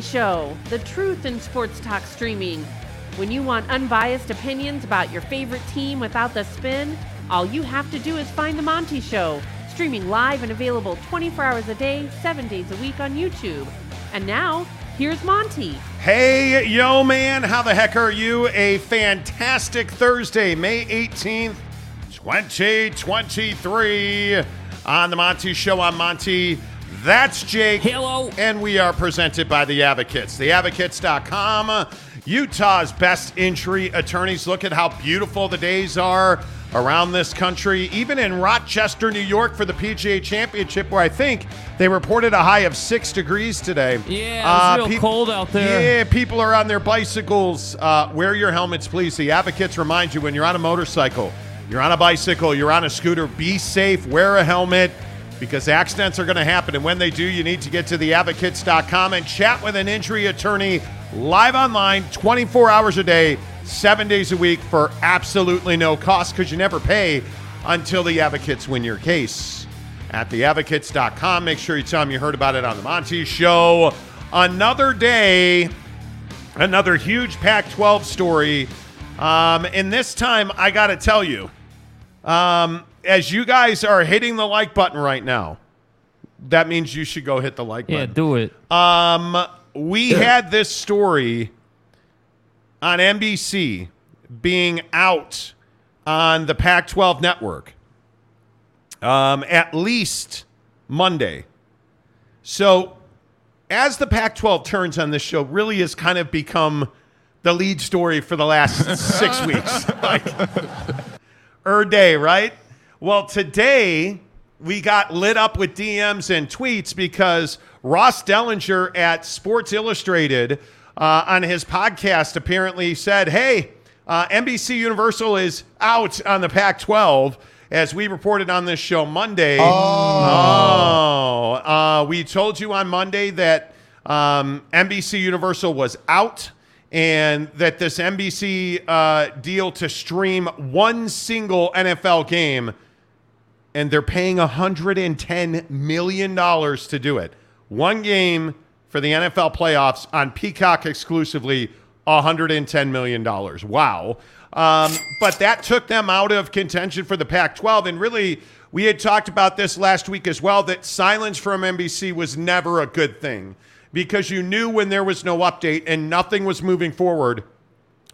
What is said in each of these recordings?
Show, the truth in sports talk streaming. When you want unbiased opinions about your favorite team without the spin, all you have to do is find The Monty Show, streaming live and available 24 hours a day, 7 days a week on YouTube. And now, here's Monty. Hey, yo, man, how the heck are you? A fantastic Thursday, May 18th, 2023. On The Monty Show, I'm Monty. That's Jake. Hello. And we are presented by The Advocates. TheAdvocates.com, Utah's best injury attorneys. Look at how beautiful the days are around this country, even in Rochester, New York for the PGA Championship, where I think they reported a high of six degrees today. Yeah, it was real peop- cold out there. Yeah, people are on their bicycles. Uh, wear your helmets, please. The advocates remind you when you're on a motorcycle, you're on a bicycle, you're on a scooter, be safe, wear a helmet because accidents are going to happen. And when they do, you need to get to theadvocates.com and chat with an injury attorney live online 24 hours a day, seven days a week for absolutely no cost because you never pay until the advocates win your case. At theadvocates.com, make sure you tell them you heard about it on the Monty Show. Another day, another huge Pac 12 story. Um, and this time, I got to tell you, um, as you guys are hitting the like button right now, that means you should go hit the like Yeah, button. Yeah, do it. Um, we had this story on NBC being out on the Pac 12 network um, at least Monday. So, as the Pac 12 turns on this show, really has kind of become the lead story for the last six weeks. Like, er day, right? Well, today we got lit up with DMs and tweets because Ross Dellenger at Sports Illustrated uh, on his podcast apparently said, hey, uh, NBC Universal is out on the Pac 12. As we reported on this show Monday. Oh. uh, we told you on Monday that um, NBC Universal was out and that this NBC uh, deal to stream one single NFL game, and they're paying $110 million to do it. One game for the NFL playoffs on Peacock exclusively, $110 million. Wow. Um, but that took them out of contention for the Pac 12. And really, we had talked about this last week as well that silence from NBC was never a good thing because you knew when there was no update and nothing was moving forward.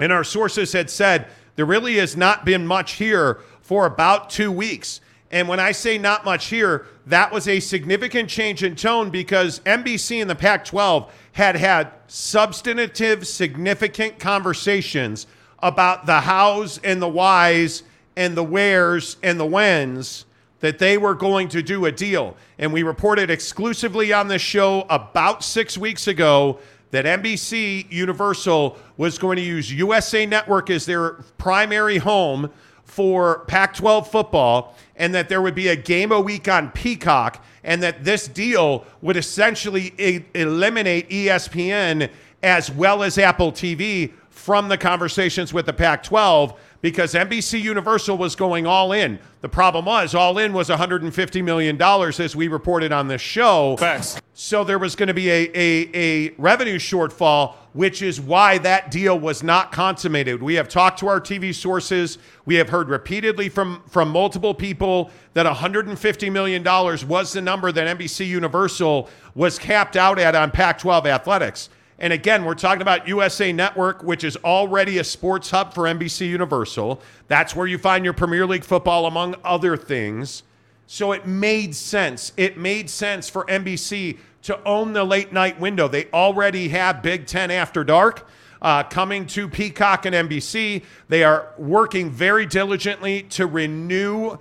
And our sources had said there really has not been much here for about two weeks. And when I say not much here, that was a significant change in tone because NBC and the Pac 12 had had substantive, significant conversations about the hows and the whys and the wheres and the whens that they were going to do a deal. And we reported exclusively on this show about six weeks ago that NBC Universal was going to use USA Network as their primary home for Pac 12 football, and that there would be a game a week on Peacock, and that this deal would essentially e- eliminate ESPN as well as Apple TV from the conversations with the Pac 12 because NBC Universal was going all in. The problem was, all in was $150 million, as we reported on this show. Facts. So there was going to be a, a, a revenue shortfall, which is why that deal was not consummated. We have talked to our TV sources. We have heard repeatedly from, from multiple people that $150 million was the number that NBC Universal was capped out at on Pac 12 athletics. And again, we're talking about USA Network, which is already a sports hub for NBC Universal. That's where you find your Premier League football, among other things. So it made sense. It made sense for NBC to own the late night window. They already have Big Ten After Dark uh, coming to Peacock and NBC. They are working very diligently to renew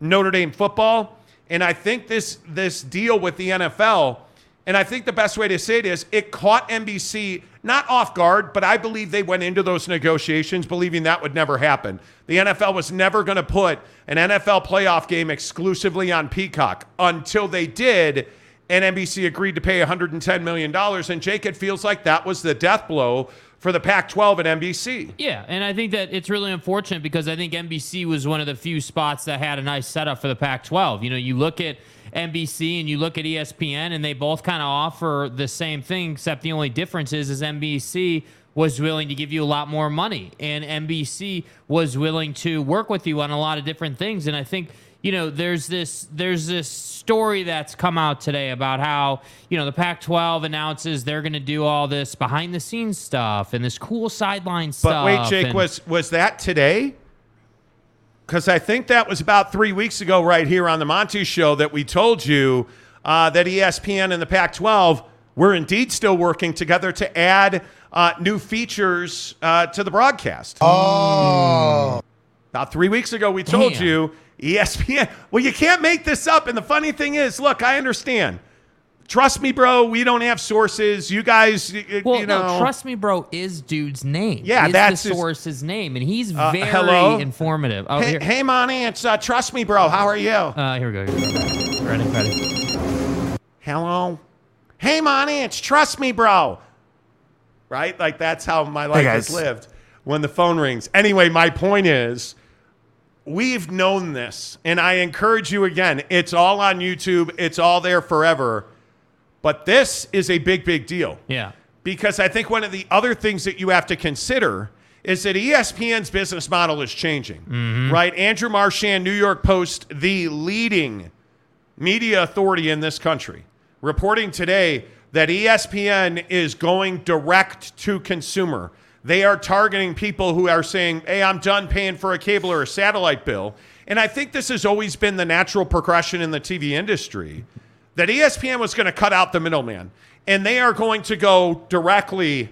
Notre Dame football. And I think this this deal with the NFL, and I think the best way to say it is it caught NBC not off guard, but I believe they went into those negotiations believing that would never happen. The NFL was never going to put an NFL playoff game exclusively on Peacock until they did, and NBC agreed to pay $110 million. And Jake, it feels like that was the death blow for the Pac 12 and NBC. Yeah, and I think that it's really unfortunate because I think NBC was one of the few spots that had a nice setup for the Pac 12. You know, you look at NBC and you look at ESPN, and they both kind of offer the same thing, except the only difference is, is NBC was willing to give you a lot more money, and NBC was willing to work with you on a lot of different things. And I think you know there's this there's this story that's come out today about how you know the Pac-12 announces they're going to do all this behind the scenes stuff and this cool sideline stuff. But wait, Jake, and- was was that today? Because I think that was about three weeks ago, right here on the Monty Show, that we told you uh, that ESPN and the Pac-12 were indeed still working together to add uh, new features uh, to the broadcast. Oh. About three weeks ago, we told Damn. you ESPN. Well, you can't make this up. And the funny thing is, look, I understand. Trust me, bro. We don't have sources. You guys, y- y- Well, you know. no, trust me, bro. Is dude's name? Yeah, is that's the his- source's name, and he's Uh, very hello? informative. Oh, Hey, here, hey Monty, it's uh, Trust Me, bro. How are you? uh, here we go. Here we go. Ready, ready. Hello. Hey, Monty, it's Trust Me, bro. Right? Like that's how my life has guys. lived when the phone rings. Anyway, my point is we've known this, and I encourage you again. It's all on YouTube, it's all there forever. But this is a big, big deal Yeah. because I think one of the other things that you have to consider is that ESPN's business model is changing, mm-hmm. right? Andrew Marchand, New York Post, the leading media authority in this country, reporting today that ESPN is going direct to consumer. They are targeting people who are saying, hey, I'm done paying for a cable or a satellite bill. And I think this has always been the natural progression in the TV industry that ESPN was going to cut out the middleman. And they are going to go directly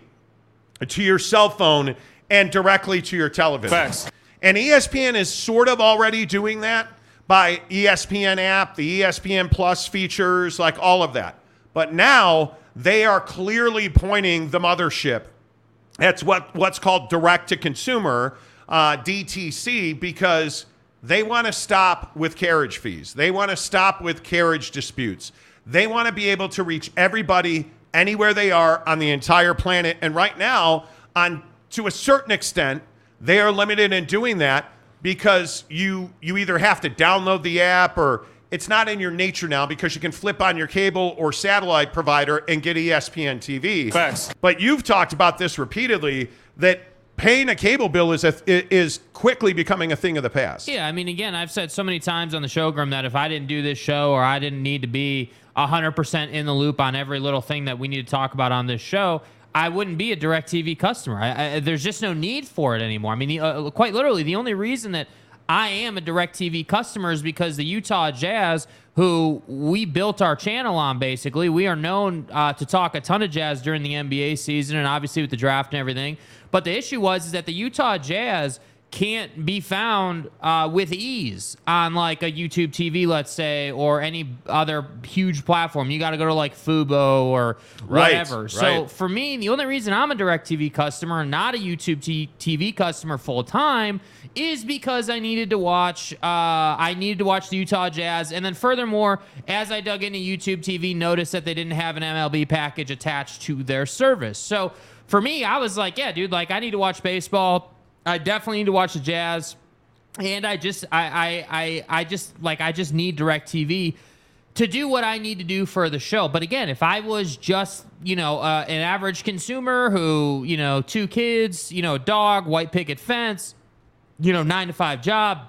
to your cell phone and directly to your television. Facts. And ESPN is sort of already doing that by ESPN app, the ESPN Plus features, like all of that. But now they are clearly pointing the mothership. That's what, what's called direct to consumer, uh, DTC, because they want to stop with carriage fees. They want to stop with carriage disputes. They want to be able to reach everybody anywhere they are on the entire planet. And right now, on to a certain extent, they are limited in doing that because you you either have to download the app or it's not in your nature now because you can flip on your cable or satellite provider and get ESPN TV. Facts. But you've talked about this repeatedly that paying a cable bill is a, is quickly becoming a thing of the past. Yeah, I mean, again, I've said so many times on the show, showgram that if I didn't do this show or I didn't need to be 100% in the loop on every little thing that we need to talk about on this show, I wouldn't be a DirecTV customer. I, I, there's just no need for it anymore. I mean, the, uh, quite literally, the only reason that I am a DirecTV customer is because the Utah Jazz, who we built our channel on, basically, we are known uh, to talk a ton of jazz during the NBA season and obviously with the draft and everything. But the issue was is that the Utah Jazz can't be found uh, with ease on like a YouTube TV, let's say, or any other huge platform. You got to go to like Fubo or Right, whatever. So right. for me, the only reason I'm a DirecTV customer and not a YouTube t- TV customer full time is because I needed to watch. Uh, I needed to watch the Utah Jazz, and then furthermore, as I dug into YouTube TV, noticed that they didn't have an MLB package attached to their service. So for me, I was like, yeah, dude, like I need to watch baseball. I definitely need to watch the Jazz, and I just, I, I, I, I just like, I just need DirecTV to do what I need to do for the show. But again, if I was just, you know, uh, an average consumer who, you know, two kids, you know, dog, white picket fence, you know, nine to five job,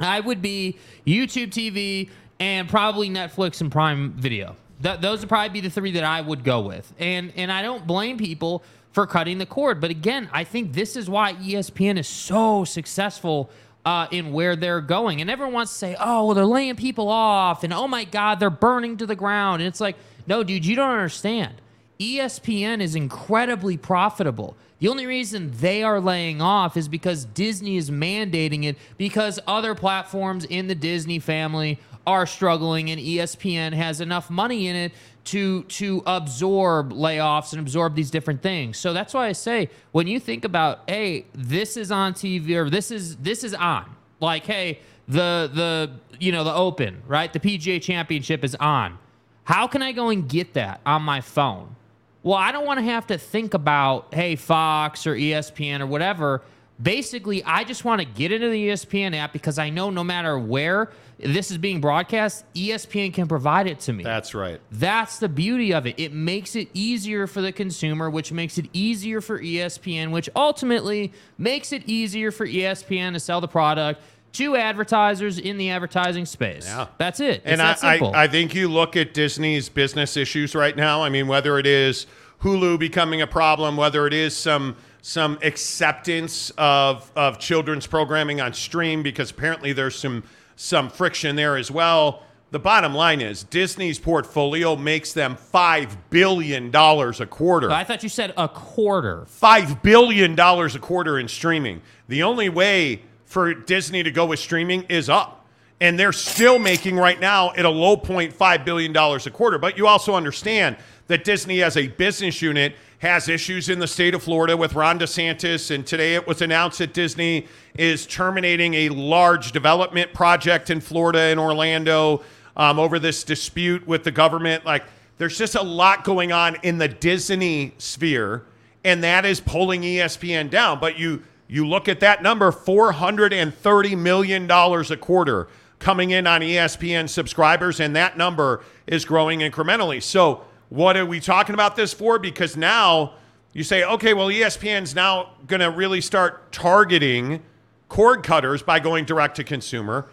I would be YouTube TV and probably Netflix and Prime Video. Th- those would probably be the three that I would go with. And and I don't blame people for cutting the cord. But again, I think this is why ESPN is so successful uh, in where they're going. And everyone wants to say, oh, well, they're laying people off, and oh my God, they're burning to the ground. And it's like, no, dude, you don't understand. ESPN is incredibly profitable. The only reason they are laying off is because Disney is mandating it because other platforms in the Disney family are struggling and ESPN has enough money in it to to absorb layoffs and absorb these different things. So that's why I say when you think about, hey, this is on TV or this is this is on. Like, hey, the the you know, the open, right? The PGA championship is on. How can I go and get that on my phone? well, I don't want to have to think about, hey, Fox or ESPN or whatever. Basically, I just want to get into the ESPN app because I know no matter where this is being broadcast, ESPN can provide it to me. That's right. That's the beauty of it. It makes it easier for the consumer, which makes it easier for ESPN, which ultimately makes it easier for ESPN to sell the product to advertisers in the advertising space. Yeah. That's it. It's And I, that simple. I, I think you look at Disney's business issues right now. I mean, whether it is Hulu becoming a problem, whether it is some some acceptance of of children's programming on stream, because apparently there's some some friction there as well. The bottom line is Disney's portfolio makes them five billion dollars a quarter. I thought you said a quarter. five billion dollars a quarter in streaming. The only way for Disney to go with streaming is up. And they're still making right now at a low point five billion dollars a quarter. But you also understand that Disney as a business unit has issues in the state of Florida with Ron DeSantis. And today it was announced that Disney is terminating a large development project in Florida in Orlando um, over this dispute with the government. Like there's just a lot going on in the Disney sphere and that is pulling ESPN down. But you you look at that number, four hundred and thirty million dollars a quarter coming in on ESPN subscribers, and that number is growing incrementally. So what are we talking about this for? Because now you say, okay, well, ESPN's now going to really start targeting cord cutters by going direct to consumer.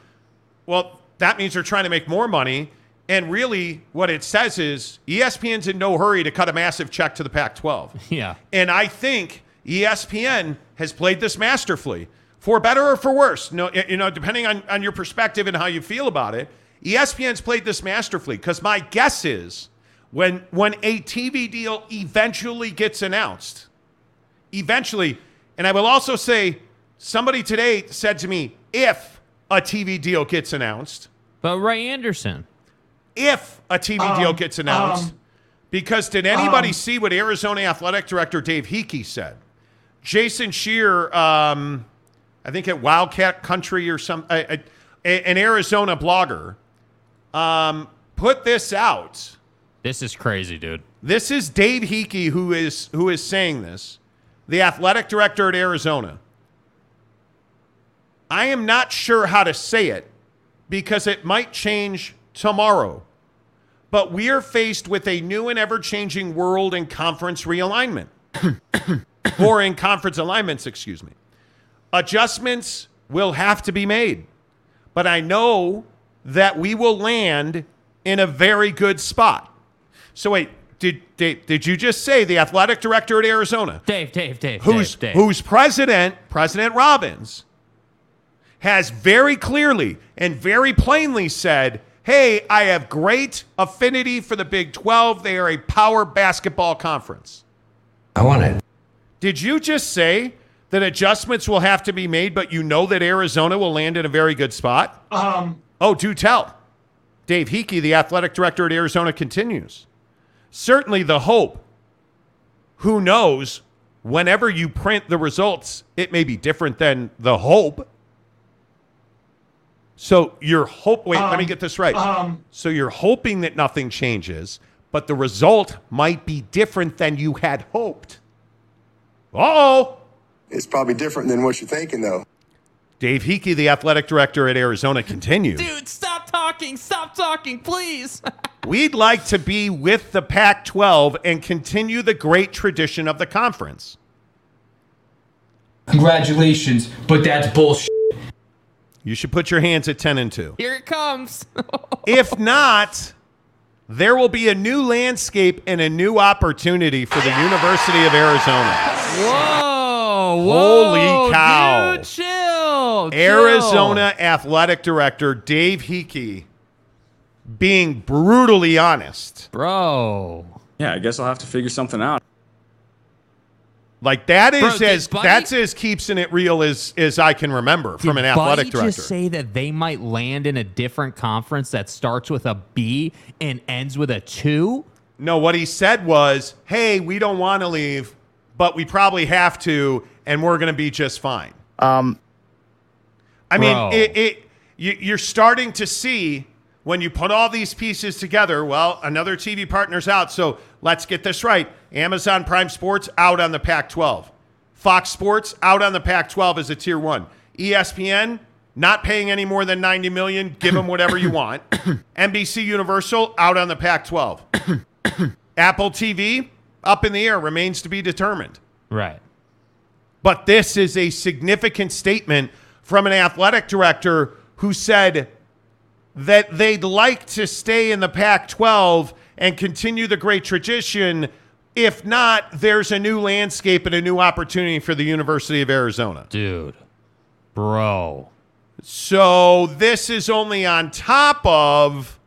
Well, that means they're trying to make more money. And really, what it says is ESPN's in no hurry to cut a massive check to the Pac 12. Yeah. And I think ESPN has played this masterfully, for better or for worse. No, you know, depending on, on your perspective and how you feel about it. ESPN's played this masterfully because my guess is when when a TV deal eventually gets announced, eventually, and I will also say, somebody today said to me, if a TV deal gets announced, But Ray Anderson. if a TV deal gets announced. because did anybody see what Arizona Athletic Director Dave Heeke said? Jason Shear, um, I think at Wildcat Country or some, uh, uh, an Arizona blogger, um, put this out. This is crazy, dude. This is Dave Heeke who is who is saying this, the athletic director at Arizona. I am not sure how to say it because it might change tomorrow. But we are faced with a new and ever-changing world in conference realignment. or in conference alignments, excuse me. Adjustments will have to be made. But I know that we will land in a very good spot. So wait, did did, did you just say the athletic director at Arizona, Dave, Dave, Dave, who's Dave, Dave. whose president, President Robbins, has very clearly and very plainly said, "Hey, I have great affinity for the Big 12. They are a power basketball conference." I want it. Did you just say that adjustments will have to be made, but you know that Arizona will land in a very good spot? Um. Oh, do tell. Dave Heeke, the athletic director at Arizona, continues. Certainly the hope. Who knows? Whenever you print the results, it may be different than the hope. So you're hope. Wait, let me um, get this right. Um, so you're hoping that nothing changes, but the result might be different than you had hoped. Oh, It's probably different than what you're thinking, though. Dave Heeke, the athletic director at Arizona, continues. Dude, stop talking. Stop talking, please. We'd like to be with the Pac 12 and continue the great tradition of the conference. Congratulations, but that's bullshit. You should put your hands at 10 and 2. Here it comes. If not, there will be a new landscape and a new opportunity for the University of Arizona. Whoa, whoa. Holy cow. Dude, chill. chill. Arizona athletic director Dave Heeke being brutally honest. Bro. Yeah, I guess I'll have to figure something out. Like that is Bro, as Buddy- that's as keeping it real as as I can remember from an athletic Buddy director. just say that they might land in a different conference that starts with a B and ends with a two? No, what he said was, "Hey, we don't want to leave, but we probably have to, and we're going to be just fine." Um, I mean, it, it you, you're starting to see when you put all these pieces together, well, another TV partner's out. So let's get this right. Amazon Prime Sports out on the Pac 12. Fox Sports out on the Pac 12 as a tier one. ESPN not paying any more than 90 million. Give them whatever you want. NBC Universal out on the Pac 12. Apple TV up in the air remains to be determined. Right. But this is a significant statement from an athletic director who said that they'd like to stay in the Pac 12 and continue the great tradition. If not, there's a new landscape and a new opportunity for the University of Arizona. Dude. Bro. So this is only on top of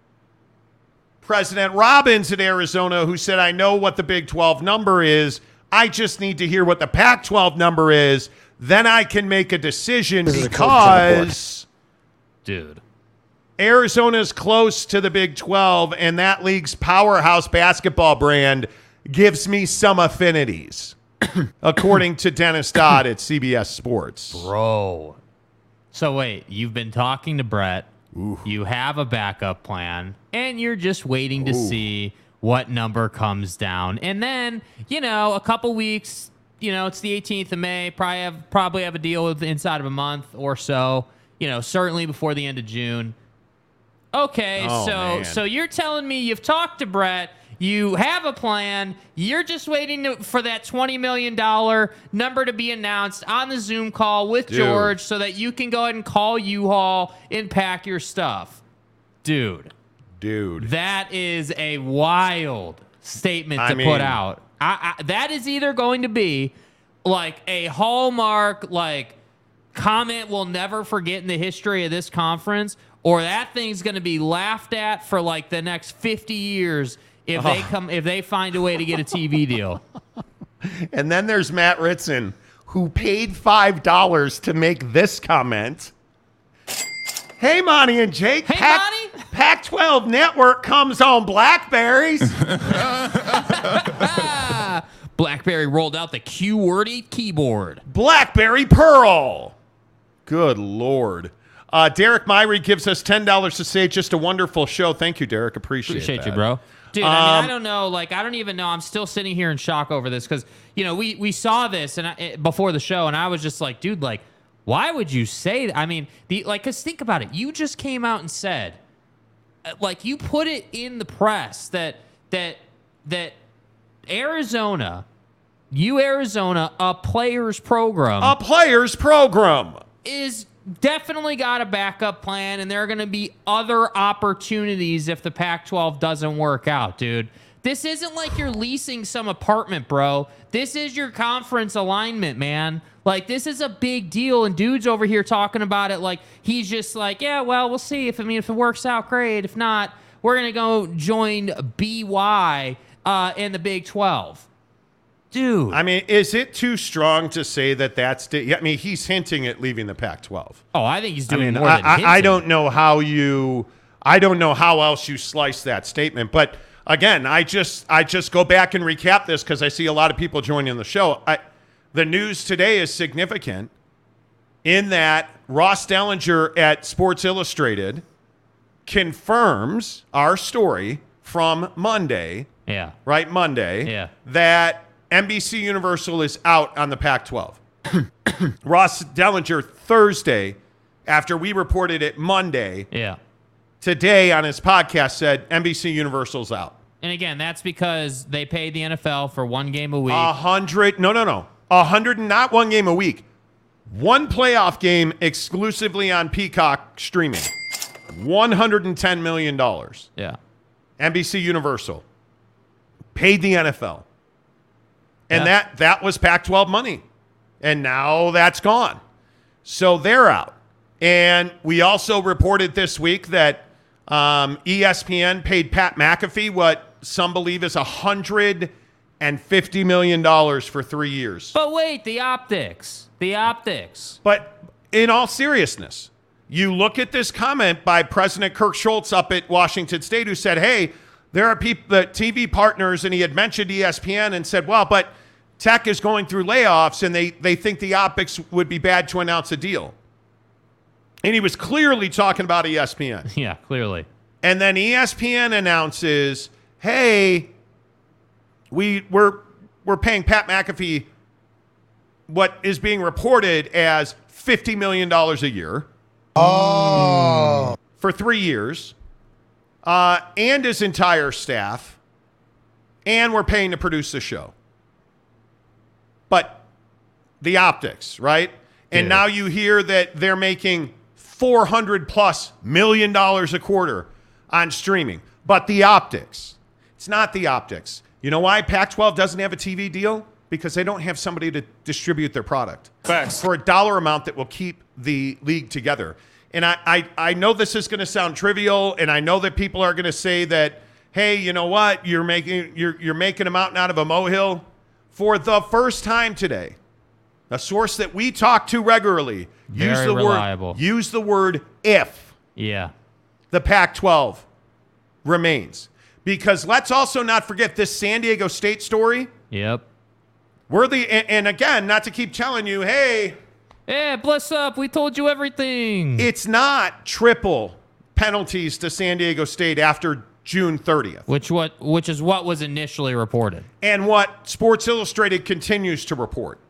President Robbins at Arizona, who said, I know what the Big 12 number is. I just need to hear what the Pac 12 number is. Then I can make a decision This is a coach on the board. because Dude. Arizona's close to the Big 12, and that league's powerhouse basketball brand gives me some affinities, according to Dennis Dodd at CBS Sports. Bro. So wait, you've been talking to Brett. You have a backup plan, and you're just waiting to see what number comes down. And then, you know, a couple weeks, you know, it's the 18th of May. Probably have probably have a deal with inside of a month or so. You know, certainly before the end of June. Okay, Oh, so man. so you're telling me you've talked to Brett, you have a plan, you're just waiting to, for that twenty million dollar number to be announced on the Zoom call with Dude. George, so that you can go ahead and call U-Haul and pack your stuff, dude. Dude. That is a wild statement I to mean- put out. I, I, that is either going to be like a hallmark, like comment we'll never forget in the history of this conference, or that thing's going to be laughed at for like the next fifty years if they oh. come if they find a way to get a TV deal. And then there's Matt Ritson, who paid $5 to make this comment. Hey, Monty and Jake. Hey, Pac- Monty. Pac 12 Network comes on Blackberries. BlackBerry rolled out the QWERTY keyboard. Blackberry Pearl. Good Lord. Uh, Derek Myrie gives us $10 to say just a wonderful show. Thank you, Derek. Appreciate, Appreciate you, bro. Dude, I mean, Um, I don't know. Like, I don't even know. I'm still sitting here in shock over this because you know we we saw this and I, eh, before the show, and I was just like, dude, like, why would you say that? I mean, the like, cause think about it. You just came out and said, Uh, like, you put it in the press that that that Arizona, you Arizona, a players program A player's program. is definitely got a backup plan, and there are going to be other opportunities if the Pac 12 doesn't work out, dude. This isn't like you're leasing some apartment, bro. This is your conference alignment, man. Like, this is a big deal, and dude's over here talking about it like he's just like, yeah, well, we'll see. If I mean, if it works out, great. If not, we're going to go join BY uh, in the Big 12. Dude. I mean, is it too strong to say that that's? Di- I mean, he's hinting at leaving the Pac-12. oh, I think he's I doing mean, more I, than I, I don't know how you, I don't know how else you slice that statement. But again, I just, I just go back and recap this because I see a lot of people joining the show. I, the news today is significant in that Ross Dellenger at Sports Illustrated confirms our story from Monday Yeah. right? Monday. Yeah. That NBC Universal is out on the Pac 12. Ross Dellenger Thursday, after we reported it Monday, Yeah. today on his podcast said NBC Universal's out. And again, that's because they paid the NFL for one game a week. A hundred, no, no, no. A hundred and not one game a week. One playoff game exclusively on Peacock streaming. $110 million. yeah. NBC Universal paid the NFL. And Yeah. that that was Pac-12 money. And now that's gone. So they're out. And we also reported this week that um, ESPN paid Pat McAfee what some believe is $150 million for three years. But wait, the optics. The optics. But in all seriousness, you look at this comment by President Kirk Schulz up at Washington State, who said, "Hey, there are people, the TV partners," and he had mentioned ESPN and said, "Well, but Tech is going through layoffs, and they they think the optics would be bad to announce a deal." And he was clearly talking about ESPN. Yeah, clearly. And then ESPN announces, "Hey, we we're we're paying Pat McAfee what is being reported as fifty million dollars a year Oh, for three years, uh, and his entire staff, and we're paying to produce the show. But the optics, right? And Yeah. now you hear that they're making 400 plus million dollars a quarter on streaming. But the optics, it's not the optics. You know why Pac 12 doesn't have a TV deal? Because they don't have somebody to distribute their product Facts. for a dollar amount that will keep the league together. And I, I, I know this is going to sound trivial, and I know that people are going to say that, hey, you know what? You're making you're you're making a mountain out of a molehill. For the first time today, a source that we talk to regularly use the reliable. word use the word if Yeah. the Pac 12 remains. Because let's also not forget this San Diego State story. Yep. We're the and, and again, not to keep telling you, hey, Yeah, bless up. We told you everything. it's not triple penalties to San Diego State after June 30th. which what which is what was initially reported. And what Sports Illustrated continues to report.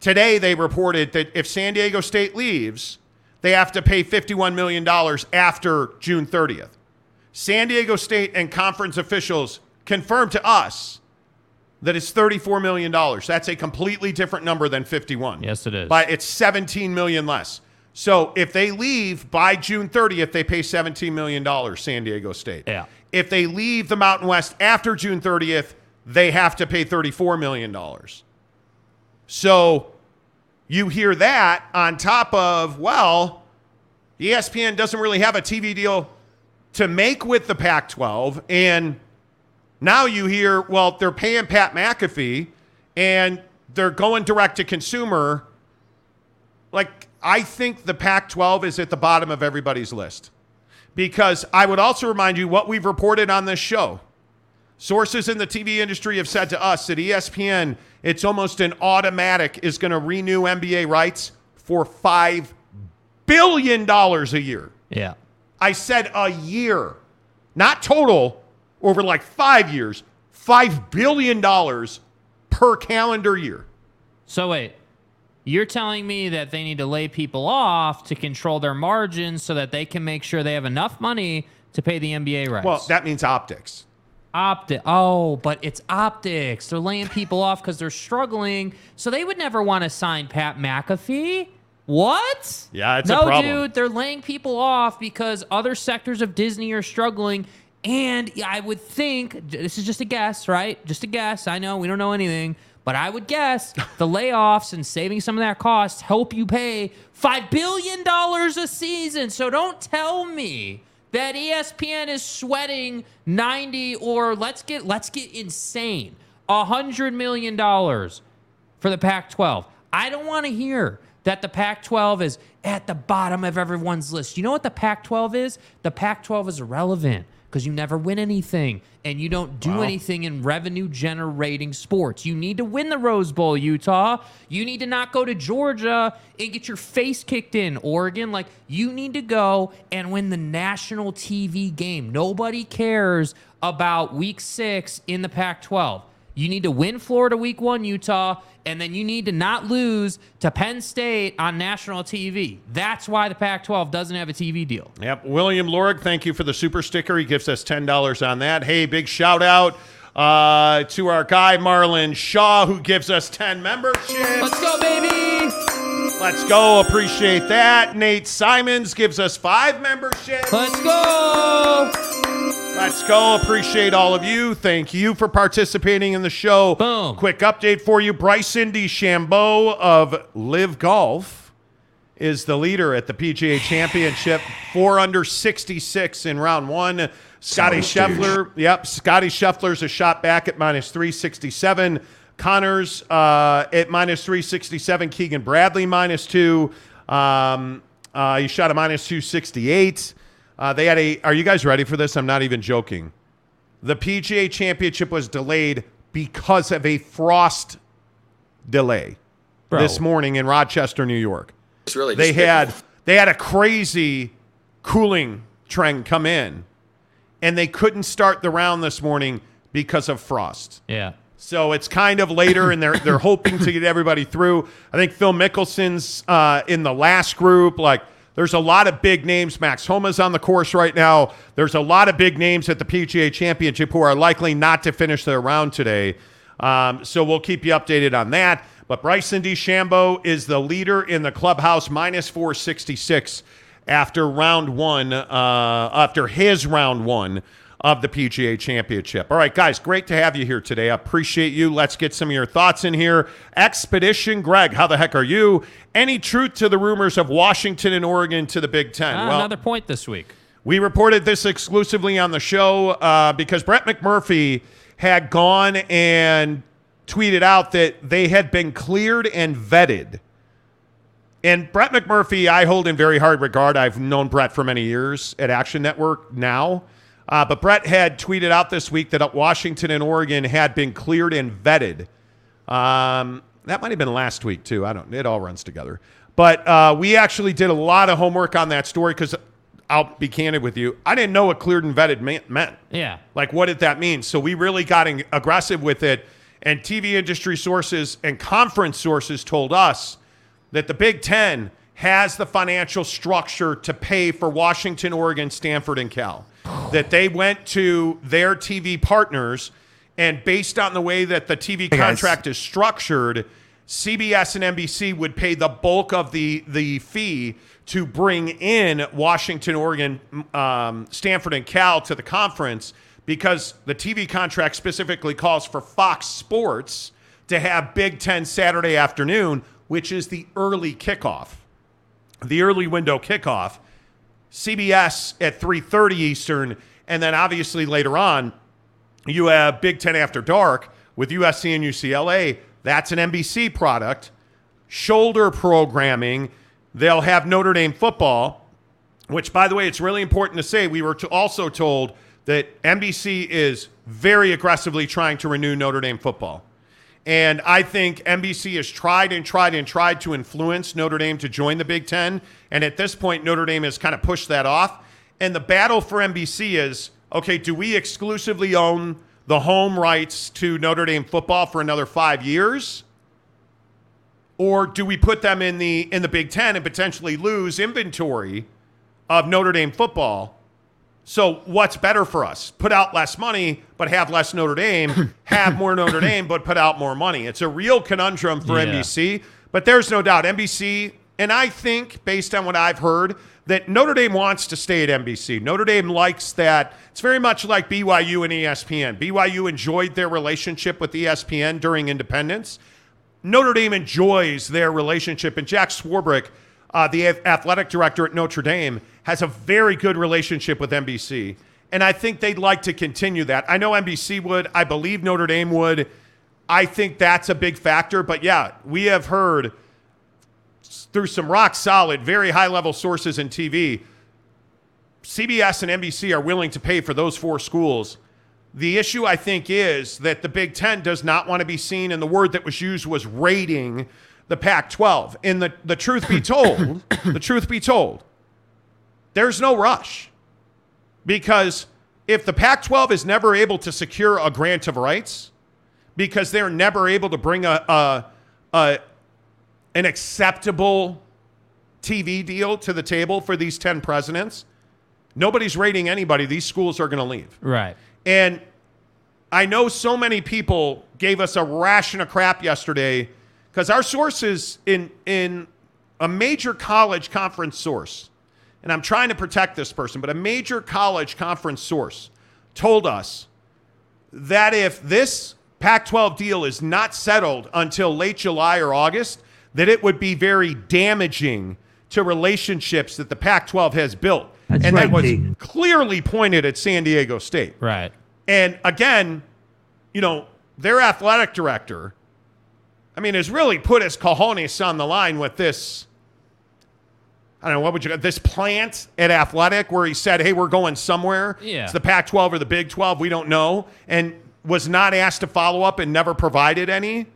Today, they reported that if San Diego State leaves, they have to pay $51 million after June 30th. San Diego State and conference officials confirmed to us that it's $34 million. That's a completely different number than 51. Yes, it is. But it's 17 million less. So if they leave by June 30th, they pay 17 million dollars San Diego State. Yeah. If they leave the Mountain West after June 30th, they have to pay 34 million dollars. So you hear that on top of well, ESPN doesn't really have a TV deal to make with the Pac-12 and now you hear, well, they're paying Pat McAfee and they're going direct to consumer. Like, I think the Pac 12 is at the bottom of everybody's list. Because I would also remind you what we've reported on this show. Sources in the TV industry have said to us that ESPN, it's almost an automatic, is going to renew NBA rights for $5 billion a year. Yeah. I said a year, not total, over like five years, $5 billion per calendar year. So wait, you're telling me that they need to lay people off to control their margins so that they can make sure they have enough money to pay the NBA rights. Well, that means optics. Opti- Oh, but it's optics. They're laying people off because they're struggling. So they would never want to sign Pat McAfee. What? Yeah, it's a no, problem. dude. They're laying people off because other sectors of Disney are struggling. And I would think this is just a guess, right? Just a guess. I know we don't know anything, but I would guess the layoffs and saving some of that cost help you pay five billion dollars a season. So don't tell me that ESPN is sweating 90 or let's get let's get insane. A hundred million dollars for the Pac 12. I don't want to hear that the Pac 12 is at the bottom of everyone's list. You know what the Pac 12 is? The Pac 12 is irrelevant because you never win anything and you don't do anything in revenue generating sports. You need to win the Rose Bowl, Utah. You need to not go to Georgia and get your face kicked in, Oregon. Like, you need to go and win the national TV game. Nobody cares about week six in the Pac 12. You need to win Florida week one, Utah, and then you need to not lose to Penn State on national TV. That's why the Pac 12 doesn't have a TV deal. Yep. William Lorig, thank you for the super sticker. He gives us $10 on that. Hey, big shout out uh, to our guy, Marlon Shaw, who gives us 10 memberships. Let's go, baby! Let's go. Appreciate that. Nate Simons gives us five memberships. Let's go! Let's go. Appreciate all of you. Thank you for participating in the show. Boom. Quick update for you. Bryce Bryson DeChambeau of LIV Golf is the leader at the PGA Championship. Four under 66 in round one. Scotty Sounds Scheffler. Yep. Scotty Scheffler's a shot back at minus 367. Conners uh, at minus 367. Keegan Bradley minus two. Um, uh, he shot a minus 268. Uh, they had a. Are you guys ready for this? I'm not even joking. The PGA Championship was delayed because of a frost delay Bro. this morning in Rochester, New York. It's really They had they had a crazy cooling trend come in, and they couldn't start the round this morning because of frost. Yeah. So it's kind of later, and they're they're hoping to get everybody through. I think Phil Mickelson's uh, in the last group. Like, there's a lot of big names. Max Homa's on the course right now. There's a lot of big names at the PGA Championship who are likely not to finish their round today. Um, so we'll keep you updated on that. But Bryson DeChambeau is the leader in the clubhouse, minus 466 after round one, uh, after his round one of the PGA Championship. All right, guys, great to have you here today. I appreciate you. Let's get some of your thoughts in here. Expedition Greg, how the heck are you? Any truth to the rumors of Washington and Oregon to the Big Ten? Uh, another point this week. We reported this exclusively on the show uh, because Brett McMurphy had gone and tweeted out that they had been cleared and vetted. And Brett McMurphy, I hold in very hard regard. I've known Brett for many years at Action Network now. Uh, but Brett had tweeted out this week that Washington and Oregon had been cleared and vetted. Um, that might have been last week too. I don't. It all runs together. But uh, we actually did a lot of homework on that story because I'll be candid with you. I didn't know what cleared and vetted meant. Yeah. Like, what did that mean? So we really got in- aggressive with it. And TV industry sources and conference sources told us that the Big Ten has the financial structure to pay for Washington, Oregon, Stanford, and Cal. That they went to their TV partners, and based on the way that the TV guys. contract is structured, CBS and NBC would pay the bulk of the the fee to bring in Washington, Oregon, um, Stanford, and Cal to the conference because the TV contract specifically calls for Fox Sports to have Big Ten Saturday afternoon, which is the early kickoff, the early window kickoff. CBS at 3:30 Eastern, and then obviously later on, you have Big Ten After Dark with USC and UCLA. That's an NBC product. Shoulder programming. They'll have Notre Dame football, which, by the way, it's really important to say. We were to also told that NBC is very aggressively trying to renew Notre Dame football. And I think NBC has tried and tried and tried to influence Notre Dame to join the Big Ten. And at this point, Notre Dame has kind of pushed that off. And the battle for NBC is okay, do we exclusively own the home rights to Notre Dame football for another five years? Or do we put them in the in the Big Ten and potentially lose inventory of Notre Dame football? So what's better for us? Put out less money, but have less Notre Dame. have more Notre Dame, but put out more money. It's a real conundrum for Yeah. NBC. But there's no doubt NBC, and I think based on what I've heard, that Notre Dame wants to stay at NBC. Notre Dame likes that. It's very much like BYU and ESPN. BYU enjoyed their relationship with ESPN during independence. Notre Dame enjoys their relationship, and Jack Swarbrick, uh, the athletic director at Notre Dame, has a very good relationship with NBC, and I think they'd like to continue that. I know NBC would. I believe Notre Dame would. I think that's a big factor. But yeah, we have heard through some rock solid, very high level sources in TV. CBS and NBC are willing to pay for those four schools. The issue, I think, is that the Big Ten does not want to be seen, and the word that was used was raiding the Pac 12. And the, the truth be told, the truth be told, there's no rush. Because if the Pac 12 is never able to secure a grant of rights, because they're never able to bring a, a, a an acceptable TV deal to the table for these 10 presidents, nobody's raiding anybody. These schools are going to leave. Right. And I know so many people gave us a ration of crap yesterday because our sources in in a major college conference source, and I'm trying to protect this person, but a major college conference source told us that if this Pac 12 deal is not settled until late July or August, that it would be very damaging to relationships that the Pac 12 has built. That's and right, that was Pete. clearly pointed at San Diego State. Right. And again, you know, their athletic director, I mean, has really put his cojones on the line with this. I don't know, what would you this plant at Athletic where he said, hey, we're going somewhere. Yeah. It's the Pac 12 or the Big 12. We don't know. And was not asked to follow up and never provided any.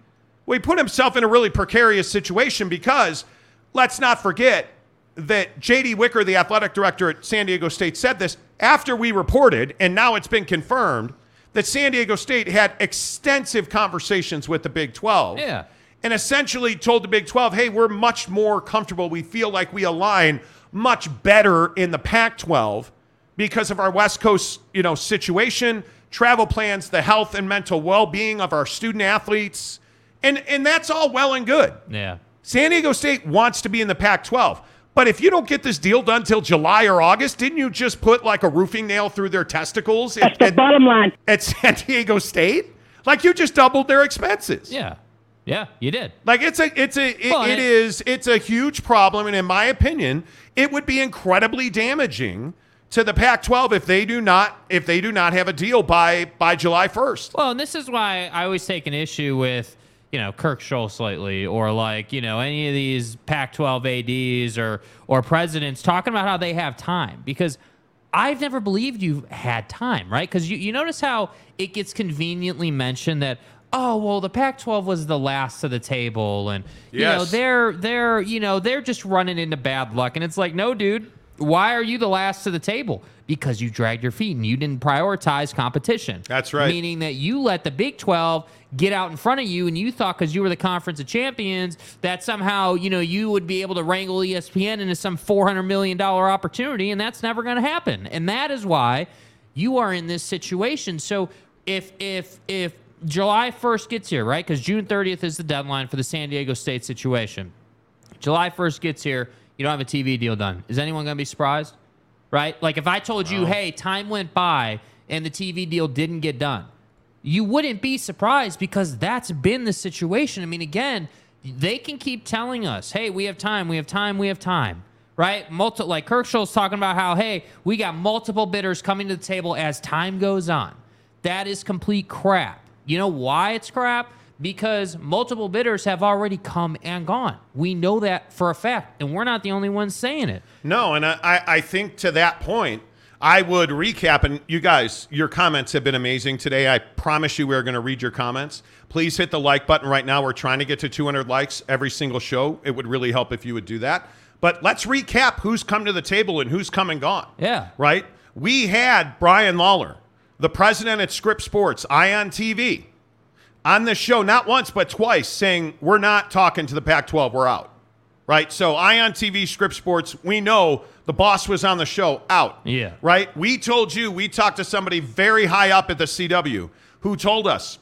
Well, he put himself in a really precarious situation because let's not forget that JD Wicker, the athletic director at San Diego State, said this after we reported, and now it's been confirmed that San Diego State had extensive conversations with the Big 12. Yeah. And essentially told the Big 12, hey, we're much more comfortable. We feel like we align much better in the Pac 12 because of our West Coast, you know, situation, travel plans, the health and mental well-being of our student athletes. And and that's all well and good. Yeah. San Diego State wants to be in the Pac 12. But if you don't get this deal done till July or August, didn't you just put like a roofing nail through their testicles That's at, the at, bottom line. at San Diego State? Like you just doubled their expenses. Yeah. Yeah. You did. Like it's a it's a it, Well, it it- is it's a huge problem, and in my opinion, it would be incredibly damaging to the Pac-12 if they do not if they do not have a deal by by July 1st. Well, and this is why I always take an issue with, you know, Kirk Schulz lately, or like, you know, any of these Pac-12 ads or or presidents talking about how they have time. Because I've never believed you had time, right? Because you, you notice how it gets conveniently mentioned that oh well the Pac-12 was the last to the table and you know they're they're you know they're just running into bad luck. And it's like no dude why are you the last to the table? Because you dragged your feet and you didn't prioritize competition. That's right. meaning that you let the Big 12 get out in front of you and you thought because you were the conference of champions that somehow you know you would be able to wrangle espn into some 400 million dollar opportunity and that's never going to happen. And that is why you are in this situation. So if if if july 1st gets here right because june 30th is the deadline for the san diego state situation. July 1st gets here you don't have a tv deal done. Is anyone going to be surprised? Right? Like if I told you, hey, time went by and the TV deal didn't get done, you wouldn't be surprised because that's been the situation. I mean, again, they can keep telling us, hey, we have time, we have time, we have time. Right? Multi- like Kirk Schulz talking about how, hey, we got multiple bidders coming to the table as time goes on. That is complete crap. You know why it's crap? Because multiple bidders have already come and gone. We know that for a fact, and we're not the only ones saying it. No, and I I think to that point, I would recap. And you guys, your comments have been amazing today. I promise you, we're going to read your comments. Please hit the like button right now. We're trying to get to 200 likes every single show. It would really help if you would do that. But let's recap who's come to the table and who's come and gone. Yeah. Right? We had Brian Lawler, the president at Scripps Sports, Ion TV, on the show not once but twice saying, We're not talking to the Pac 12, we're out. Right? So, Ion TV, Scripps Sports, we know the boss was on the show, out. Yeah. Right? We told you, we talked to somebody very high up at the CW who told us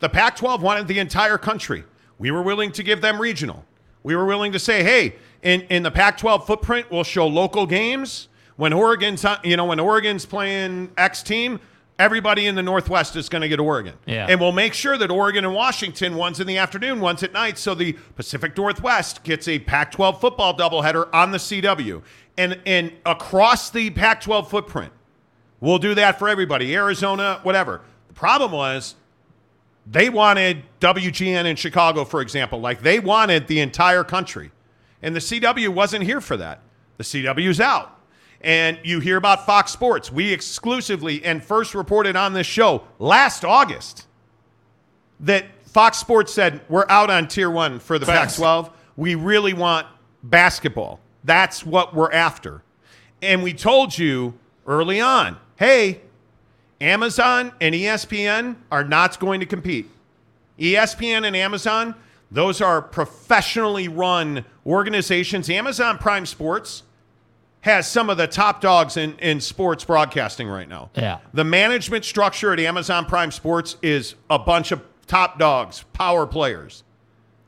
the Pac 12 wanted the entire country. We were willing to give them regional. We were willing to say, hey, in, in the Pac 12 footprint, we'll show local games. When Oregon's, you know, when Oregon's playing X team, everybody in the Northwest is going to get Oregon. Yeah. And we'll make sure that Oregon and Washington, one's in the afternoon, one's at night, so the Pacific Northwest gets a Pac 12 football doubleheader on the CW. And, and across the Pac 12 footprint, we'll do that for everybody, Arizona, whatever. The problem was they wanted WGN in Chicago, for example. Like they wanted the entire country. And the CW wasn't here for that. The CW's out. And you hear about Fox Sports. We exclusively and first reported on this show last August that Fox Sports said, we're out on tier one for the Pac 12. We really want basketball. That's what we're after. And we told you early on hey, Amazon and ESPN are not going to compete. ESPN and Amazon, those are professionally run organizations. Amazon Prime Sports has some of the top dogs in, in sports broadcasting right now. Yeah. The management structure at Amazon Prime Sports is a bunch of top dogs, power players.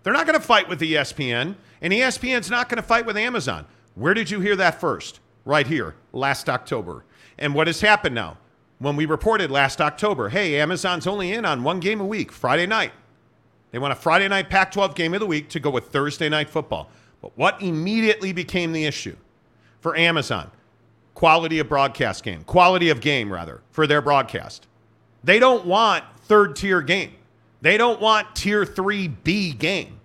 They're not going to fight with ESPN, and ESPN's not going to fight with Amazon. Where did you hear that first? Right here, last October. And what has happened now? When we reported last October, hey, Amazon's only in on one game a week, Friday night. They want a Friday night Pac 12 game of the week to go with Thursday night football. But what immediately became the issue for Amazon? Quality of broadcast game, quality of game, rather, for their broadcast. They don't want third tier game. They don't want tier 3B game,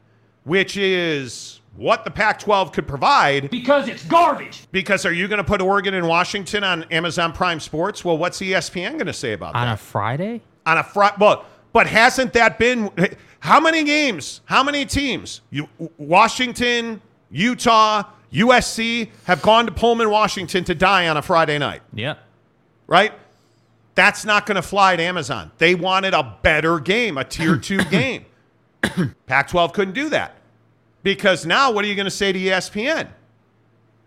which is what the Pac 12 could provide. Because it's garbage. Because are you going to put Oregon and Washington on Amazon Prime Sports? Well, what's ESPN going to say about On that? On a Friday? on a Friday. Well, but hasn't that been how many games? How many teams? You Washington, Utah, USC have gone to Pullman, Washington to die on a Friday night, Yeah. right? That's not going to fly at Amazon. They wanted a better game, a tier two game. Pac 12 couldn't do that because now what are you going to say to ESPN?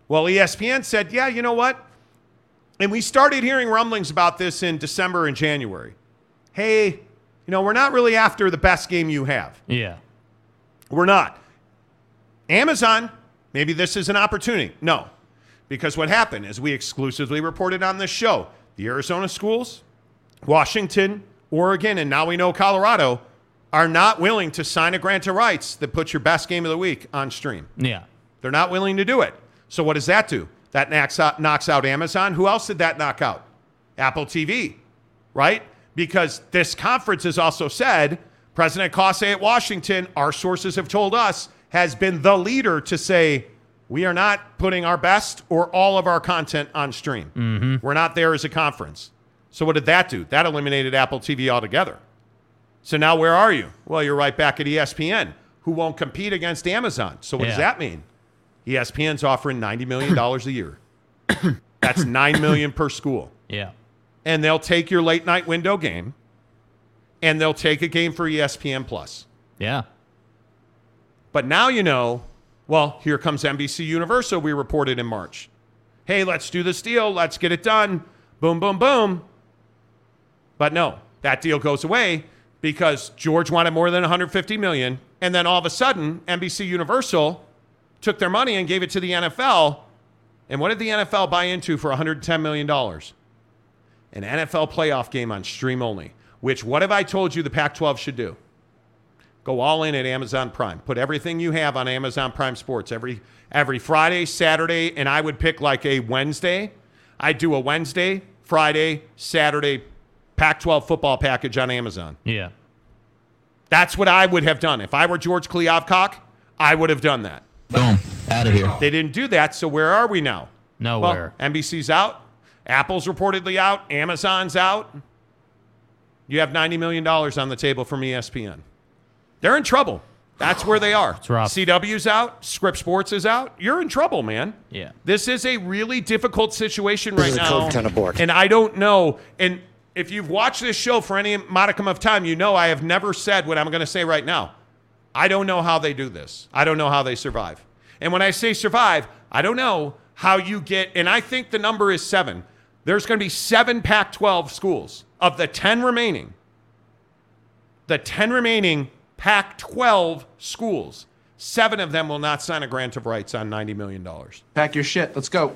Well, ESPN said, yeah, you know what? And we started hearing rumblings about this in December and January. Hey, you know, we're not really after the best game you have. Yeah. We're not. Amazon, maybe this is an opportunity. No, because what happened is we exclusively reported on this show the Arizona schools, Washington, Oregon, and now we know Colorado are not willing to sign a grant of rights that puts your best game of the week on stream. Yeah. They're not willing to do it. So what does that do? That knocks out, knocks out Amazon. Who else did that knock out? Apple TV, right? Because this conference has also said President Cauce at Washington, our sources have told us, has been the leader to say we are not putting our best or all of our content on stream. Mm-hmm. We're not there as a conference. So what did that do? That eliminated Apple TV altogether. So now where are you? Well, you're right back at ESPN, who won't compete against Amazon. So what does that mean? ESPN's offering $90 million a year. That's 9 million per school. Yeah. And they'll take your late night window game and they'll take a game for ESPN Plus. Yeah. But now you know, well, here comes NBC Universal, we reported in March. Hey, let's do this deal. Let's get it done. Boom, boom, boom. But no, that deal goes away because George wanted more than 150 million. And then all of a sudden, NBC Universal took their money and gave it to the NFL. And what did the NFL buy into for 110 million dollars? An NFL playoff game on stream only. Which what have I told you the Pac-12 should do? Go all in at Amazon Prime. Put everything you have on Amazon Prime Sports every every Friday, Saturday, and I would pick like a Wednesday. I'd do a Wednesday, Friday, Saturday Pac-12 football package on Amazon. Yeah. That's what I would have done. If I were George Kliavkoff, I would have done that. Boom. Out of here. They didn't do that, so where are we now? Nowhere. Well, NBC's out. Apple's reportedly out. Amazon's out. You have $90 million on the table from ESPN. They're in trouble. That's where they are. It's rough. CW's out. Scripps Sports is out. You're in trouble, man. Yeah. This is a really difficult situation right is a now. ton of bork. And I don't know. And if you've watched this show for any modicum of time, you know I have never said what I'm going to say right now. I don't know how they do this. I don't know how they survive. And when I say survive, I don't know how you get, and I think the number is seven. There's going to be seven Pac 12 schools of the 10 remaining. The 10 remaining Pac 12 schools, seven of them will not sign a grant of rights on $90 million. Pack your shit. Let's go.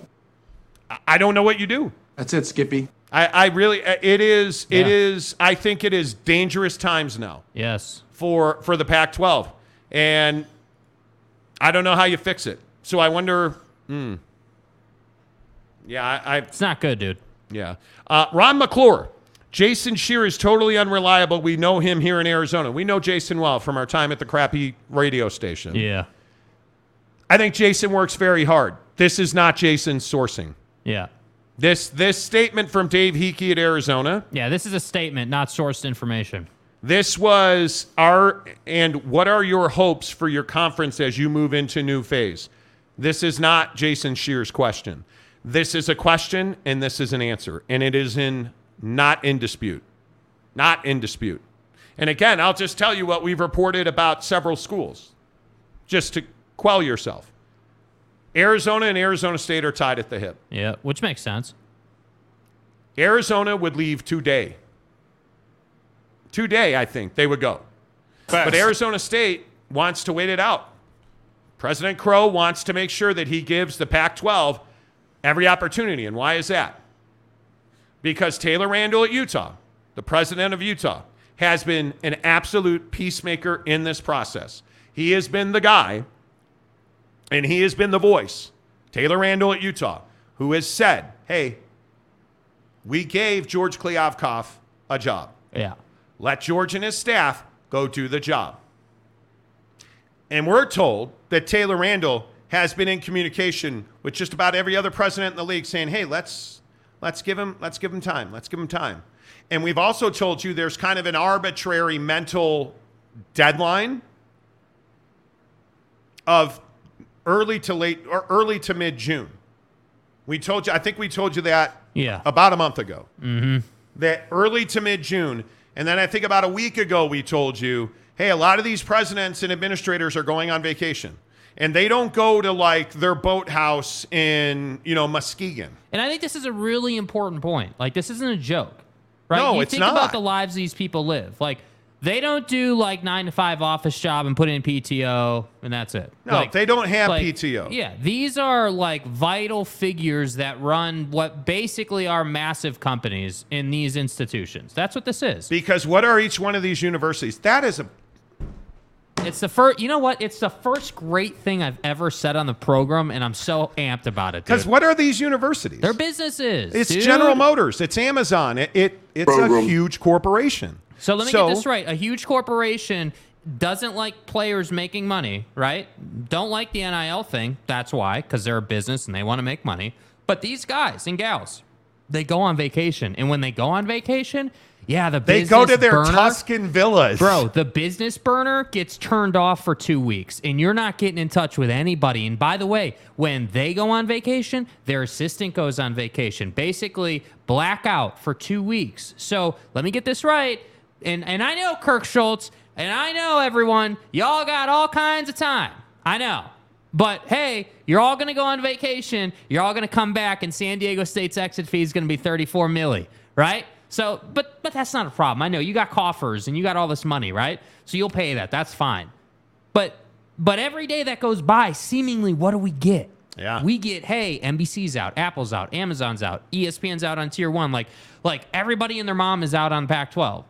I don't know what you do. That's it, Skippy. I, I really, it is, it Yeah. is, I think it is dangerous times now. Yes. for for the Pac-12, and I don't know how you fix it. So I wonder. Hmm. Yeah, I, I It's not good, dude. yeah. Uh, Ron McClure, Jason Scheer is totally unreliable. We know him here in Arizona. We know Jason well from our time at the crappy radio station. Yeah. I think Jason works very hard. This is not Jason's sourcing. Yeah. This this statement from Dave Heeke at Arizona. Yeah. This is a statement, not sourced information. This was our and what are your hopes for your conference as you move into new phase? This is not Jason Scheer's question. This is a question and this is an answer, and it is in not in dispute. Not in dispute. And again, I'll just tell you what we've reported about several schools, just to quell yourself. Arizona and Arizona State are tied at the hip. Yeah. Which makes sense. Arizona would leave today. Today, I think they would go. But Arizona State wants to wait it out. President Crow wants to make sure that he gives the Pac 12 every opportunity. And why is that? Because Taylor Randall at Utah, the president of Utah, has been an absolute peacemaker in this process. He has been the guy, and he has been the voice, Taylor Randall at Utah, who has said, hey, we gave George Kliavkoff a job. Yeah. Let George and his staff go do the job. And we're told that Taylor Randall has been in communication with just about every other president in the league saying, "Hey, let's let's give him let's give him time. Let's give him time." And we've also told you there's kind of an arbitrary mental deadline of early to late or early to mid June. We told you, I think we told you that Yeah. about a month ago. Mm-hmm. That early to mid June. And then I think about a week ago, we told you, hey, a lot of these presidents and administrators are going on vacation. And they don't go to like their boathouse in, you know, Muskegon. And I think this is a really important point. Like, this isn't a joke, right? No, you it's think not. about the lives these people live. Like, they don't do like nine to five office job and put in PTO and that's it. No, Like- they don't have like, PTO. Yeah, these are like vital figures that run what basically are massive companies in these institutions. That's what this is. Because what are each one of these universities? That is a It's the first. You know what? It's the first great thing I've ever said on the program, and I'm so amped about it. because what are these universities? They're businesses. It's dude. General Motors. It's Amazon. It, it it's a huge corporation. So let me get this right. A huge corporation doesn't like players making money, right? Don't like the NIL thing. That's why, because they're a business and they want to make money. But these guys and gals, they go on vacation, and when they go on vacation, yeah, the They go to their burner- Tuscan villas, Bro, the business burner gets turned off for two weeks, and you're not getting in touch with anybody. And by the way, when they go on vacation, their assistant goes on vacation. Basically, blackout for two weeks. So let me get this right. And and I know Kirk Schulz, and I know everyone, y'all got all kinds of time. I know. But hey, you're all gonna go on vacation. You're all gonna come back, and San Diego State's exit fee is gonna be 34 milli, right? So, but but that's not a problem. I know you got coffers and you got all this money, right? So you'll pay that. That's fine. But but every day that goes by, seemingly, what do we get? Yeah. we get hey, NBC's out, Apple's out, Amazon's out, ESPN's out on Tier One. Like like everybody and their mom is out on Pac-12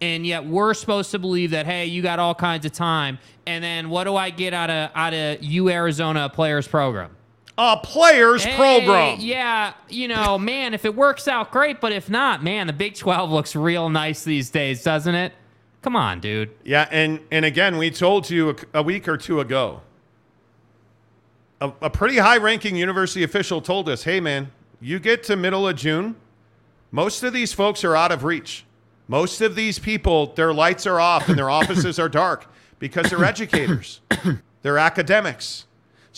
and yet we're supposed to believe that hey you got all kinds of time and then what do i get out of out of you arizona players program a players Hey, program. yeah you know man if it works out great but if not man the big 12 looks real nice these days doesn't it come on dude Yeah, and and again, we told you a, a week or two ago. A, a pretty high-ranking university official told us, "Hey, man, you get to middle of June, most of these folks are out of reach. Most of these people, their lights are off and their offices are dark because they're educators, they're academics.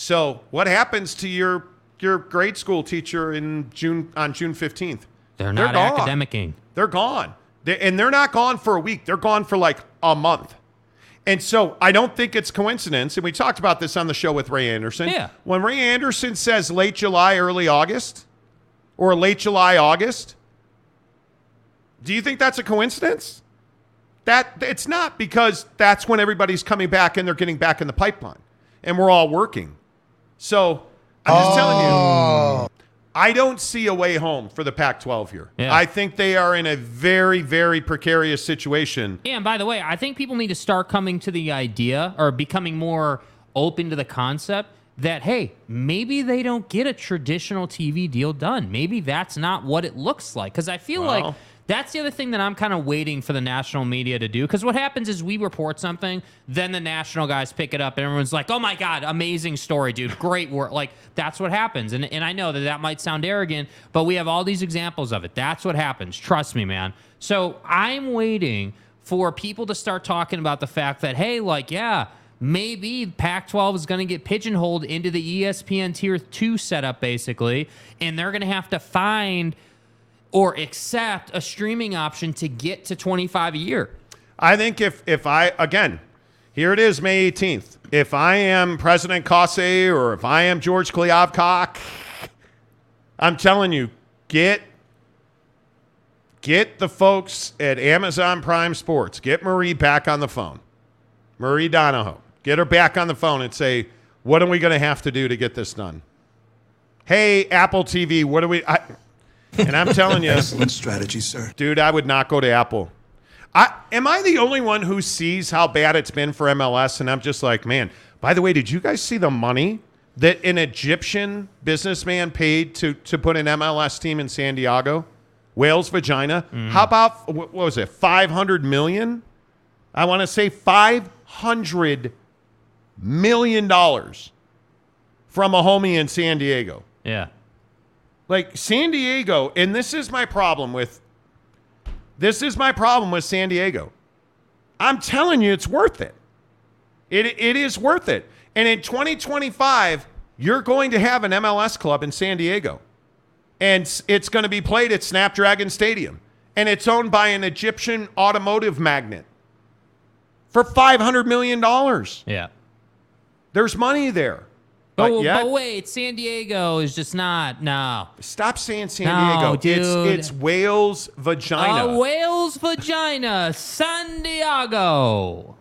So, what happens to your your grade school teacher in June on June fifteenth? they're not gone. academicing They're gone. They, and they're not gone for a week. They're gone for like a month. And so I don't think it's coincidence. And we talked about this on the show with Ray Anderson. Yeah. When Ray Anderson says late July, early August, or late July, August, do you think that's a coincidence? That it's not because that's when everybody's coming back and they're getting back in the pipeline and we're all working. So I'm just telling you, oh. I don't see a way home for the Pac 12 here. Yeah. I think they are in a very, very precarious situation. Yeah, and by the way, I think people need to start coming to the idea or becoming more open to the concept that, hey, maybe they don't get a traditional TV deal done. Maybe that's not what it looks like. Because I feel Well- like that's the other thing that I'm kind of waiting for the national media to do. Because what happens is we report something, then the national guys pick it up, and everyone's like, "Oh my god, amazing story, dude! Great work!" Like that's what happens. And and I know that that might sound arrogant, but we have all these examples of it. That's what happens. Trust me, man. So I'm waiting for people to start talking about the fact that hey, like yeah. Maybe Pac-12 is going to get pigeonholed into the ESPN Tier 2 setup, basically, and they're going to have to find or accept a streaming option to get to 25 a year. I think if if I again, here it is, May 18th. If I am President Cauce or if I am George Kliavkoff, I'm telling you, get get the folks at Amazon Prime Sports, get Marie back on the phone. Marie Donoghue. Get her back on the phone and say, what are we going to have to do to get this done? Hey, Apple TV, what are we? I, and I'm telling you, Excellent strategy, sir. dude, I would not go to Apple. I am I the only one who sees how bad it's been for MLS? And I'm just like, man. By the way, did you guys see the money that an Egyptian businessman paid to to put an MLS team in San Diego, Wales Vagina? Mm-hmm. How about what was it, five hundred million? I want to say five hundred million dollars from a homie in San Diego. Yeah. Like San Diego, and this is my problem with this is my problem with San Diego. I'm telling you, it's worth it. It, it is worth it. And in 2025, you're going to have an MLS club in San Diego. And it's going to be played at Snapdragon Stadium. And it's owned by an Egyptian automotive magnate for $500 million. Yeah. There's money there. But, But yet, but wait, San Diego is just not no. stop saying San No, Diego. dude. It's, it's Wales vagina. A whale's vagina, San Diego.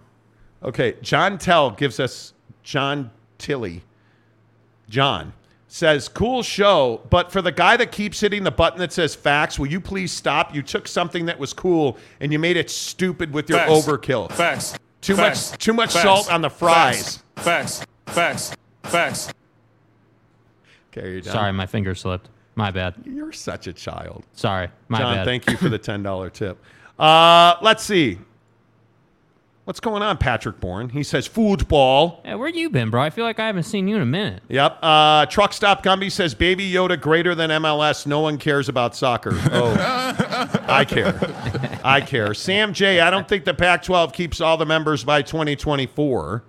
Okay, John Tell gives us John Tilly. John says, "Cool show, but for the guy that keeps hitting the button that says facts, will you please stop? You took something that was cool and you made it stupid with your Facts. overkill. Facts. Too Facts. much too much Facts. salt on the fries." Facts. Facts. Facts. Okay, you're done. Sorry, my finger slipped. My bad. You're such a child. Sorry, my John, bad. thank you for the $10 tip. Uh, let's see. What's going on, Patrick Bourne? He says football. Hey, where you been, bro? I feel like I haven't seen you in a minute. Yep. Uh, Truck Stop Gumby says Baby Yoda greater than MLS. No one cares about soccer. Oh, I care. I care. Sam J. I don't think the Pac-12 keeps all the members by 2024.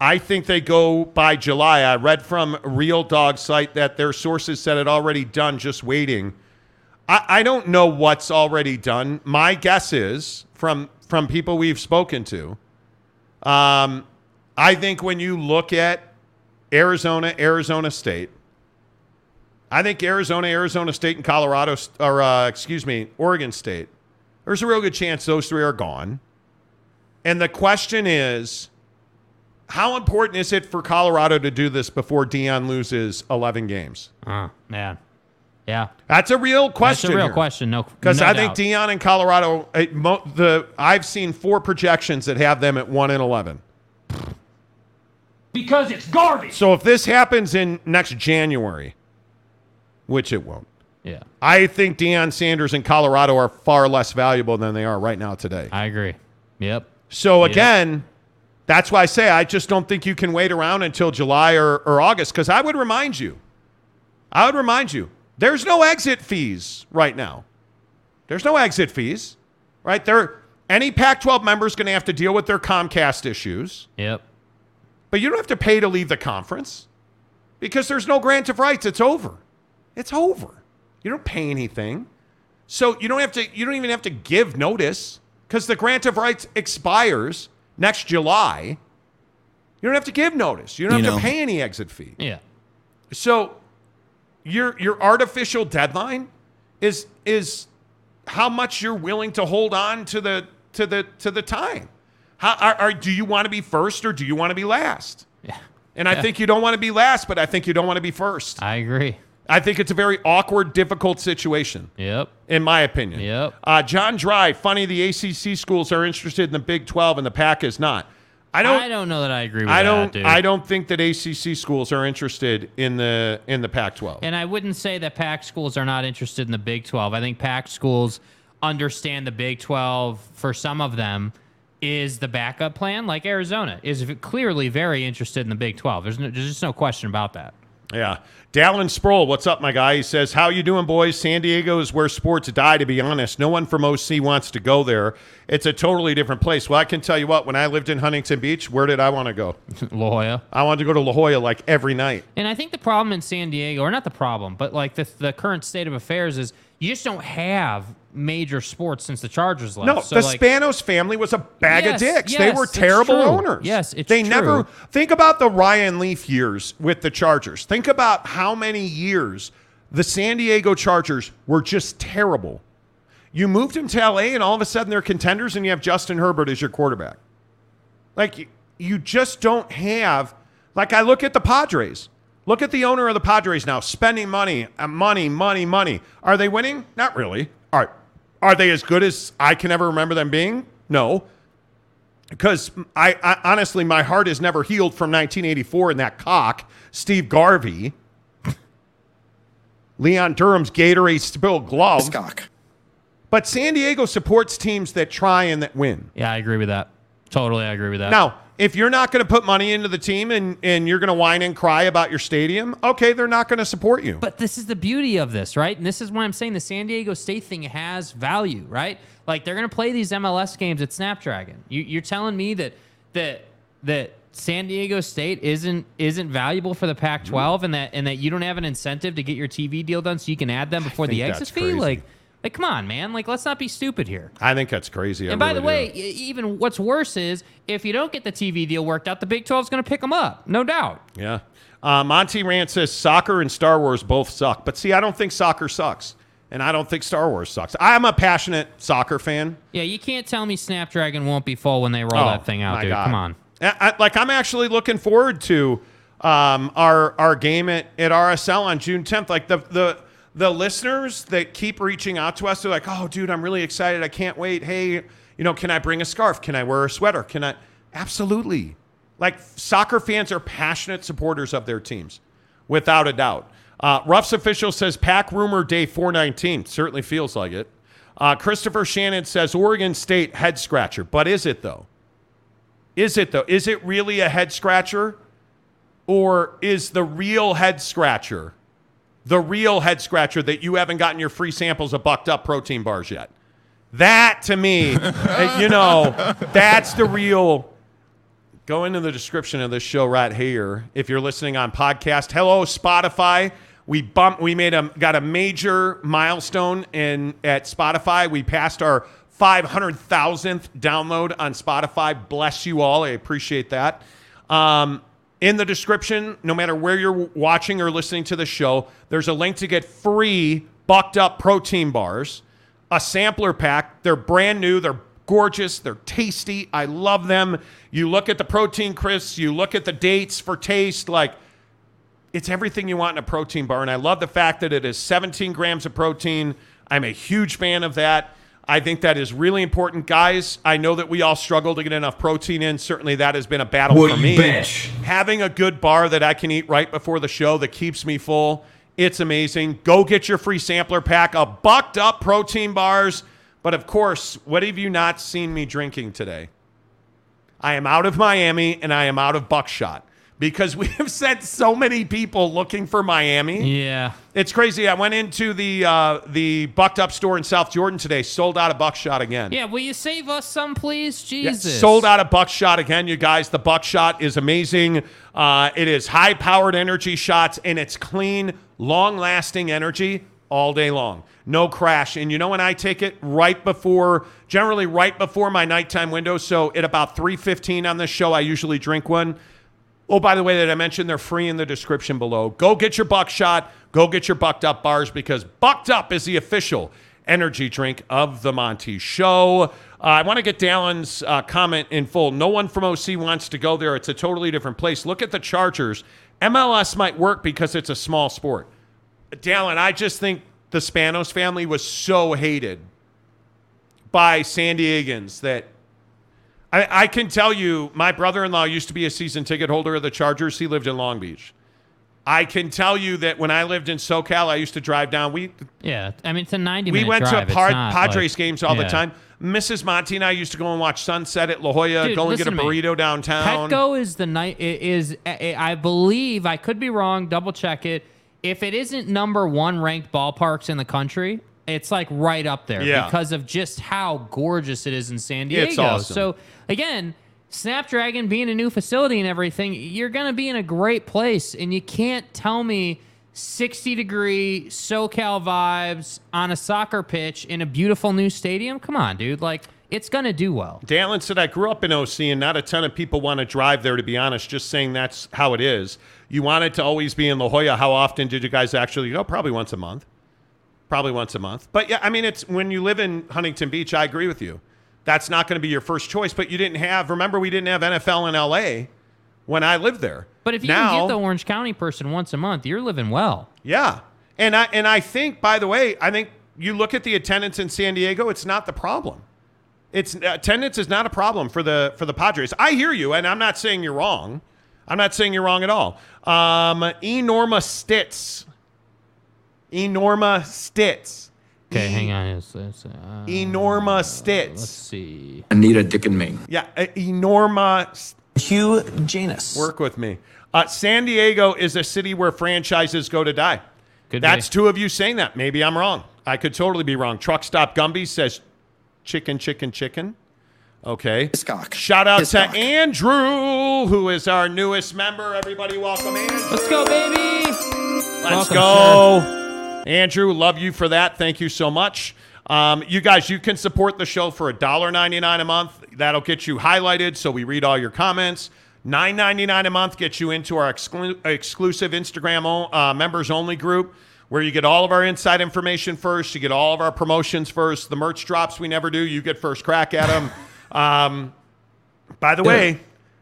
I think they go by July. I read from Real Dog site that their sources said it already done, just waiting. I, I don't know what's already done. My guess is from from people we've spoken to. Um, I think when you look at Arizona, Arizona State, I think Arizona, Arizona State, and Colorado, or uh, excuse me, Oregon State. There's a real good chance those three are gone. And the question is, how important is it for Colorado to do this before Deion loses 11 games? Oh, man. Yeah. That's a real question. That's a real here. question. No, Because no I think doubt. Deion and Colorado, uh, mo- the I've seen four projections that have them at one and eleven. Because it's garbage. So if this happens in next January, which it won't, Yeah, I think Deion Sanders and Colorado are far less valuable than they are right now today. I agree. Yep. So Yeah. again, that's why I say I just don't think you can wait around until July or, or August. Because I would remind you, I would remind you, there's no exit fees right now. There's no exit fees, right? There, any Pac-12 member is going to have to deal with their Comcast issues, Yep. but you don't have to pay to leave the conference because there's no grant of rights. It's over. It's over. You don't pay anything. So you don't have to you don't even have to give notice because the grant of rights expires next July. You don't have to give notice. You don't You have know. to pay any exit fee. Yeah. So your your artificial deadline is is how much you're willing to hold on to the to the to the time. How are, are do you want to be first or do you want to be last? Yeah. And I think you don't want to be last, but I think you don't want to be first. I agree. I think it's a very awkward, difficult situation, Yep. in my opinion. Yep. Uh, John Dry, funny the ACC schools are interested in the Big 12 and the Pac is not. I don't. I don't know that I agree with I that, don't. dude. I don't think that ACC schools are interested in the in the Pac-12. And I wouldn't say that PAC schools are not interested in the Big 12. I think PAC schools understand the Big 12 for some of them is the backup plan, like Arizona is clearly very interested in the Big 12. There's, no, there's just no question about that. Yeah. Dallin Sproul, what's up, my guy? He says, How you doing, boys? San Diego is where sports die, to be honest. No one from OC wants to go there. It's a totally different place. Well, I can tell you what, when I lived in Huntington Beach, where did I want to go? La Jolla. I wanted to go to La Jolla like every night. And I think the problem in San Diego, or not the problem, but like the, the current state of affairs is you just don't have major sports since the Chargers left. No, So, the like, Spanos family was a bag Yes, of dicks. they yes, were it's terrible owners. Yes, it's they true. never think about the Ryan Leaf years with the Chargers. Think about how many years the San Diego Chargers were just terrible. You moved them to LA, and all of a sudden they're contenders, and you have Justin Herbert as your quarterback. Like you, you just don't have. Like I look at the Padres. Look at the owner of the Padres now, spending money, uh, money, money, money. Are they winning? Not really. Are are they as good as I can ever remember them being? No. Because I, I honestly, my heart is never healed from 1984 and that cock, Steve Garvey, Leon Durham's Gatorade spilled glove. Scock. But San Diego supports teams that try and that win. Yeah, I agree with that. Totally, I agree with that. Now, if you're not going to put money into the team and, and you're going to whine and cry about your stadium, okay, they're not going to support you. But this is the beauty of this, right? And this is why I'm saying the San Diego State thing has value, right? Like they're going to play these MLS games at Snapdragon. You, you're telling me that that that San Diego State isn't isn't valuable for the Pac-12, and that and that you don't have an incentive to get your TV deal done so you can add them before the exit fee? Like, like come on, man! Like, let's not be stupid here. I think that's crazy. I And by really the way, do. even what's worse is if you don't get the TV deal worked out, the Big 12 is going to pick them up, no doubt. yeah. Uh, Monty Rand says soccer and Star Wars both suck, but see, I don't think soccer sucks, and I don't think Star Wars sucks. I'm a passionate soccer fan. Yeah, you can't tell me Snapdragon won't be full when they roll Oh, that thing out, dude. God. Come on. I, I- like I'm actually looking forward to um, our our game at, at RSL on June 10th. Like the the the listeners that keep reaching out to us, they're like, "Oh, dude, I'm really excited. I can't wait. Hey, you know, can I bring a scarf? Can I wear a sweater? Can I?" Absolutely. Like soccer fans are passionate supporters of their teams, without a doubt. Uh, Ruff's official says pack rumor day 419. Certainly feels like it. Uh, Christopher Shannon says Oregon State head scratcher, but is it though? Is it though? Is it really a head scratcher? Or is the real head scratcher the real head scratcher that you haven't gotten your free samples of bucked up protein bars yet? That to me, you know, that's the real. Go into the description of this show right here if you're listening on podcast. Hello, Spotify. We bumped. We made a got a major milestone in at Spotify. We passed our 500,000th download on Spotify. Bless you all. I appreciate that. Um, in the description, no matter where you're watching or listening to the show, there's a link to get free bucked up protein bars, a sampler pack. They're brand new. They're gorgeous. They're tasty. I love them. You look at the protein crisps, you look at the dates for taste, like it's everything you want in a protein bar. And I love the fact that it is 17 grams of protein. I'm a huge fan of that. I think that is really important. Guys, I know that we all struggle to get enough protein in. Certainly that has been a battle Well, for me. bitch. Having a good bar that I can eat right before the show that keeps me full, it's amazing. Go get your free sampler pack of bucked up protein bars. But of course, what have you not seen me drinking today? I am out of Miami and I am out of Buckshot because we have sent so many people looking for Miami. Yeah. It's crazy. I went into the uh, the Bucked Up store in South Jordan today. Sold out of Buckshot again. Yeah, will you save us some, please? Yeah, Jesus. sold out of Buckshot again, you guys. The Buckshot is amazing. Uh, it is high powered energy shots and it's clean, long lasting energy all day long. No crash. And you know when I take it right before, generally right before my nighttime window. So at about 3:15 on this show, I usually drink one. Oh, by the way, that I mentioned, they're free in the description below. Go get your buckshot. Go get your bucked up bars because bucked up is the official energy drink of the Monty Show. Uh, I want to get Dallin's uh, comment in full. No one from OC wants to go there. It's a totally different place. Look at the Chargers. MLS might work because it's a small sport. Dallin, I just think the Spanos family was so hated by San Diegans that I, I can tell you, my brother in law used to be a season ticket holder of the Chargers. He lived in Long Beach. I can tell you that when I lived in SoCal, I used to drive down. We Yeah, I mean it's a ninety. we went drive. to Par- Padres like- games all the time. Mrs. Monty and I used to go and watch Sunset at La Jolla. Dude, go and get a burrito downtown. Petco is the night is I believe I could be wrong. Double check it. If it isn't number one ranked ballparks in the country, it's like right up there Yeah. because of just how gorgeous it is in San Diego. It's awesome. So again, Snapdragon being a new facility and everything, you're gonna be in a great place, and you can't tell me. 60 degree SoCal vibes on a soccer pitch in a beautiful new stadium. Come on, dude. Like, it's going to do well. Dallin said, I grew up in OC and not a ton of people want to drive there, to be honest, just saying that's how it is. You wanted to always be in La Jolla. How often did you guys actually go? Probably once a month. Probably once a month. But yeah, I mean, it's when you live in Huntington Beach, I agree with you. That's not going to be your first choice, but you didn't have, remember, we didn't have NFL in LA when I lived there. But if you now, can get the Orange County person once a month, you're living well. Yeah. And I and I think by the way, I think you look at the attendance in San Diego, it's not the problem. It's attendance is not a problem for the for the Padres. I hear you and I'm not saying you're wrong. I'm not saying you're wrong at all. Um Enorma Stitz. Enorma Stitz. Okay, hang on. It's, it's, uh, Enorma Stitz. let's see. Anita Dick and Ming. Yeah, uh, Enorma Hugh Janus. Work with me. Uh, San Diego is a city where franchises go to die. Could That's be. two of you saying that. Maybe I'm wrong. I could totally be wrong. Truck Stop Gumby says chicken, chicken, chicken. Okay. Hiscock. Shout out Hiscock. to Andrew, who is our newest member. Everybody, welcome Andrew. Let's go, baby. Let's Welcome, go. Andrew, love you for that. Thank you so much. Um, you guys, you can support the show for $1.99 a month. That'll get you highlighted so we read all your comments. $9.99 a month gets you into our exclu- exclusive Instagram uh, members only group where you get all of our inside information first. You get all of our promotions first. The merch drops we never do, you get first crack at them. um, by the way,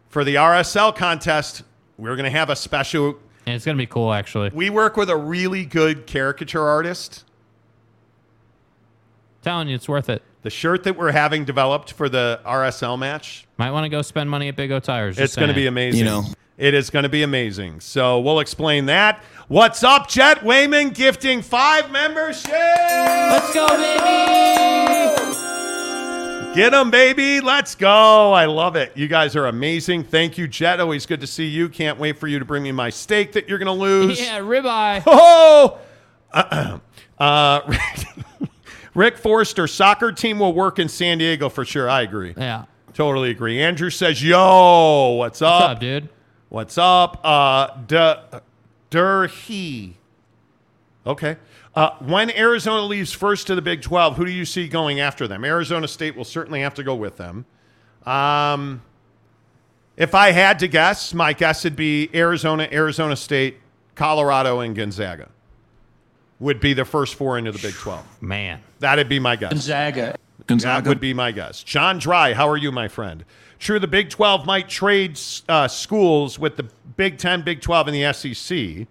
for the RSL contest, we're going to have a special Yeah, it's gonna be cool, actually. we work with a really good caricature artist. telling you, it's worth it. The shirt that we're having developed for the RSL match, Might want to go spend money at Big O Tires. it's going to be amazing. You know. It is going to be amazing. So we'll explain that. What's up, Jet Wayman gifting five memberships? Let's go, baby. Get them, baby. Let's go. I love it. You guys are amazing. Thank you, Jet. Always good to see you. Can't wait for you to bring me my steak that you're going to lose. Yeah, ribeye. Oh! Uh-uh. Uh, Rick Forster, soccer team will work in San Diego for sure. I agree. Yeah. Totally agree. Andrew says, "Yo, what's up? What's up, dude? What's up? Uh, Durhee. Okay. Uh, when Arizona leaves first to the Big 12, who do you see going after them? Arizona State will certainly have to go with them. Um, if I had to guess, my guess would be Arizona, Arizona State, Colorado, and Gonzaga would be the first four into the Big 12. Man. That'd be my guess. Gonzaga. That Gonzaga. would be my guess. John Dry, how are you, my friend? True, the Big 12 might trade uh, schools with the Big 10, Big 12, and the SEC,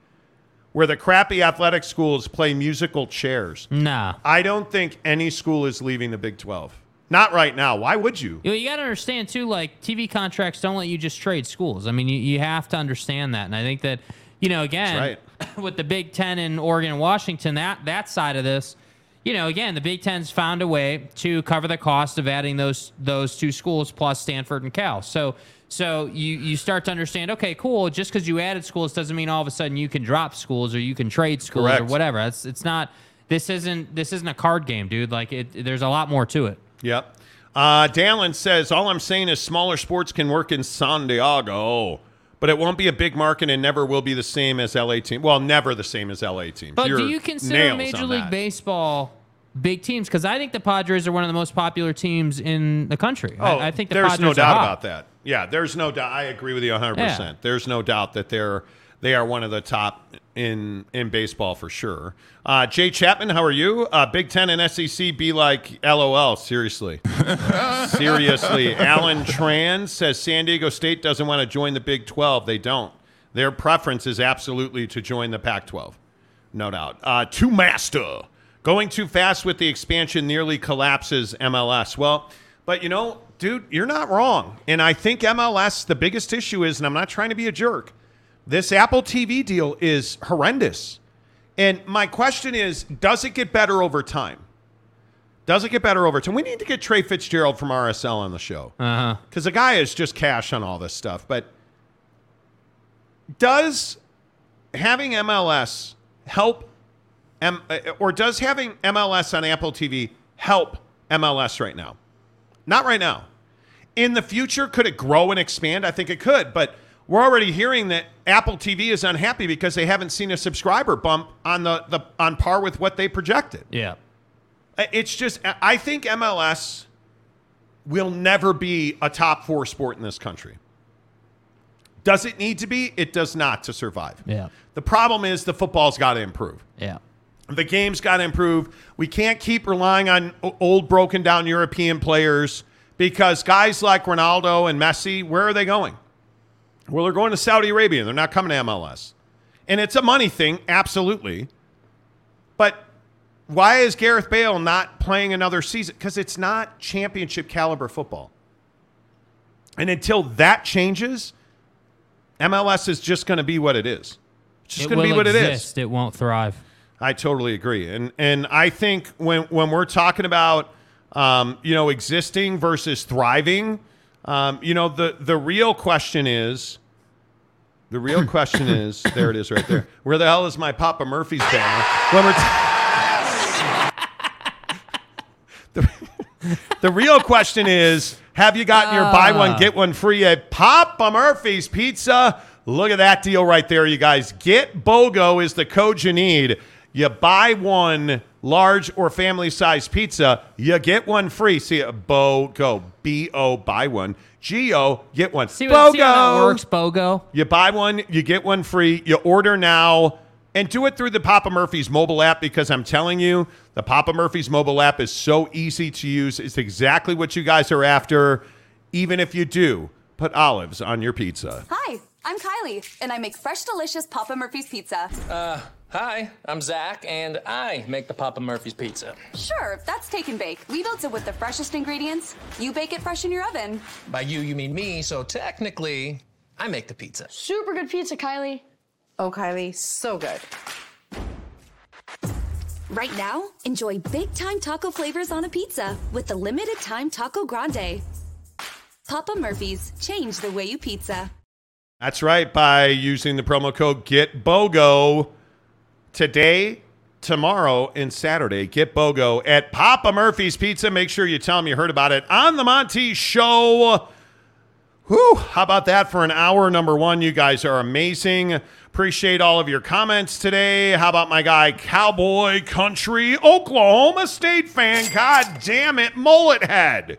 where the crappy athletic schools play musical chairs. Nah. I don't think any school is leaving the Big 12. Not right now. Why would you? You, know, you got to understand too. Like TV contracts don't let you just trade schools. I mean, you, you have to understand that. And I think that you know again with the Big Ten and Oregon and Washington that that side of this, you know, again the Big Ten's found a way to cover the cost of adding those those two schools plus Stanford and Cal. So so you you start to understand. Okay, cool. Just because you added schools doesn't mean all of a sudden you can drop schools or you can trade schools or whatever. It's it's not. This isn't this isn't a card game, dude. Like it, there's a lot more to it. Yep. Uh, Dallin says, All I'm saying is smaller sports can work in San Diego, but it won't be a big market and never will be the same as LA team. Well, never the same as LA teams. But do you consider Major League that. Baseball big teams? Because I think the Padres are one of the most popular teams in the country. Oh, I, I think the there's Padres no are doubt about that. Yeah, there's no doubt. I agree with you 100. Yeah. percent There's no doubt that they're they are one of the top in in baseball for sure. Uh, Jay Chapman, how are you? Uh, Big Ten and SEC be like LOL. Seriously, seriously. Alan Tran says San Diego State doesn't want to join the Big 12. They don't. Their preference is absolutely to join the Pac-12. No doubt. Uh, to master. Going too fast with the expansion nearly collapses MLS. Well, but you know, dude, you're not wrong. And I think MLS, the biggest issue is, and I'm not trying to be a jerk, this Apple TV deal is horrendous. And my question is, does it get better over time? Does it get better over time? We need to get Trey Fitzgerald from RSL on the show because the guy is just cash on all this stuff. But does having MLS help, M- uh, or does having MLS on Apple TV help MLS right now? Not right now. In the future, could it grow and expand? I think it could, but we're already hearing that Apple TV is unhappy because they haven't seen a subscriber bump on the, the on par with what they projected. Yeah. It's just, I think MLS will never be a top four sport in this country. Does it need to be? It does not to survive. Yeah. The problem is the football's got to improve. Yeah. The game's got to improve. We can't keep relying on old, broken down European players because guys like Ronaldo and Messi, where are they going? Well, they're going to Saudi Arabia. They're not coming to MLS. And it's a money thing, absolutely. But why is Gareth Bale not playing another season? Because it's not championship caliber football. And until that changes, MLS is just going to be what it is. It's just It going to be what it is. exist. It won't thrive. I totally agree, and and I think when when we're talking about um, you know existing versus thriving, um, you know the the real question is. The real question is, there it is right there. Where the hell is my Papa Murphy's banner? When we're t- the, the real question is, Have you gotten your buy one, get one free at Papa Murphy's Pizza? Look at that deal right there, you guys. Get BOGO is the code you need. You buy one large or family size pizza, you get one free. See, BOGO, B O, buy one. G O, get one. See, what, see how that works, BOGO? You buy one, you get one free. You order now and do it through the Papa Murphy's mobile app because I'm telling you, the Papa Murphy's mobile app is so easy to use. It's exactly what you guys are after, even if you do put olives on your pizza. Hi, I'm Kylie, and I make fresh, delicious Papa Murphy's pizza. Uh, hi, I'm Zach, and I make the Papa Murphy's pizza. Sure, that's take and bake. We built it with the freshest ingredients. You bake it fresh in your oven. By you, you mean me, so technically, I make the pizza. Super good pizza, Kylie. Oh, Kylie, so good. Right now, enjoy big time taco flavors on a pizza with the limited time Taco Grande. Papa Murphy's, change the way you pizza. That's right, by using the promo code GETBOGO today, tomorrow, and Saturday. Get BOGO at Papa Murphy's Pizza. Make sure you tell them you heard about it on the Monty Show. Whew, how about that for an hour number one? You guys are amazing. Appreciate all of your comments today. How about my guy, Cowboy Country, Oklahoma State fan? God damn it, mullet head.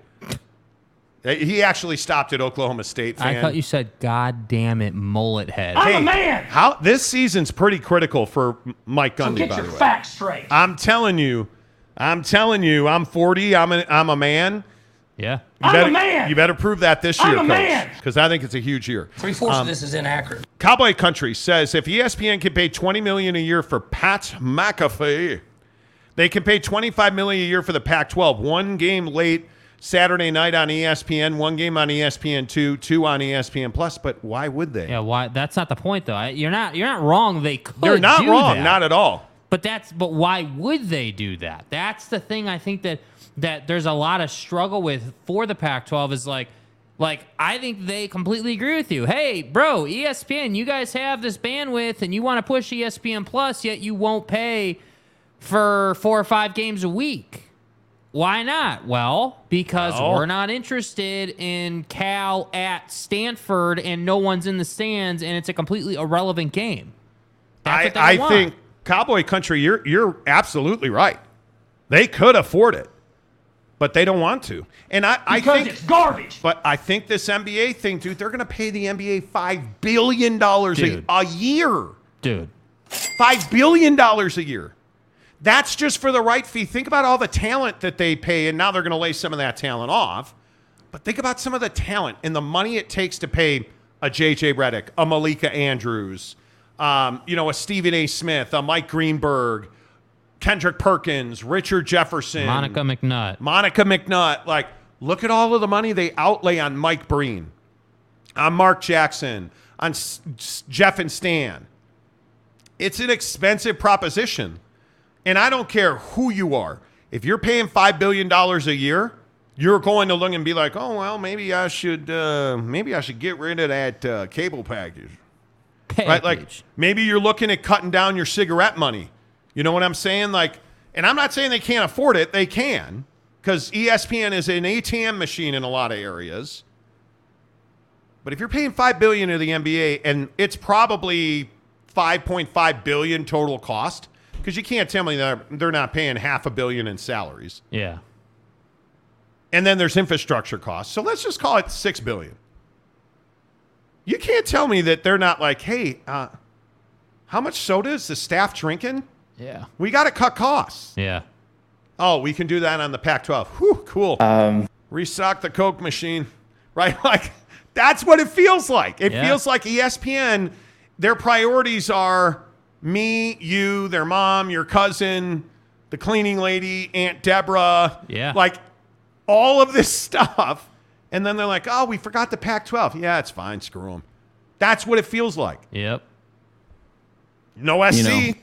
He actually stopped at Oklahoma State fan. I thought you said, God damn it, mullet head. I'm hey, a man. How this season's pretty critical for Mike Gundy. get by your the way. facts straight. I'm telling you, I'm telling you, I'm 40. I'm a, I'm a man. Yeah. You I'm better, a man. You better prove that this year, I'm a coach, man. because I think it's a huge year. Three fourths Um, of this is inaccurate. Cowboy Country says if ESPN can pay 20 million a year for Pat McAfee, they can pay 25 million a year for the Pac-12. One game late Saturday night on ESPN, one game on ESPN two, two on ESPN Plus. But why would they? Yeah, why? That's not the point, though. You're not. You're not wrong. They could. They're not wrong, that. not at all. But that's. But why would they do that? That's the thing. I think that that there's a lot of struggle with for the Pac-12 is like. Like I think they completely agree with you. Hey, bro, ESPN, you guys have this bandwidth and you want to push ESPN Plus, yet you won't pay for four or five games a week. Why not? Well, because Well. we're not interested in Cal at Stanford and no one's in the stands and it's a completely irrelevant game. That's I, what I want. think Cowboy Country, you're you're absolutely right. They could afford it, but they don't want to. And I, I Because think it's garbage. But I think this NBA thing, dude, they're going to pay the NBA five billion dollars a, a year. Dude. Five billion dollars a year. That's just for the right fee. Think about all the talent that they pay, and now they're going to lay some of that talent off. But think about some of the talent and the money it takes to pay a JJ Redick, a Malika Andrews, um, you know, a Stephen A. Smith, a Mike Greenberg, Kendrick Perkins, Richard Jefferson, Monica McNutt. Monica McNutt. Like, look at all of the money they outlay on Mike Breen, on Mark Jackson, on S- S- Jeff and Stan. It's an expensive proposition. And I don't care who you are. If you're paying $5 billion a year, you're going to look and be like, oh, well, maybe I should, uh, maybe I should get rid of that uh, cable package. Right? Like, maybe you're looking at cutting down your cigarette money. You know what I'm saying? Like, and I'm not saying they can't afford it. They can, because ESPN is an ATM machine in a lot of areas. But if you're paying five billion to the NBA, and it's probably 5.5 billion total cost, because you can't tell me that they're not paying half a billion in salaries, Yeah. and then there's infrastructure costs. So let's just call it six billion. You can't tell me that they're not like, hey, uh, how much soda is the staff drinking? Yeah. We got to cut costs. Yeah. Oh, we can do that on the Pac-12. Whew, cool. Um, Restock the Coke machine, right? Like that's what it feels like. It Yeah. feels like ESPN. Their priorities are me, you, their mom, your cousin, the cleaning lady, Aunt Deborah. Yeah. like all of this stuff, and then they're like, "Oh, we forgot the Pac-12." Yeah, it's fine. Screw them. That's what it feels like. Yep. No SC. You know.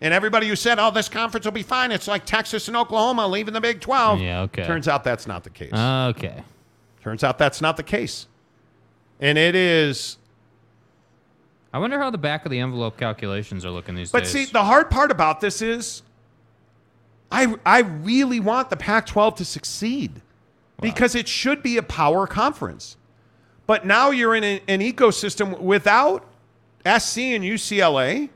And everybody who said, oh, this conference will be fine, it's like Texas and Oklahoma leaving the Big 12. Yeah, okay. Turns out that's not the case. Okay. Turns out that's not the case. And it is. I wonder how the back of the envelope calculations are looking these But days. But see, the hard part about this is I, I really want the Pac 12 to succeed. because it should be a power conference. But now you're in a- an ecosystem without SC and UCLA.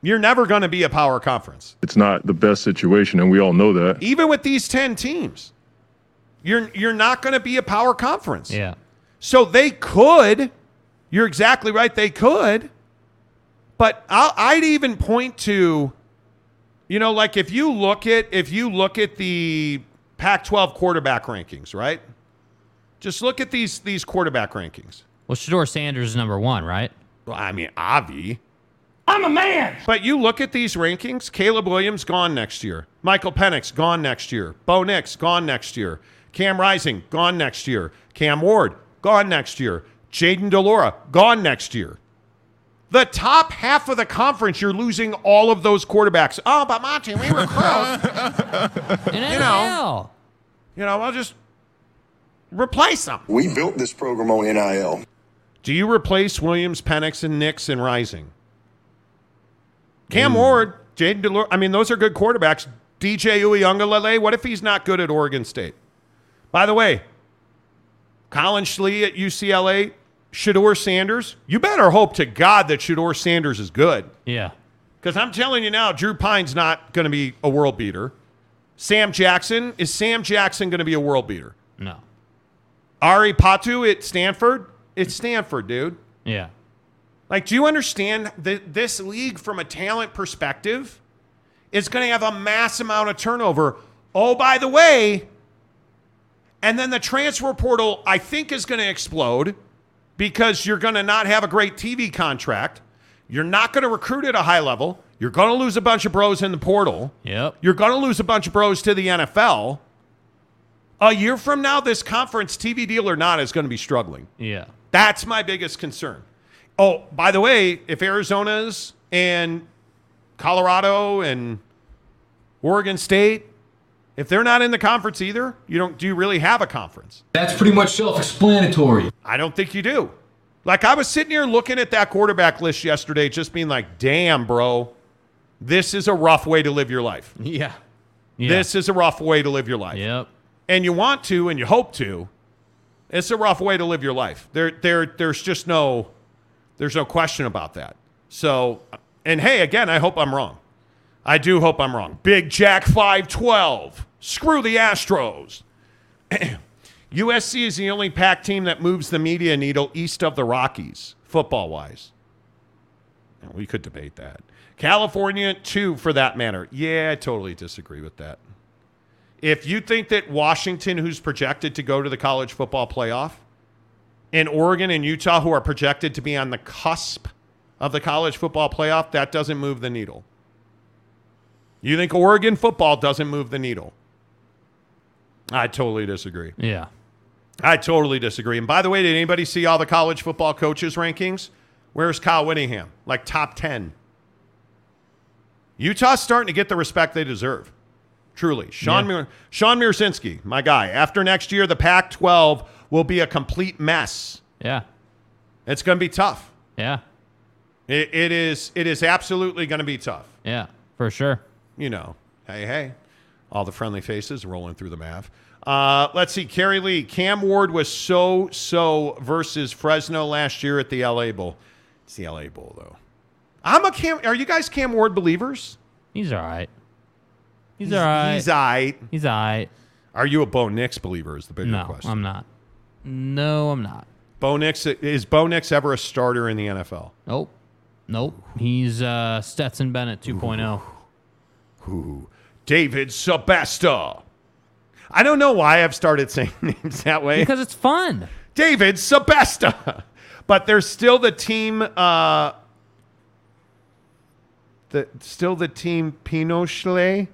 You're never going to be a power conference. It's not the best situation, and we all know that. Even with these 10 teams, you're you're not going to be a power conference. Yeah. So they could. You're exactly right. They could. But I'll, I'd even point to, you know, like if you look at if you look at the Pac-12 quarterback rankings, right? Just look at these these quarterback rankings. Well, Shedeur Sanders is number one, right? Well, I mean, Avi. I'm a man. But you look at these rankings. Caleb Williams gone next year. Michael Penix gone next year. Bo Nix gone next year. Cam Rising gone next year. Cam Ward gone next year. Jayden de Laura gone next year. The top half of the conference, you're losing all of those quarterbacks. Oh, but Monty, we were close. You know. you know, I'll just replace them. We built this program on NIL. Do you replace Williams, Penix, and Nix and Rising? Cam mm. Ward, Jaden Delore. I mean, those are good quarterbacks. DJ Uiagalelei, what if he's not good at Oregon State? By the way, Collin Schlee at UCLA, Shedeur Sanders. You better hope to God that Shedeur Sanders is good. Yeah. Because I'm telling you now, Drew Pyne's not going to be a world beater. Sam Jackson, is Sam Jackson going to be a world beater? No. Ari Patu at Stanford? It's Stanford, dude. Yeah. Like, do you understand that this league, from a talent perspective, is going to have a mass amount of turnover? Oh, by the way, and then the transfer portal, I think, is going to explode because you're going to not have a great TV contract. You're not going to recruit at a high level. You're going to lose a bunch of bros in the portal. Yep. You're going to lose a bunch of bros to the NFL. A year from now, this conference, TV deal or not, is going to be struggling. Yeah. That's my biggest concern. Oh, by the way, if Arizona's and Colorado and Oregon State, if they're not in the conference either, you don't do you really have a conference? That's pretty much self-explanatory. I don't think you do. Like I was sitting here looking at that quarterback list yesterday, just being like, damn, bro, this is a rough way to live your life. Yeah. Yeah. This is a rough way to live your life. Yep. And you want to and you hope to. It's a rough way to live your life. There, there, there's just no, there's no question about that. So, and hey, again, I hope I'm wrong. I do hope I'm wrong. Big Jack 512. Screw the Astros. USC is the only Pac team that moves the media needle east of the Rockies, football wise. We could debate that. California, too, for that matter. Yeah, I totally disagree with that. If you think that Washington, who's projected to go to the college football playoff, and Oregon and Utah, who are projected to be on the cusp of the college football playoff, that doesn't move the needle. You think Oregon football doesn't move the needle? I totally disagree. Yeah. I totally disagree. And by the way, did anybody see all the college football coaches rankings? Where's Kyle Whittingham? Like top 10. Utah's starting to get the respect they deserve. Truly. Sean, Yeah. Mir- Sean Mirsinski, my guy. After next year, the Pac 12 will be a complete mess. Yeah. It's going to be tough. Yeah. It, it is. It is absolutely going to be tough. Yeah. For sure. You know, hey, hey, all the friendly faces rolling through the math. Uh, let's see, Kerry Lee. Cam Ward was so so versus Fresno last year at the LA Bowl. It's the LA Bowl though. I'm a Cam. Are you guys Cam Ward believers? He's all right. He's, all right. He's all right. He's all right. Are you a Bo Nix believer? Is the bigger No, question. I'm not. No, I'm not. Bo Nix is Bo Nix ever a starter in the NFL? Nope. Nope. He's uh, Stetson Bennett oh. 2.0. Ooh, David Sebesta. I don't know why I've started saying names that way. Because it's fun. David Sebesta. But there's still the team uh the still the team Pinochet.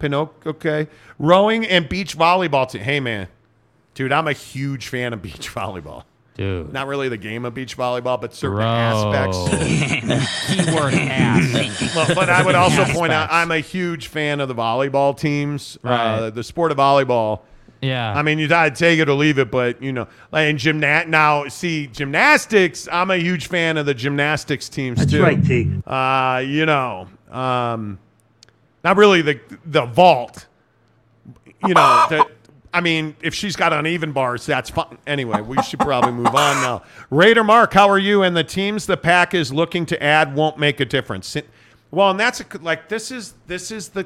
Pinoc okay. Rowing and beach volleyball team. Hey man. Dude, I'm a huge fan of beach volleyball. Dude. Not really the game of beach volleyball, but certain Bro. aspects. Keyword ass. Well, but I would also point out I'm a huge fan of the volleyball teams. Uh, the sport of volleyball. Yeah. I mean, you gotta take it or leave it, but you know, like in gymnast now, see gymnastics. I'm a huge fan of the gymnastics teams That's too. right, T. Uh, you know, um, not really the the vault. You know, the, I mean, if she's got uneven bars, that's fine. Anyway, we should probably move on now. Raider Mark, how are you? And the teams the pack is looking to add won't make a difference. Well, and that's a, like this is this is the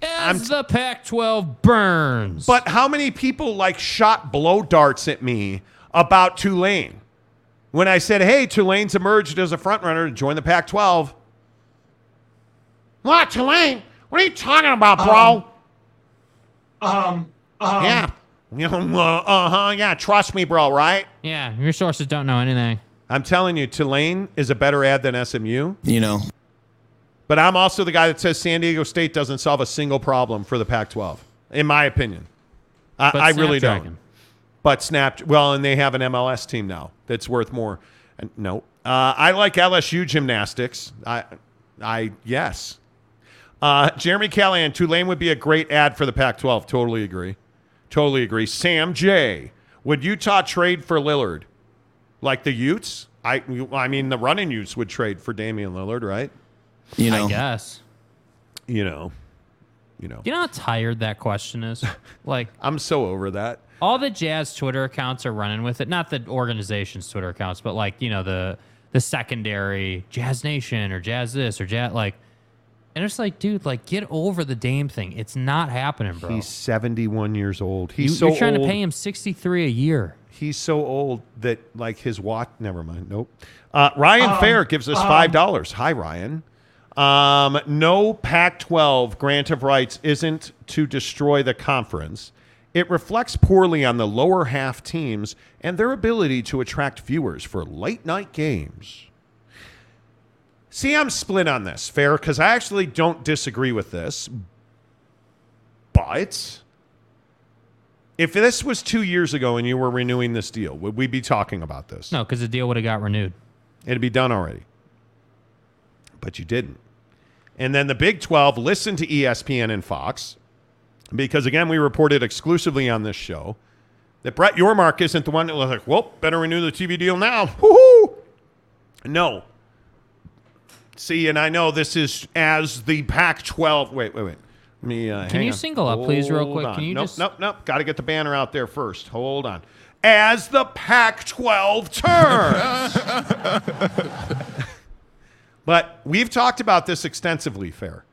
As the Pac-12 burns. But how many people like shot blow darts at me about Tulane when I said, "Hey, Tulane's emerged as a front runner to join the Pac-12"? What Tulane? What are you talking about, bro? Um, um, yeah, you uh huh. Yeah, trust me, bro. Right? Yeah, your sources don't know anything. I'm telling you, Tulane is a better ad than SMU. You know. But I'm also the guy that says San Diego State doesn't solve a single problem for the Pac-12, in my opinion. I, I really don't. But Snap, well, and they have an MLS team now that's worth more. And no, uh, I like LSU gymnastics. I, I yes. Uh, Jeremy Callahan, Tulane would be a great ad for the Pac-12. Totally agree. Totally agree. Sam J. Would Utah trade for Lillard? Like the Utes? I, I mean, the running Utes would trade for Damian Lillard, right? You know, I guess. You know, you know. You know how tired that question is? Like, I'm so over that. all the Jazz Twitter accounts are running with it. Not the organization's Twitter accounts, but like you know the the secondary Jazz Nation or Jazz this or Jazz like, and it's like, dude, like get over the Dame thing. It's not happening, bro. He's 71 years old. you, He's so you're trying old. to pay him 63 a year. He's so old that like his watch. Never mind. Nope. Uh, Ryan Um, Fair gives us um, five dollars. Hi, Ryan. Um, no Pac-12 grant of rights isn't to destroy the conference. It reflects poorly on the lower half teams and their ability to attract viewers for late night games. See, I'm split on this, Fair, because I actually don't disagree with this. But if this was two years ago and you were renewing this deal, would we be talking about this? No, because the deal would have got renewed. It'd be done already. But you didn't. And then the Big 12 listened to ESPN and Fox because, again, we reported exclusively on this show that Brett Yormark isn't the one that was like, well, better renew the TV deal now. Woohoo! No. See, and I know this is as the Pac 12. Wait, wait, wait. Let me, uh, Can you on. single up, please, real quick? on. Can you nope, just- Nope, nope. Got to get the banner out there first. Hold on. As the Pac 12 turns. But we've talked about this extensively, Fair.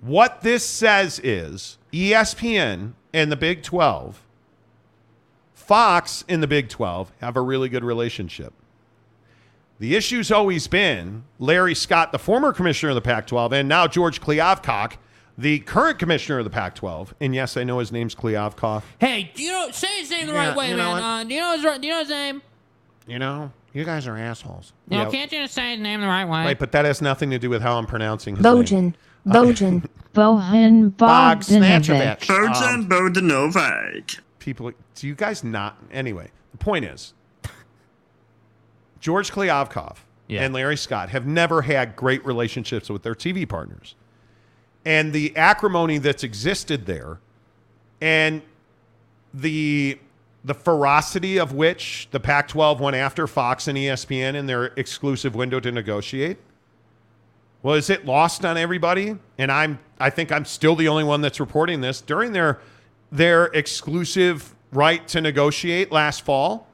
What this says is ESPN and the Big 12, Fox in the Big 12 have a really good relationship. The issue's always been Larry Scott, the former commissioner of the Pac 12, and now George Kliavkoff, the current commissioner of the Pac 12. And yes, I know his name's Kliavkoff. Hey, do you know say his name the Yeah, right way, you know man? Uh, do you know his do you know his name? You know, you guys are assholes. You Yeah. know, can't you just say his name the right way? Right, but that has nothing to do with how I'm pronouncing his name. Bojan. Bojan. Bojan Bogdanovic. Bojan Bogdanovic. People, do you guys not? Anyway, the point is, George Kliavkoff and Larry Scott have never had great relationships with their TV partners. And the acrimony that's existed there and the the ferocity of which the Pac 12 went after Fox and ESPN in their exclusive window to negotiate. Well, is it lost on everybody? And I'm I think I'm still the only one that's reporting this. During their their exclusive right to negotiate last fall,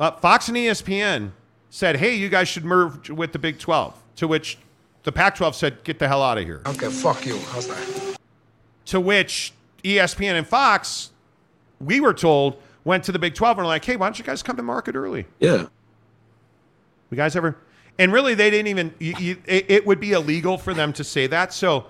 uh, Fox and ESPN said, "Hey, you guys should merge with the Big 12." To which the Pac-12 said, "Get the hell out of here." Okay, fuck you. How's that? To which ESPN and Fox, we were told, went to the Big 12 and were like, "Hey, why don't you guys come to market early?" Yeah. You guys ever? And really, they didn't even. You, you, it, it would be illegal for them to say that. So,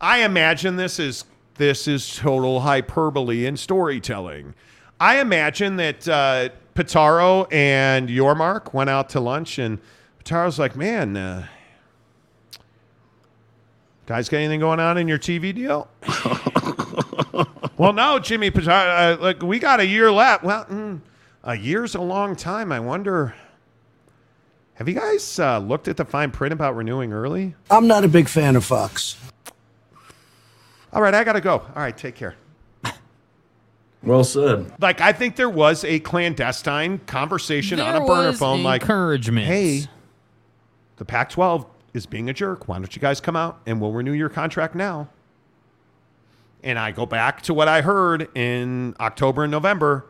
I imagine this is this is total hyperbole and storytelling. I imagine that uh, Pitaro and Yormark went out to lunch, and Pitaro's like, "Man, uh, guys, got anything going on in your TV deal?" well, no, Jimmy Pitaro. Uh, like, we got a year left. Well, mm, a year's a long time. I wonder. Have you guys uh, looked at the fine print about renewing early? I'm not a big fan of Fox. All right, I got to go. All right, take care. Well said. Like, I think there was a clandestine conversation on a burner was phone, like, encouragement. hey, the Pac 12 is being a jerk. Why don't you guys come out and we'll renew your contract now? And I go back to what I heard in October and November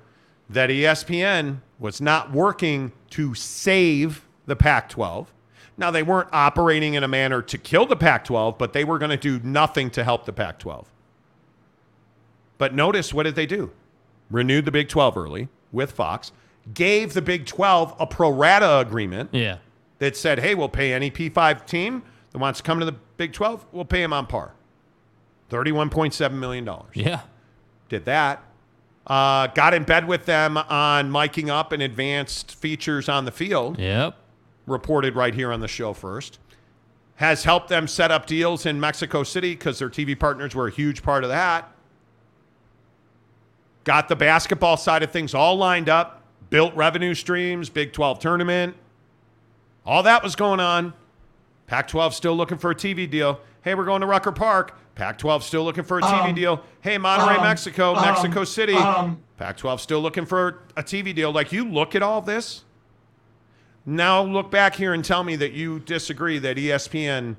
that ESPN was not working to save the Pac 12. Now, they weren't operating in a manner to kill the Pac 12, but they were going to do nothing to help the Pac 12. But notice what did they do? Renewed the Big 12 early with Fox, gave the Big 12 a pro rata agreement Yeah. that said, hey, we'll pay any P5 team that wants to come to the Big 12, we'll pay them on par. $31.7 million. Yeah. Did that. Uh, got in bed with them on miking up and advanced features on the field. Yep. Reported right here on the show first. Has helped them set up deals in Mexico City because their TV partners were a huge part of that. Got the basketball side of things all lined up, built revenue streams, Big 12 tournament. All that was going on. Pac 12 still looking for a TV deal. Hey, we're going to Rucker Park. Pac 12 still looking for a TV Um, deal. Hey, Monterey, um, Mexico, um, Mexico City. um, Pac 12 still looking for a TV deal. Like, you look at all this. Now look back here and tell me that you disagree that ESPN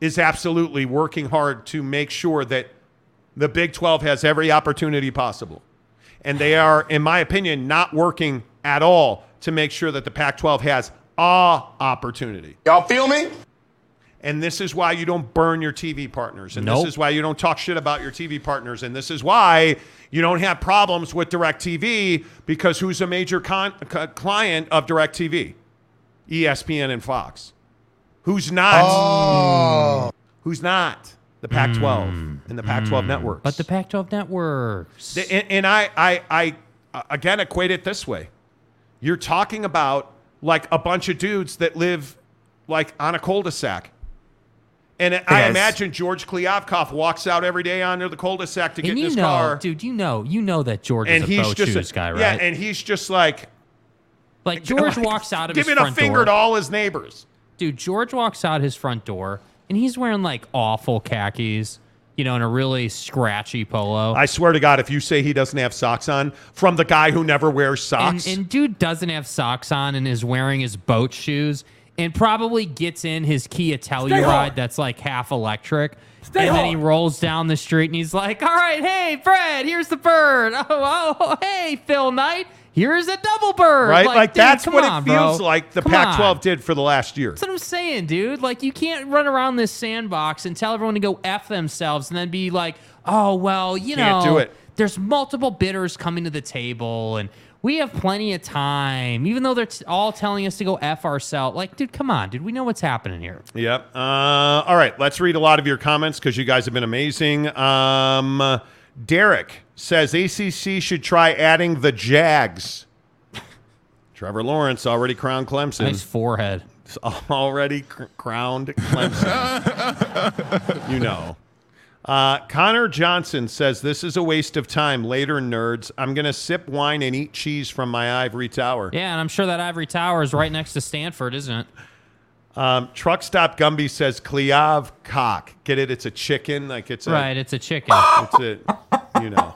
is absolutely working hard to make sure that the Big 12 has every opportunity possible. And they are, in my opinion, not working at all to make sure that the Pac 12 has a opportunity. Y'all feel me? And this is why you don't burn your TV partners. And Nope. this is why you don't talk shit about your TV partners. And this is why you don't have problems with DirecTV because who's a major con- c- client of DirecTV? ESPN and Fox. Who's not? Oh. Who's not? The Pac 12 mm. and the Pac 12 mm. networks. But the Pac-12 networks. The- And, and I, I, I, again, equate it this way. You're talking about like a bunch of dudes that live like on a cul-de-sac. And I imagine George Kliavkoff walks out every day onto the cul-de-sac to get and in you his know, car. dude, you know, you know that George and is a he's boat just shoes a, guy, right? Yeah, and he's just like like George like, walks out of his giving a finger door. to all his neighbors. Dude, George walks out his front door and he's wearing like awful khakis, you know, in a really scratchy polo. I swear to God, if you say he doesn't have socks on, from the guy who never wears socks, and dude doesn't have socks on and is wearing his boat shoes and probably gets in his Kia Telluride that's like half electric. and then he rolls down the street and he's like, "All right, hey Fred, here's the bird. Oh, oh hey Phil Knight, here's a double bird." right? Like, dude, that's what on, it feels bro. like the Come Pac-12 did for the last year. That's what I'm saying, dude. Like, you can't run around this sandbox and tell everyone to go F themselves and then be like, oh, well, you Can't know, do it. there's multiple bidders coming to the table and we have plenty of time, even though they're t- all telling us to go F ourselves. Like, dude, come on, dude. We know what's happening here. Yep. Uh, all right. Let's read a lot of your comments because you guys have been amazing. Um, Derek says ACC should try adding the Jags. Trevor Lawrence already crowned Clemson. Nice forehead. It's already cr- crowned Clemson. you know. Uh, Connor Johnson says this is a waste of time. Later, nerds. I'm gonna sip wine and eat cheese from my ivory tower. Yeah, and I'm sure that ivory tower is right next to Stanford, isn't it? Um, Truck Stop Gumby says Kliav cock. Get it? It's a chicken. Like it's a right, it's a chicken. It's a you know.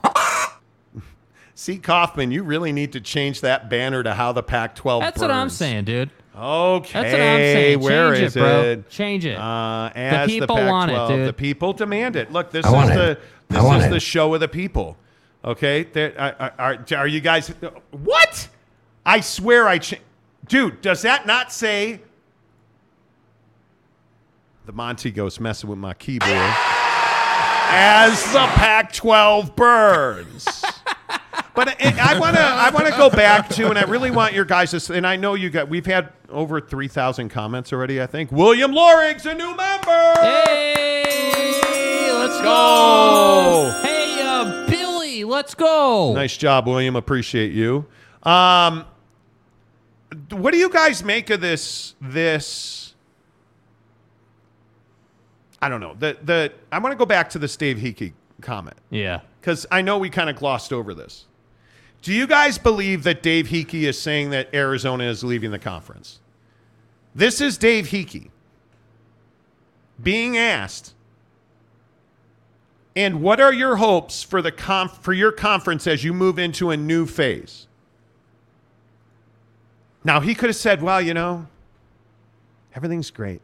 See Kaufman, you really need to change that banner to how the Pac-12. That's what I'm burns. saying, dude. Okay, That's what I'm saying. where Change is it, bro. it? Change it. Uh, as the, people Pac-12, want it, dude. The people demand it. Look, this I is the it. This is it. the show of the people. Okay, There- are, are, are you guys? What? I swear, I cha- dude. Does that not say? The Monty Ghost messing with my keyboard as the Pac-12 burns. But I- I want to I want to go back to, and I really want your guys to. And I know you got. We've had over three thousand comments already. I think William Lorig's a new member. Hey, let's go. Hey, uh, Billy, let's go. Nice job, William. Appreciate you. Um, what do you guys make of this? This I don't know. The the I want to go back to the Steve Heeke comment Yeah. because I know we kind of glossed over this. Do you guys believe that Dave Heeke is saying that Arizona is leaving the conference? This is Dave Heeke being asked, and what are your hopes for the conf- for your conference as you move into a new phase? Now he could have said, "Well, you know, everything's great.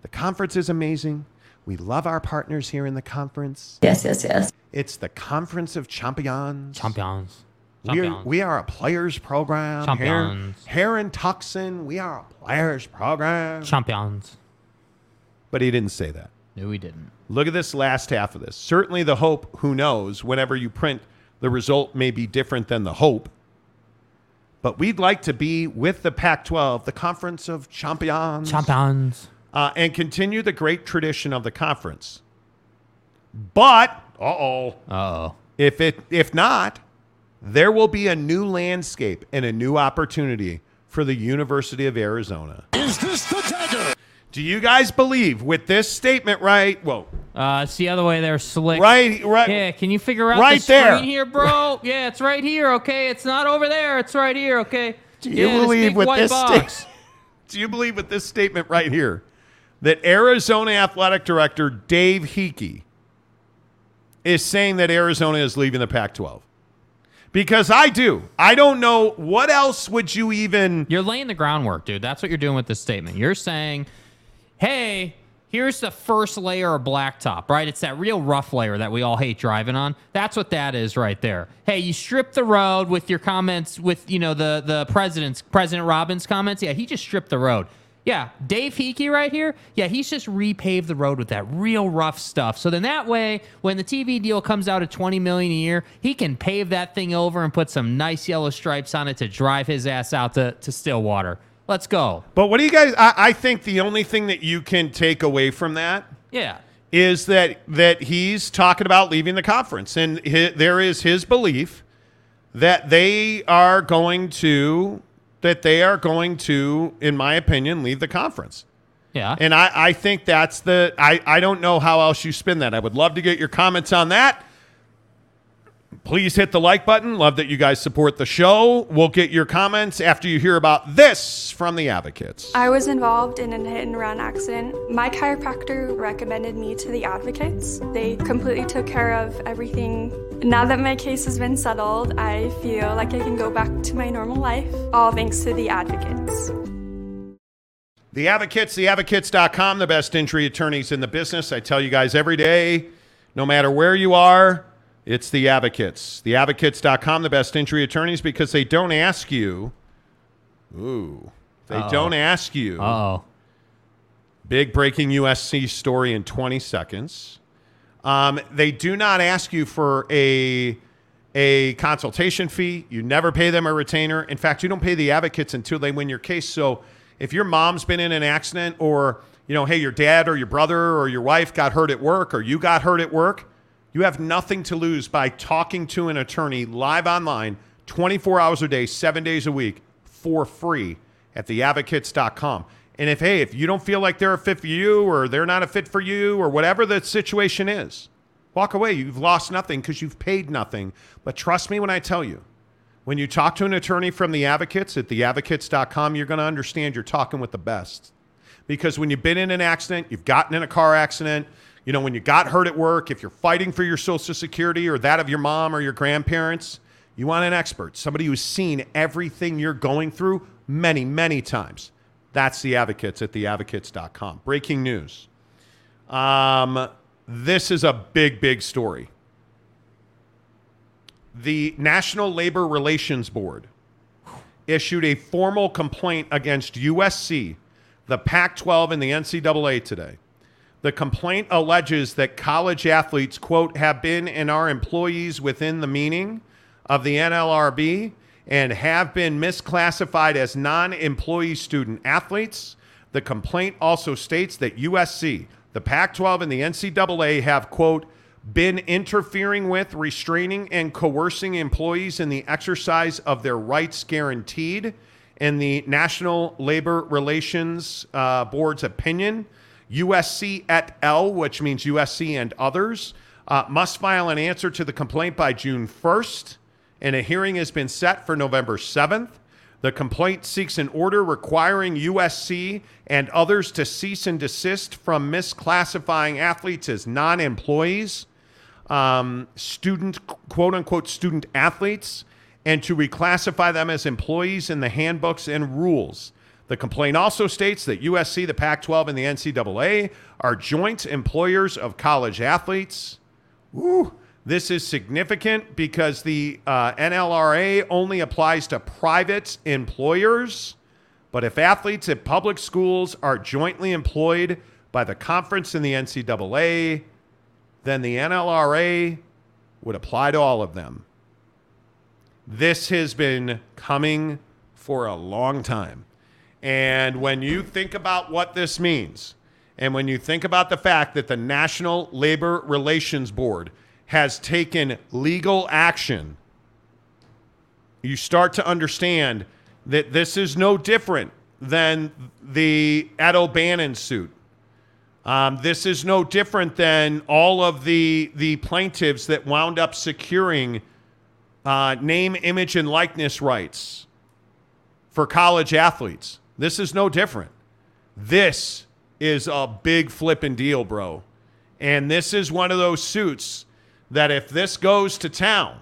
The conference is amazing. We love our partners here in the conference. Yes, yes, yes. It's the Conference of Champions. Champions. We're, we are a players program. Champions. Heron Tucson, we are a players program. Champions. But he didn't say that. No, he didn't. Look at this last half of this. Certainly the hope, who knows, whenever you print, the result may be different than the hope. But we'd like to be with the Pac 12, the Conference of Champions. Champions. Uh, and continue the great tradition of the conference. But, uh oh. Uh-oh. If, it, if not, there will be a new landscape and a new opportunity for the University of Arizona. Is this the dagger? Do you guys believe with this statement right? Whoa. Uh, it's the other way there, slick. Right, right. Yeah, can you figure out Right the screen there. here, bro? yeah, it's right here. Okay, it's not over there. It's right here. Okay. Do you yeah, believe big with this sta- Do you believe with this statement right here that Arizona Athletic Director Dave Heeke is saying that Arizona is leaving the Pac-12? Because I do. I don't know what else would you even You're laying the groundwork, dude. That's what you're doing with this statement. You're saying, hey, here's the first layer of blacktop, right? It's that real rough layer that we all hate driving on. That's what that is right there. Hey, you strip the road with your comments with, you know, the the president's President Robbins comments. Yeah, he just stripped the road. Yeah, Dave Heeke right here. Yeah, he's just repaved the road with that real rough stuff. So then that way, when the TV deal comes out at 20 million a year, he can pave that thing over and put some nice yellow stripes on it to drive his ass out to, to Stillwater. Let's go. But what do you guys I, I think the only thing that you can take away from that Yeah. is that that he's talking about leaving the conference, and hi there is his belief that they are going to that they are going to, in my opinion, leave the conference. Yeah. And I, I think that's the I, I don't know how else you spin that. I would love to get your comments on that. Please hit the like button. Love that you guys support the show. We'll get your comments after you hear about this from the advocates. I was involved in a hit and run accident. My chiropractor recommended me to the advocates. They completely took care of everything. Now that my case has been settled, I feel like I can go back to my normal life, all thanks to the advocates. The Advocates, theadvocates.com, the best injury attorneys in the business. I tell you guys every day, no matter where you are, it's the Advocates. Theadvocates.com, the best injury attorneys, because they don't ask you. Ooh. They Uh-oh. don't ask you. Uh-oh. Big breaking USC story in 20 seconds. Um, they do not ask you for a a consultation fee. You never pay them a retainer. In fact, you don't pay the advocates until they win your case. So if your mom's been in an accident or, you know, hey, your dad or your brother or your wife got hurt at work or you got hurt at work, you have nothing to lose by talking to an attorney live online 24 hours a day, 7 days a week for free at theadvocates.com. And if hey, if you don't feel like they're a fit for you or they're not a fit for you or whatever the situation is, walk away. You've lost nothing because you've paid nothing. But trust me when I tell you, when you talk to an attorney from the advocates at theadvocates.com, you're going to understand you're talking with the best. Because when you've been in an accident, you've gotten in a car accident, you know, when you got hurt at work, if you're fighting for your social security or that of your mom or your grandparents, you want an expert, somebody who's seen everything you're going through many, many times. That's the advocates at theadvocates.com. Breaking news. Um, this is a big, big story. The National Labor Relations Board issued a formal complaint against USC, the Pac 12, and the NCAA today. The complaint alleges that college athletes, quote, have been and are employees within the meaning of the NLRB and have been misclassified as non employee student athletes. The complaint also states that USC, the Pac 12, and the NCAA have, quote, been interfering with, restraining, and coercing employees in the exercise of their rights guaranteed. In the National Labor Relations uh, Board's opinion, USC et al., which means USC and others, uh, must file an answer to the complaint by June 1st, and a hearing has been set for November 7th. The complaint seeks an order requiring USC and others to cease and desist from misclassifying athletes as non employees, um, student, quote unquote, student athletes, and to reclassify them as employees in the handbooks and rules. The complaint also states that USC, the Pac 12, and the NCAA are joint employers of college athletes. Woo. This is significant because the uh, NLRA only applies to private employers. But if athletes at public schools are jointly employed by the conference and the NCAA, then the NLRA would apply to all of them. This has been coming for a long time. And when you think about what this means, and when you think about the fact that the National Labor Relations Board has taken legal action, you start to understand that this is no different than the Ed O'Bannon suit. Um, this is no different than all of the the plaintiffs that wound up securing uh, name, image, and likeness rights for college athletes. This is no different. This is a big flipping deal, bro. And this is one of those suits that if this goes to town,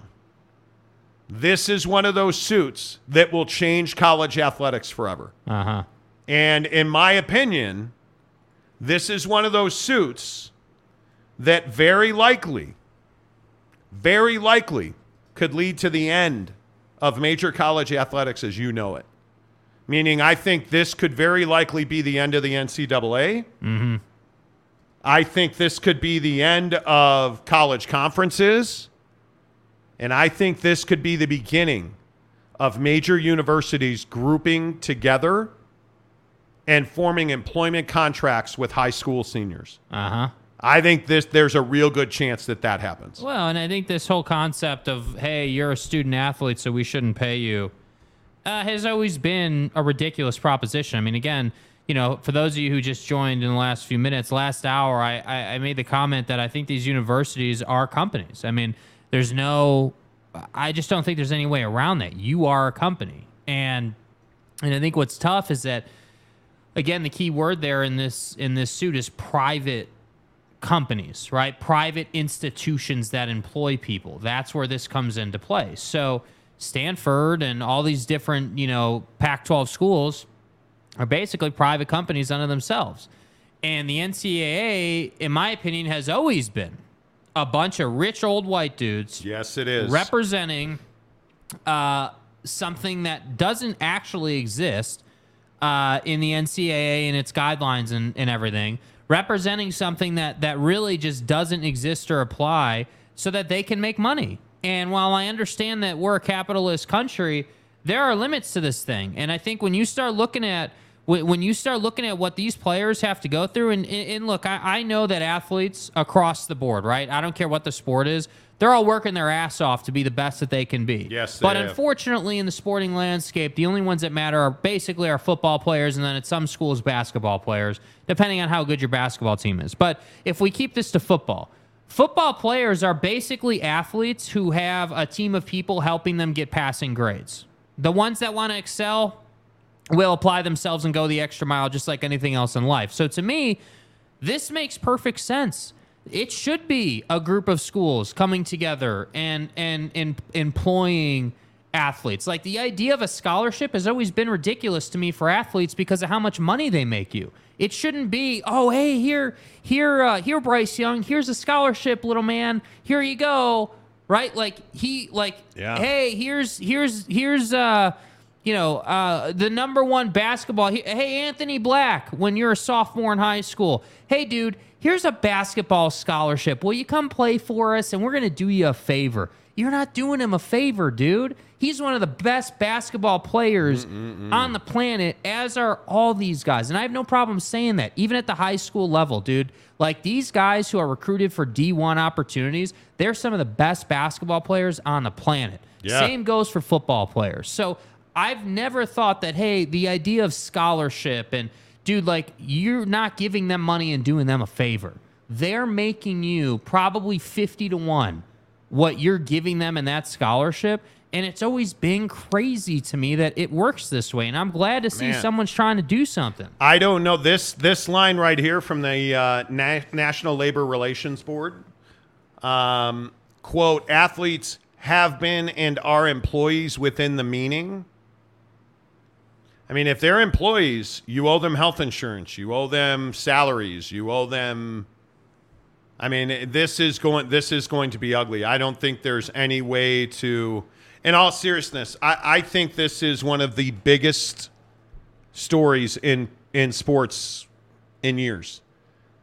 this is one of those suits that will change college athletics forever. Uh huh. And in my opinion, this is one of those suits that very likely, very likely could lead to the end of major college athletics as you know it. Meaning, I think this could very likely be the end of the NCAA. Mm-hmm. I think this could be the end of college conferences. And I think this could be the beginning of major universities grouping together and forming employment contracts with high school seniors. Uh huh. I think this there's a real good chance that that happens. Well, and I think this whole concept of hey, you're a student athlete, so we shouldn't pay you, uh, has always been a ridiculous proposition. I mean, again, you know, for those of you who just joined in the last few minutes, last hour, I, I, I made the comment that I think these universities are companies. I mean, there's no, I just don't think there's any way around that. You are a company, and and I think what's tough is that, again, the key word there in this in this suit is private companies, right? Private institutions that employ people. That's where this comes into play. So Stanford and all these different, you know, Pac-12 schools are basically private companies unto themselves. And the NCAA, in my opinion, has always been a bunch of rich old white dudes. Yes, it is. Representing uh, something that doesn't actually exist uh, in the NCAA and its guidelines and, and everything, representing something that, that really just doesn't exist or apply so that they can make money. And while I understand that we're a capitalist country, there are limits to this thing. And I think when you start looking at when you start looking at what these players have to go through, and, and look, I, I know that athletes across the board, right? I don't care what the sport is, they're all working their ass off to be the best that they can be. Yes, but have. unfortunately, in the sporting landscape, the only ones that matter are basically our football players, and then at some schools, basketball players, depending on how good your basketball team is. But if we keep this to football, football players are basically athletes who have a team of people helping them get passing grades. The ones that want to excel will apply themselves and go the extra mile just like anything else in life. So to me, this makes perfect sense. It should be a group of schools coming together and and, and employing athletes. Like the idea of a scholarship has always been ridiculous to me for athletes because of how much money they make you. It shouldn't be, oh hey, here here uh, here Bryce Young, here's a scholarship, little man. Here you go. Right? Like he like Yeah. hey, here's here's here's uh you know, uh, the number one basketball. Hey, Anthony Black, when you're a sophomore in high school, hey, dude, here's a basketball scholarship. Will you come play for us? And we're going to do you a favor. You're not doing him a favor, dude. He's one of the best basketball players mm, mm, mm. on the planet, as are all these guys. And I have no problem saying that, even at the high school level, dude. Like these guys who are recruited for D1 opportunities, they're some of the best basketball players on the planet. Yeah. Same goes for football players. So I've never thought that, hey, the idea of scholarship and dude, like you're not giving them money and doing them a favor. They're making you probably 50 to 1 what you're giving them in that scholarship. And it's always been crazy to me that it works this way. And I'm glad to see Man. someone's trying to do something. I don't know this this line right here from the uh, Na- National Labor Relations Board. Um, quote: Athletes have been and are employees within the meaning. I mean, if they're employees, you owe them health insurance, you owe them salaries, you owe them. I mean, this is going. This is going to be ugly. I don't think there's any way to. In all seriousness, I, I think this is one of the biggest stories in in sports in years.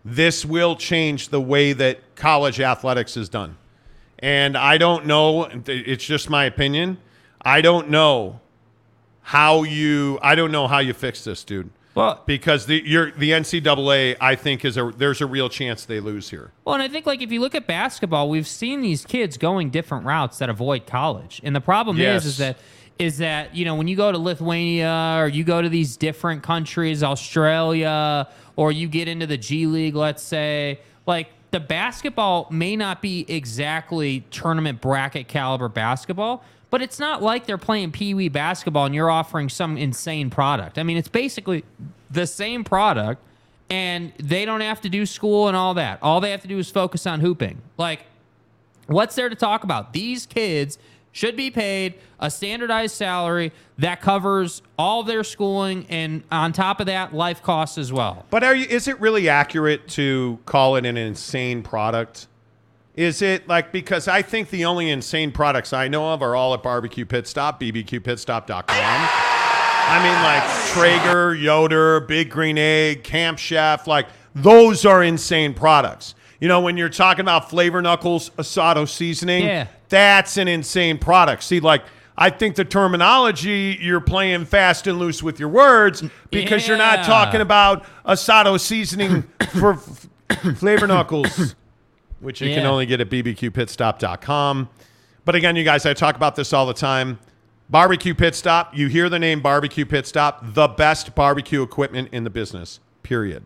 This will change the way that college athletics is done. And I don't know, it's just my opinion. I don't know how you I don't know how you fix this, dude. Well, because the you're, the NCAA, I think, is a there's a real chance they lose here. Well, and I think like if you look at basketball, we've seen these kids going different routes that avoid college, and the problem Yes. is is that is that you know when you go to Lithuania or you go to these different countries, Australia, or you get into the G League, let's say, like the basketball may not be exactly tournament bracket caliber basketball. But it's not like they're playing Pee Wee basketball and you're offering some insane product. I mean, it's basically the same product, and they don't have to do school and all that. All they have to do is focus on hooping. Like, what's there to talk about? These kids should be paid a standardized salary that covers all their schooling and on top of that life costs as well. But are you is it really accurate to call it an insane product? Is it like because I think the only insane products I know of are all at Barbecue Pit Stop, bbqpitstop.com. I mean, like Traeger, Yoder, Big Green Egg, Camp Chef, like those are insane products. You know, when you're talking about Flavor Knuckles Asado seasoning, Yeah. that's an insane product. See, like, I think the terminology, you're playing fast and loose with your words because you're not talking about Asado seasoning for f- Flavor Knuckles, which you can only get at bbqpitstop.com. But again, you guys, I talk about this all the time. Barbecue Pit Stop, you hear the name Barbecue Pit Stop, the best barbecue equipment in the business, period.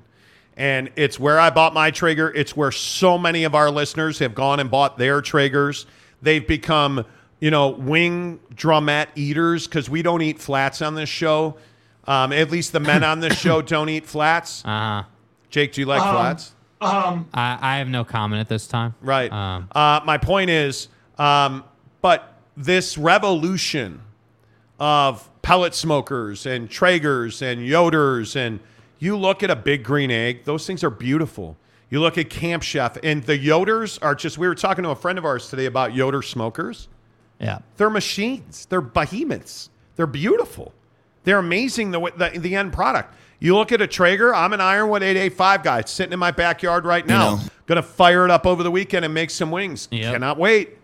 And it's where I bought my Traeger. It's where so many of our listeners have gone and bought their Traegers. They've become, you know, wing drumette eaters because we don't eat flats on this show. Um, at least the men on this show don't eat flats. Uh, huh. Jake, do you like Um, flats? Um, I, I have no comment at this time. Right. Um, uh, my point is, um, but this revolution of pellet smokers and Traegers and Yoders, and you look at a big green egg, those things are beautiful. You look at Camp Chef, and the Yoders are just, we were talking to a friend of ours today about Yoder smokers. Yeah. They're machines, they're behemoths, they're beautiful. They're amazing, the, the, the end product. You look at a Traeger, I'm an Ironwood 885 guy. It's sitting in my backyard right now. Going to fire it up over the weekend and make some wings. Cannot wait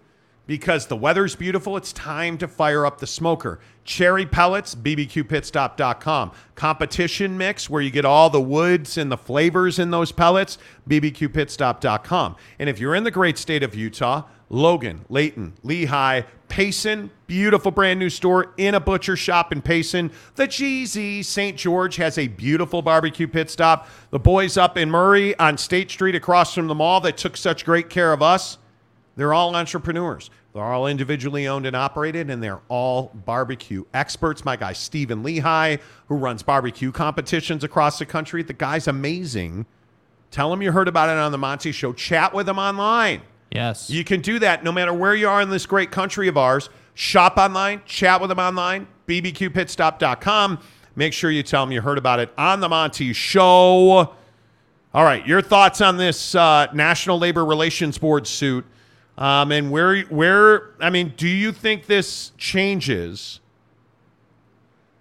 because the weather's beautiful. It's time to fire up the smoker. Cherry pellets, bbqpitstop.com. Competition mix, where you get all the woods and the flavors in those pellets, bbqpitstop.com. And if you're in the great state of Utah, Logan, Layton, Lehi, Payson, beautiful brand new store in a butcher shop in Payson. The GZ St. George has a beautiful barbecue pit stop. The boys up in Murray on State Street across from the mall that took such great care of us. They're all entrepreneurs. They're all individually owned and operated, and they're all barbecue experts. My guy, Stephen Lehigh, who runs barbecue competitions across the country. The guy's amazing. Tell him you heard about it on the Monty Show. Chat with him online. Yes. You can do that no matter where you are in this great country of ours. Shop online, chat with them online, bbqpitstop.com. Make sure you tell them you heard about it on the Monty Show. All right, your thoughts on this uh, National Labor Relations Board suit, um, and where where I mean, do you think this changes?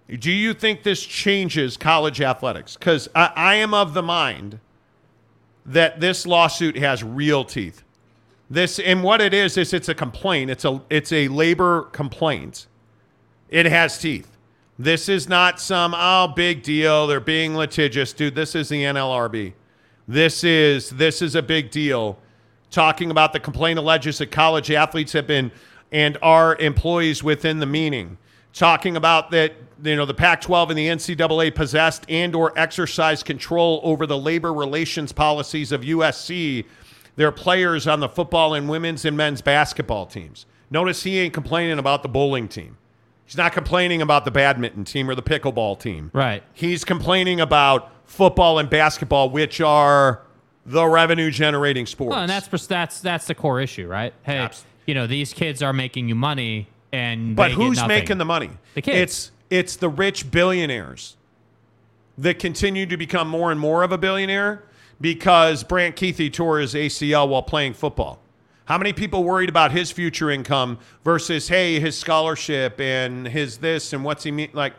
Do you think this changes college athletics? Because I, I am of the mind that this lawsuit has real teeth. This and what it is is it's a complaint. It's a it's a labor complaint. It has teeth. This is not some oh big deal. They're being litigious, dude. This is the NLRB. This is this is a big deal. Talking about the complaint alleges that college athletes have been and are employees within the meaning. Talking about that you know the Pac-12 and the NCAA possessed and or exercised control over the labor relations policies of USC their players on the football and women's and men's basketball teams. Notice he ain't complaining about the bowling team. He's not complaining about the badminton team or the pickleball team. Right. He's complaining about football and basketball, which are the revenue generating sports. Well, and that's that's that's the core issue, right? Hey, you know these kids are making you money, and But who's making the money? The kids. It's It's the rich billionaires that continue to become more and more of a billionaire because Brant Kuithe tore his ACL while playing football. How many people worried about his future income versus, hey, his scholarship and his this and what's he mean? Like,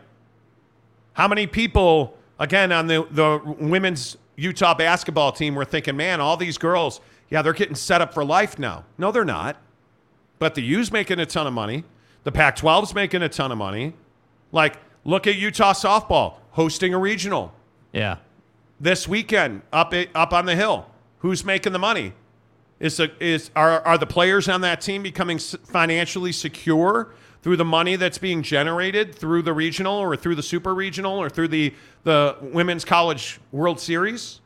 how many people, again, on the, the women's Utah basketball team were thinking, man, all these girls, yeah, they're getting set up for life now. No, they're not. But the U's making a ton of money. The Pac 12's making a ton of money. Like, look at Utah softball hosting a regional Yeah. This weekend up up on the hill. Who's making the money? Is the, is are are the players on that team becoming financially secure through the money that's being generated through the regional or through the super regional or through the the women's college World Series?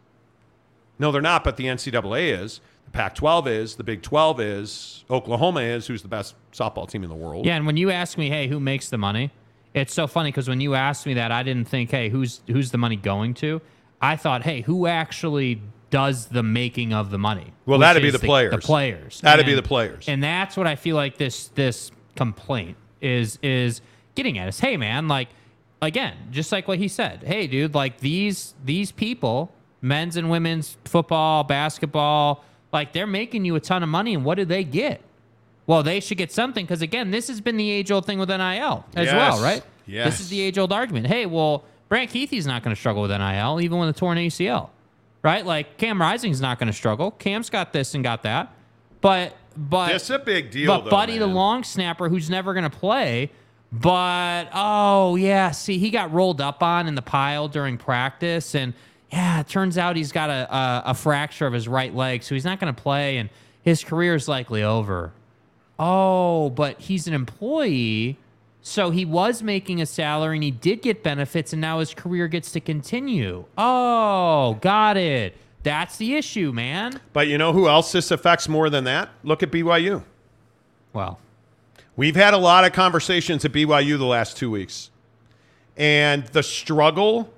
No, they're not. But the NCAA is. The Pac-12 is. The Big 12 is. Oklahoma is. Who's the best softball team in the world? Yeah, and when you ask me, hey, who makes the money? It's so funny because when you asked me that, I didn't think, hey, who's who's the money going to? I thought, hey, who actually does the making of the money? Well, that'd be is the players. The players. That'd be the players. And that's what I feel like this this complaint is is getting at us. Hey, man, like again, just like what he said. Hey, dude, like these these people, men's and women's football, basketball, like they're making you a ton of money, and what do they get? Well, they should get something because again, this has been the age old thing with NIL as Yes. well, right? Yes. This is the age old argument. Hey, well, Brant Kuithe's not going to struggle with NIL even with a torn ACL, right? Like Cam Rising's not going to struggle. Cam's got this and got that, but but It's a big deal, But though, Buddy, the long snapper, who's never going to play. But oh yeah, see, he got rolled up on in the pile during practice, and yeah, it turns out he's got a a, a fracture of his right leg, so he's not going to play, and his career is likely over. Oh, but he's an employee, so he was making a salary and he did get benefits, and now his career gets to continue. Oh, got it. That's the issue, man. But you know who else this affects more than that? Look at BYU. Well, We've had a lot of conversations at BYU the last two weeks. And the struggle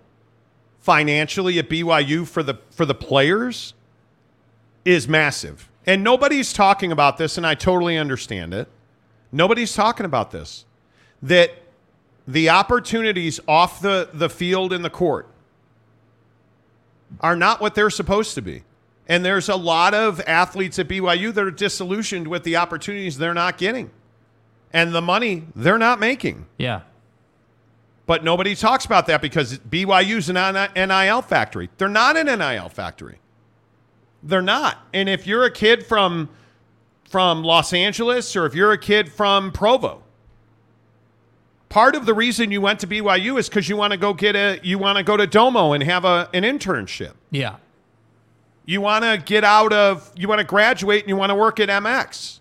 financially at BYU for the for the players is massive. And nobody's talking about this, and I totally understand it. Nobody's talking about this. That the opportunities off the, the field in the court are not what they're supposed to be. And there's a lot of athletes at BYU that are disillusioned with the opportunities they're not getting and the money they're not making. yeah. But nobody talks about that because BYU's an NIL factory. They're not an NIL factory. They're not. And if you're a kid from from Los Angeles or if you're a kid from Provo, part of the reason you went to BYU is because you want to go get a you want to go to Domo and have a an internship. Yeah. You want to get out of you want to graduate and you want to work at MX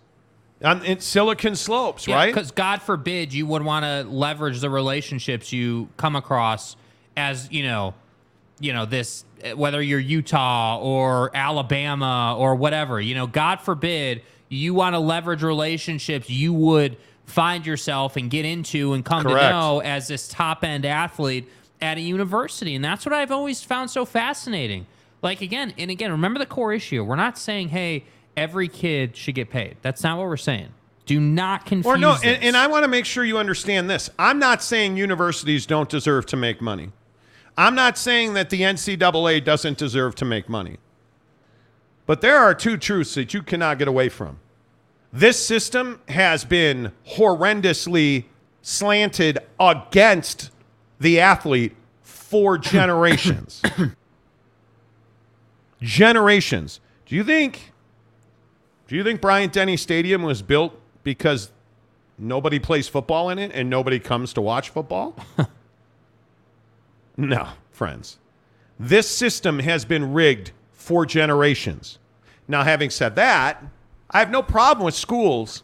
on in Silicon Slopes, right? Because God forbid you would want to leverage the relationships you come across as you know, you know this whether you're Utah or Alabama or whatever. You know, God forbid you want to leverage relationships you would find yourself and get into and come Correct. to know as this top end athlete at a university, and that's what I've always found so fascinating. Like again and again, remember the core issue. We're not saying hey every kid should get paid. That's not what we're saying. Do not confuse. Or no, and, and I want to make sure you understand this. I'm not saying universities don't deserve to make money. I'm not saying that the NCAA doesn't deserve to make money. But there are two truths that you cannot get away from. This system has been horrendously slanted against the athlete for generations. generations. Do you think do you think Bryant Denny Stadium was built because nobody plays football in it and nobody comes to watch football? no, friends. This system has been rigged for generations. Now, having said that, I have no problem with schools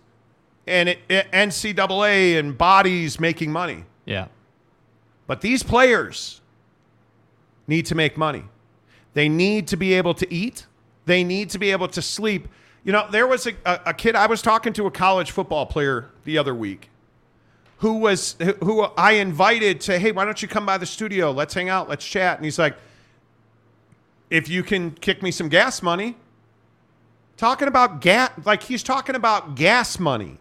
and it, it- NCAA and bodies making money. yeah. But these players need to make money. They need to be able to eat. They need to be able to sleep. You know, there was a, a, a kid, I was talking to a college football player the other week who was, who I invited to, hey, why don't you come by the studio? Let's hang out, let's chat. And he's like, if you can kick me some gas money, talking about gas, like he's talking about gas money.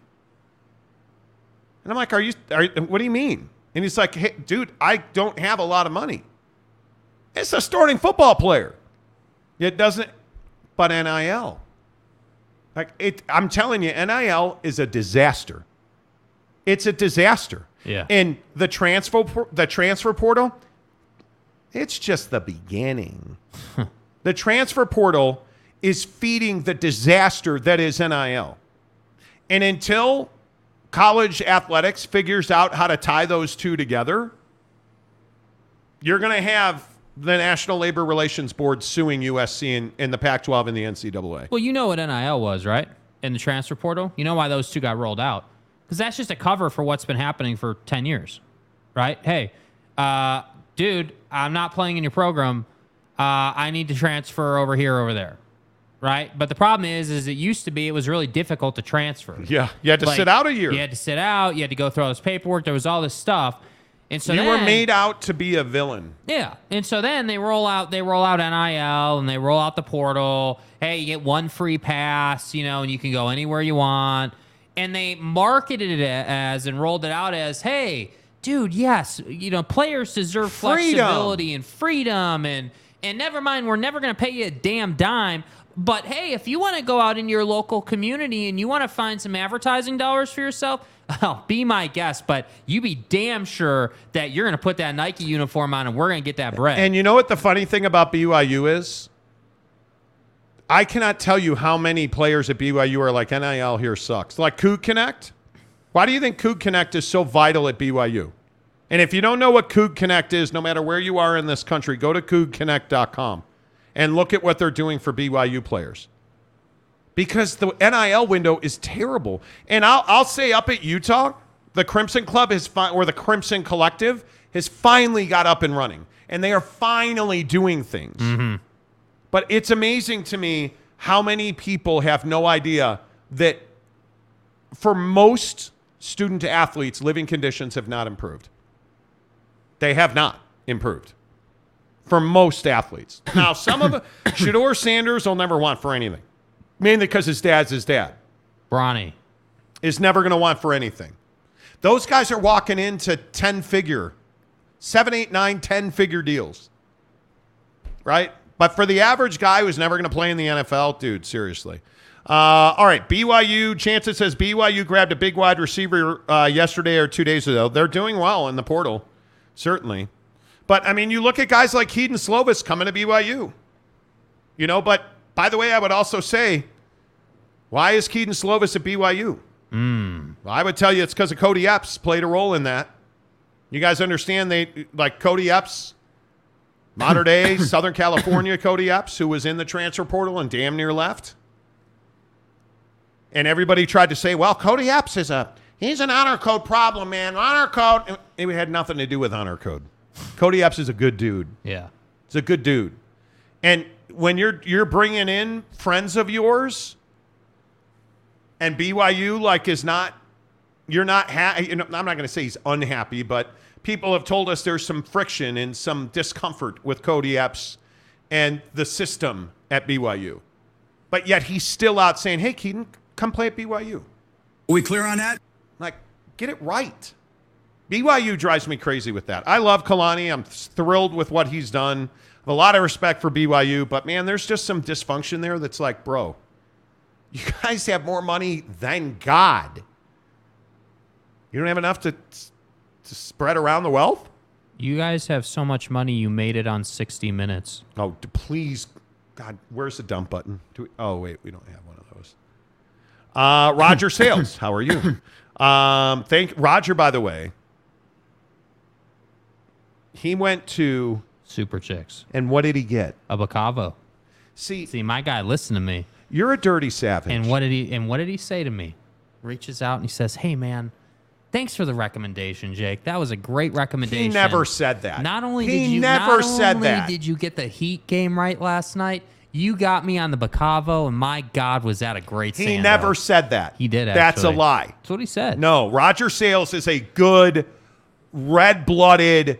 And I'm like, are you, are, what do you mean? And he's like, hey, dude, I don't have a lot of money. It's a starting football player. It doesn't, but NIL. Like it, I'm telling you, NIL is a disaster. It's a disaster. Yeah. And the transfer, the transfer portal, it's just the beginning. the transfer portal is feeding the disaster that is NIL. And until college athletics figures out how to tie those two together, you're going to have the National Labor Relations Board suing USC in, in the Pac 12 and the NCAA. Well, you know what NIL was, right? In the transfer portal. You know why those two got rolled out? Because that's just a cover for what's been happening for 10 years, right? Hey, uh, dude, I'm not playing in your program. Uh, I need to transfer over here, over there, right? But the problem is, is it used to be it was really difficult to transfer. Yeah, you had to Like, sit out a year. You had to sit out. You had to go through all this paperwork. There was all this stuff, and so you were made out to be a villain. yeah, and so then they roll out they roll out NIL and they roll out the portal. Hey, you get one free pass, you know, and you can go anywhere you want. And they marketed it as and rolled it out as, hey, dude, yes, you know, players deserve Freedom. flexibility and freedom and and never mind, we're never going to pay you a damn dime. But hey, if you want to go out in your local community and you want to find some advertising dollars for yourself, oh, be my guest. But you be damn sure that you're going to put that Nike uniform on and we're going to get that bread. And you know what the funny thing about BYU is? I cannot tell you how many players at BYU are like NIL here sucks. Like Coug Connect. Why do you think Coug Connect is so vital at BYU? And if you don't know what Coug Connect is, no matter where you are in this country, go to CougConnect.com and look at what they're doing for BYU players. Because the NIL window is terrible. And I'll, I'll say up at Utah, the Crimson Club has fi- or the Crimson Collective has finally got up and running. And they are finally doing things. Mm-hmm. But it's amazing to me how many people have no idea that for most student athletes, living conditions have not improved. They have not improved for most athletes. Now, some of them, Shedeur Sanders will never want for anything, mainly because his dad's his dad. Bronny is never going to want for anything. Those guys are walking into 10 figure, seven, eight, nine, 10 figure deals, right? But for the average guy who's never going to play in the NFL, dude, seriously. Uh, all right, BYU. Chances says BYU grabbed a big wide receiver uh, yesterday or two days ago. They're doing well in the portal, certainly. But I mean, you look at guys like Kedon Slovis coming to BYU. You know, but by the way, I would also say, why is Kedon Slovis at BYU? Mm. Well, I would tell you it's because of Kody Epps played a role in that. You guys understand they like Kody Epps, modern day Southern California Kody Epps, who was in the transfer portal and damn near left. And everybody tried to say, well, Kody Epps is a he's an honor code problem, man. Honor code. It had nothing to do with honor code. Kody Epps is a good dude. Yeah. He's a good dude. And when you're you're bringing in friends of yours and BYU like is not you're not ha- you know, I'm not going to say he's unhappy, but people have told us there's some friction and some discomfort with Kody Epps and the system at BYU. But yet he's still out saying, "Hey, Kedon, come play at BYU." Are we clear on that? Like, get it right. BYU drives me crazy with that. I love Kalani. I'm thrilled with what he's done. A lot of respect for BYU, but man, there's just some dysfunction there that's like, bro, you guys have more money than God. You don't have enough to to spread around the wealth? You guys have so much money, you made it on 60 Minutes. Oh, please, God, where's the dump button? Do we, oh, wait, we don't have one of those. Uh, Roger Sales, how are you? Um, thank Roger. By the way, he went to Super Chicks. and what did he get? A Bacavo. See, see, my guy, listen to me. You're a dirty savage. And what did he? And what did he say to me? Reaches out and he says, "Hey, man, thanks for the recommendation, Jake. That was a great recommendation." He never said that. Not only He did you never said that. did you get the Heat game right last night, you got me on the Bacavo, and my God, was that a great? He stand-up. never said that. He did. That's a lie. That's what he said. No, Roger Sales is a good, red blooded,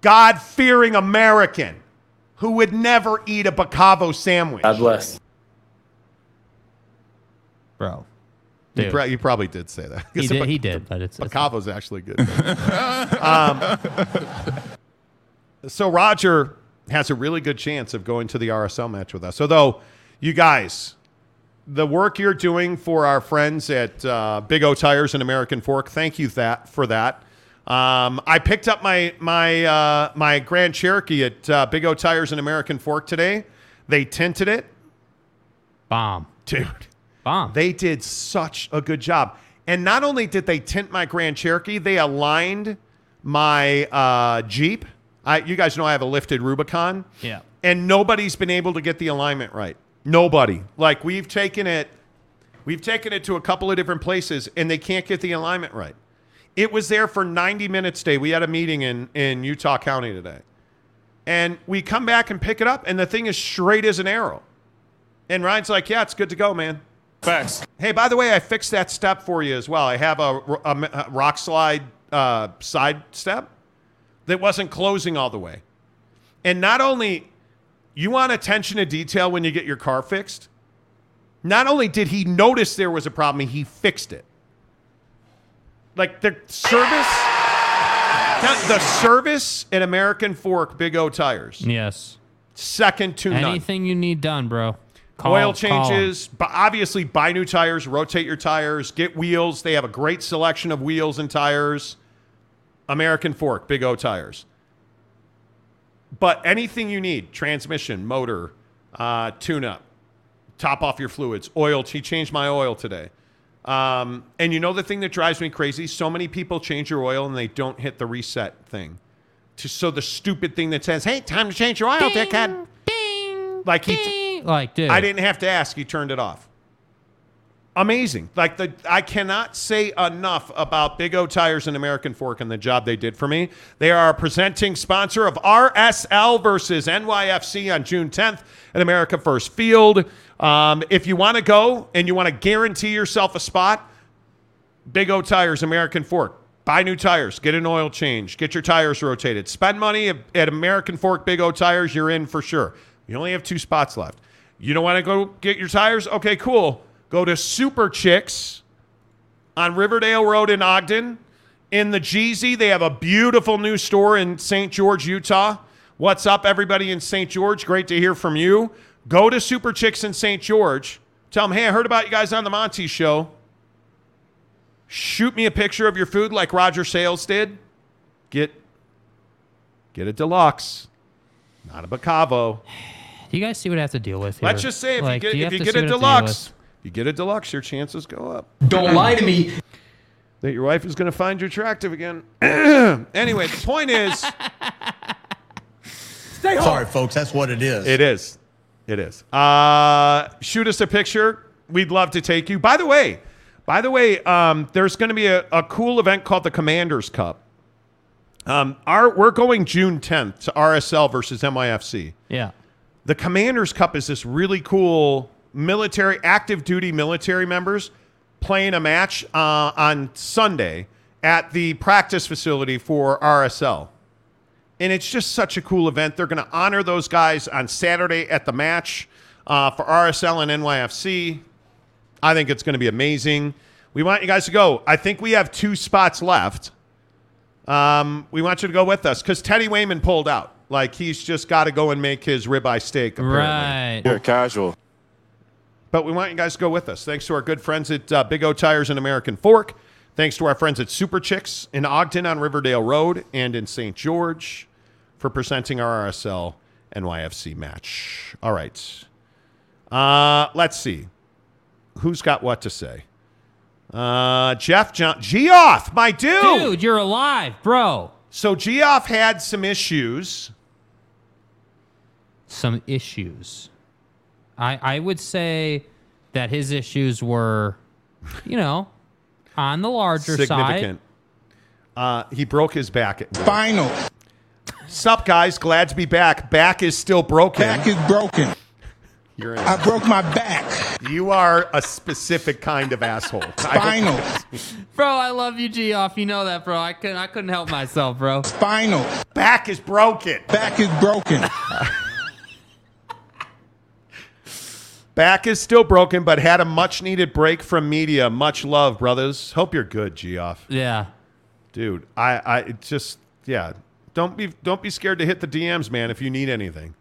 God fearing American who would never eat a Bacavo sandwich. God bless. bro. You, Dude. pro- you probably did say that. He did, he did, but it's, it's Bacavo's actually good. um, so Roger has a really good chance of going to the RSL match with us. Although, you guys, the work you're doing for our friends at uh, Big O Tires and American Fork, thank you that for that. Um, I picked up my my uh, my Grand Cherokee at uh, Big O Tires and American Fork today. They tinted it. Bomb. Dude. Bomb. They did such a good job. And not only did they tint my Grand Cherokee, they aligned my uh, Jeep. I, you guys know I have a lifted Rubicon. Yeah. And nobody's been able to get the alignment right. Nobody. Like we've taken it, we've taken it to a couple of different places, and they can't get the alignment right. It was there for 90 minutes today. We had a meeting in, in Utah County today. And we come back and pick it up, and the thing is straight as an arrow. And Ryan's like, yeah, it's good to go, man. Facts. Hey, by the way, I fixed that step for you as well. I have a, a- a rock slide uh, side step that wasn't closing all the way. And not only you want attention to detail when you get your car fixed, not only did he notice there was a problem, he fixed it. Like the service, the service at American Fork Big O Tires, Yes. second to none. Anything you need done, bro. Call- Oil changes, but obviously buy new tires, rotate your tires, get wheels. They have a great selection of wheels and tires. American Fork, Big O tires. But anything you need, transmission, motor, uh, tune up, top off your fluids, oil. He changed my oil today. Um, and you know the thing that drives me crazy? So many people change your oil and they don't hit the reset thing. Just so the stupid thing that says, hey, time to change your oil, dickhead. Like he, Like, dude. I didn't have to ask. He turned it off. Amazing. Like the I cannot say enough about Big O Tires and American Fork and the job they did for me. They are a presenting sponsor of RSL versus NYFC on June 10th at America First Field. Um, if you want to go and you want to guarantee yourself a spot, Big O Tires, American Fork. Buy new tires, get an oil change, get your tires rotated. Spend money at- American Fork Big O Tires, you're in for sure. You only have two spots left. You don't want to go get your tires? Okay, cool. Go to Super Chicks on Riverdale Road in Ogden. In the Jeezy, they have a beautiful new store in St. George, Utah. What's up, everybody in St. George? Great to hear from you. Go to Super Chicks in St. George. Tell them, hey, I heard about you guys on the Monty Show. Shoot me a picture of your food like Roger Sales did. Get get a deluxe, not a Bacavo. Do you guys see what I have to deal with here? Let's just say if Like, you do get if you get a what I have to deal deluxe, you get a deluxe, your chances go up. Don't lie to me. That your wife is going to find you attractive again. anyway, the point is, Stay home. Sorry, folks. That's what it is. it is, it is. Uh, shoot us a picture. We'd love to take you. By the way, by the way, um, there's going to be a, a cool event called the Commanders Cup. Um, our we're going June 10th to RSL versus NYFC. Yeah. The Commanders Cup is this really cool military, active duty military members playing a match uh, on Sunday at the practice facility for RSL. And it's just such a cool event. They're going to honor those guys on Saturday at the match uh, for RSL and NYFC. I think it's going to be amazing. We want you guys to go. I think we have two spots left. Um, we want you to go with us because Teddy Wayman pulled out. Like he's just got to go and make his ribeye steak. Apparently. Right. You're casual. But we want you guys to go with us. Thanks to our good friends at uh, Big O Tires and American Fork. Thanks to our friends at Super Chicks in Ogden on Riverdale Road and in St. George for presenting our RSL NYFC match. All right. Uh, let's see. Who's got what to say? Uh, Jeff John Geoff, my dude. Dude, you're alive, bro. So Geoff had some issues. Some issues. I I would say that his issues were, you know, on the larger significant. Uh, he broke his back. At Final. Sup, guys? Glad to be back. Back is still broken. Back is broken. You're in. I broke my back. You are a specific kind of asshole. Final. side. Bro, I love you, Geoff. You know that, bro. I couldn't I couldn't help myself, bro. Final. Back is broken. Back is broken. Back is still broken, but had a much needed break from media. Much love, brothers. Hope you're good, Geoff. Yeah. Dude, I, I just yeah. Don't be don't be scared to hit the DMs, man, if you need anything.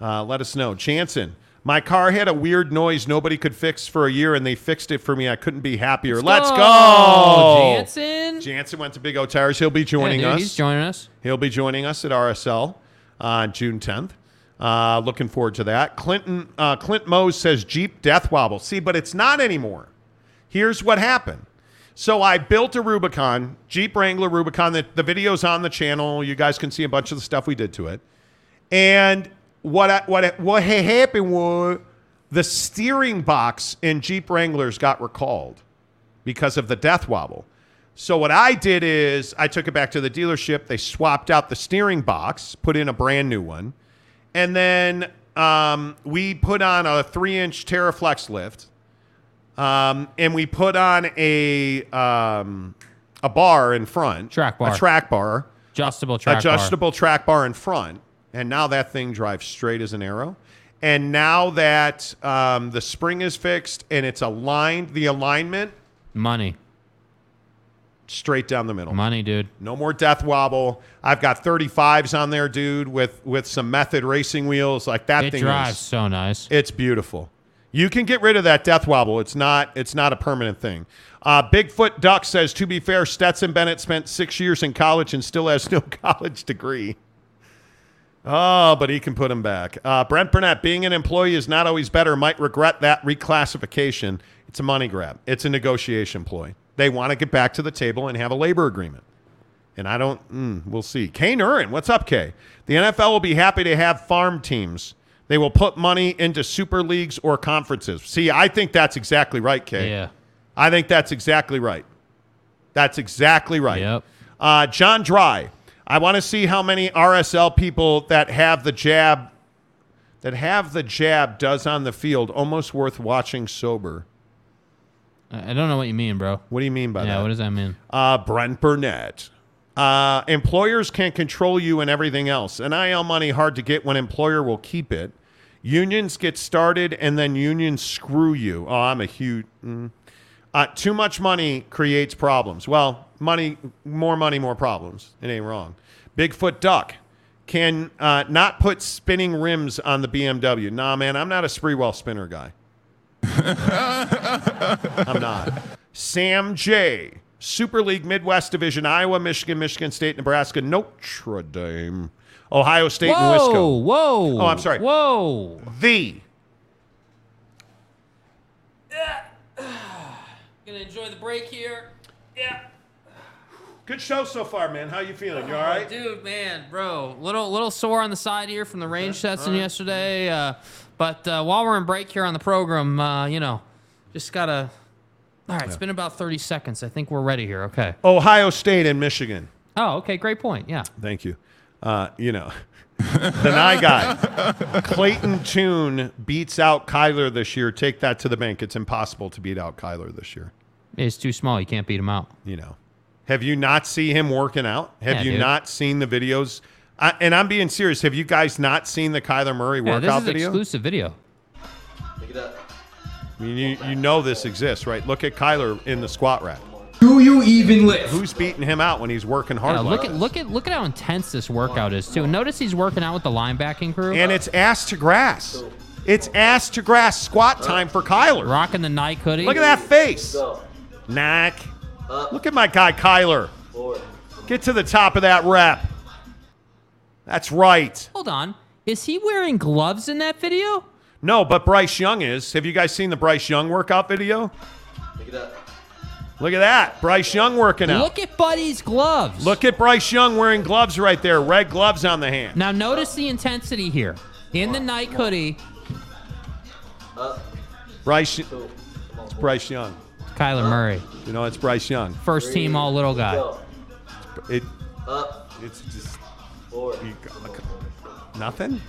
Uh, let us know. Jansen, my car had a weird noise nobody could fix for a year, and they fixed it for me. I couldn't be happier. Let's, go, go. Jansen. Jansen went to Big O Tires. He'll be joining Yeah, dude, us. He's joining us. He'll be joining us at RSL on June 10th. Uh, looking forward to that. Clinton uh, Clint Mose says Jeep death wobble. See, but it's not anymore. Here's what happened. So I built a Rubicon, Jeep Wrangler Rubicon. The, the video's on the channel. You guys can see a bunch of the stuff we did to it. And what I, what what happened was the steering box in Jeep Wranglers got recalled because of the death wobble. So what I did is I took it back to the dealership. They swapped out the steering box, put in a brand new one, and then um, we put on a three-inch TeraFlex lift, um, and we put on a um, a bar in front, Track bar. a track bar, Adjustable track bar. adjustable track bar in front, and now that thing drives straight as an arrow. And now that um, the spring is fixed and it's aligned, the alignment Money. straight down the middle. Money, dude. No more death wobble. I've got 35s on there, dude, with with some method racing wheels. Like that It thing drives is so nice. it's beautiful. You can get rid of that death wobble. It's not it's not a permanent thing. Uh, Bigfoot Duck says, to be fair, Stetson Bennett spent six years in college and still has no college degree. Oh, but he can put him back. Uh, Brent Burnett, being an employee is not always better. Might regret that reclassification. It's a money grab. It's a negotiation ploy. They want to get back to the table and have a labor agreement. And I don't, mm, we'll see. Kane Urin, what's up, Kay? The NFL will be happy to have farm teams. They will put money into super leagues or conferences. See, I think that's exactly right, Kay. Yeah. I think that's exactly right. That's exactly right. Yep. Uh, John Dry, I want to see how many RSL people that have the jab, that have the jab does on the field. Almost worth watching sober. I don't know what you mean, bro. What do you mean by yeah, that? Yeah, what does that mean? Uh, Brent Burnett. Uh, employers can't control you and everything else. NIL money hard to get when employer will keep it. Unions get started and then unions screw you. Oh, I'm a huge. Mm. Uh, too much money creates problems. Well, money, more money, more problems. It ain't wrong. Bigfoot Duck can uh, not put spinning rims on the BMW. Nah, man, I'm not a Sprewell spinner guy. I'm not. Sam J. Super League Midwest Division, Iowa, Michigan, Michigan State, Nebraska, Notre Dame, Ohio State, and Whoa, Wisco. whoa. Oh, I'm sorry. Whoa. The Gonna enjoy the break here. Yeah. good show so far, man. How you feeling? You all right? Dude, man, bro, little little sore on the side here from the range testing all right. yesterday. Uh, but uh, while we're in break here on the program, uh, you know, just gotta. All right, it's been about 30 seconds. I think we're ready here. Okay. Ohio State and Michigan. Oh, okay. Great point. Yeah. Thank you. Uh, you know, the Nye guy, Clayton Tune beats out Kyler this year. Take that to the bank. It's impossible to beat out Kyler this year. He's too small. You can't beat him out. You know, have you not seen him working out? Have Yeah, you dude. not seen the videos? I, and I'm being serious. Have you guys not seen the Kyler Murray Yeah, this workout is video? exclusive video. I mean, you, you know this exists, right? Look at Kyler in the squat rack. Do you even live? Who's beating him out when he's working hard? Yeah, like look at look at look at how intense this workout is too. Notice he's working out with the linebacking crew. And it's ass to grass. It's ass to grass squat time for Kyler. Rocking the Nike hoodie. Look at that face. Knack. Look at my guy Kyler. Get to the top of that rep. That's right. Hold on. Is he wearing gloves in that video? No, but Bryce Young is. Have you guys seen the Bryce Young workout video? Look at that. Look at that. Bryce Young working out. Look at Buddy's gloves. Look at Bryce Young wearing gloves right there. Red gloves on the hand. Now notice the intensity here. In the Nike hoodie, Bryce. It's Bryce Young. Kyler Murray, You know, it's Bryce Young. first team all little guy. It, it's just you nothing.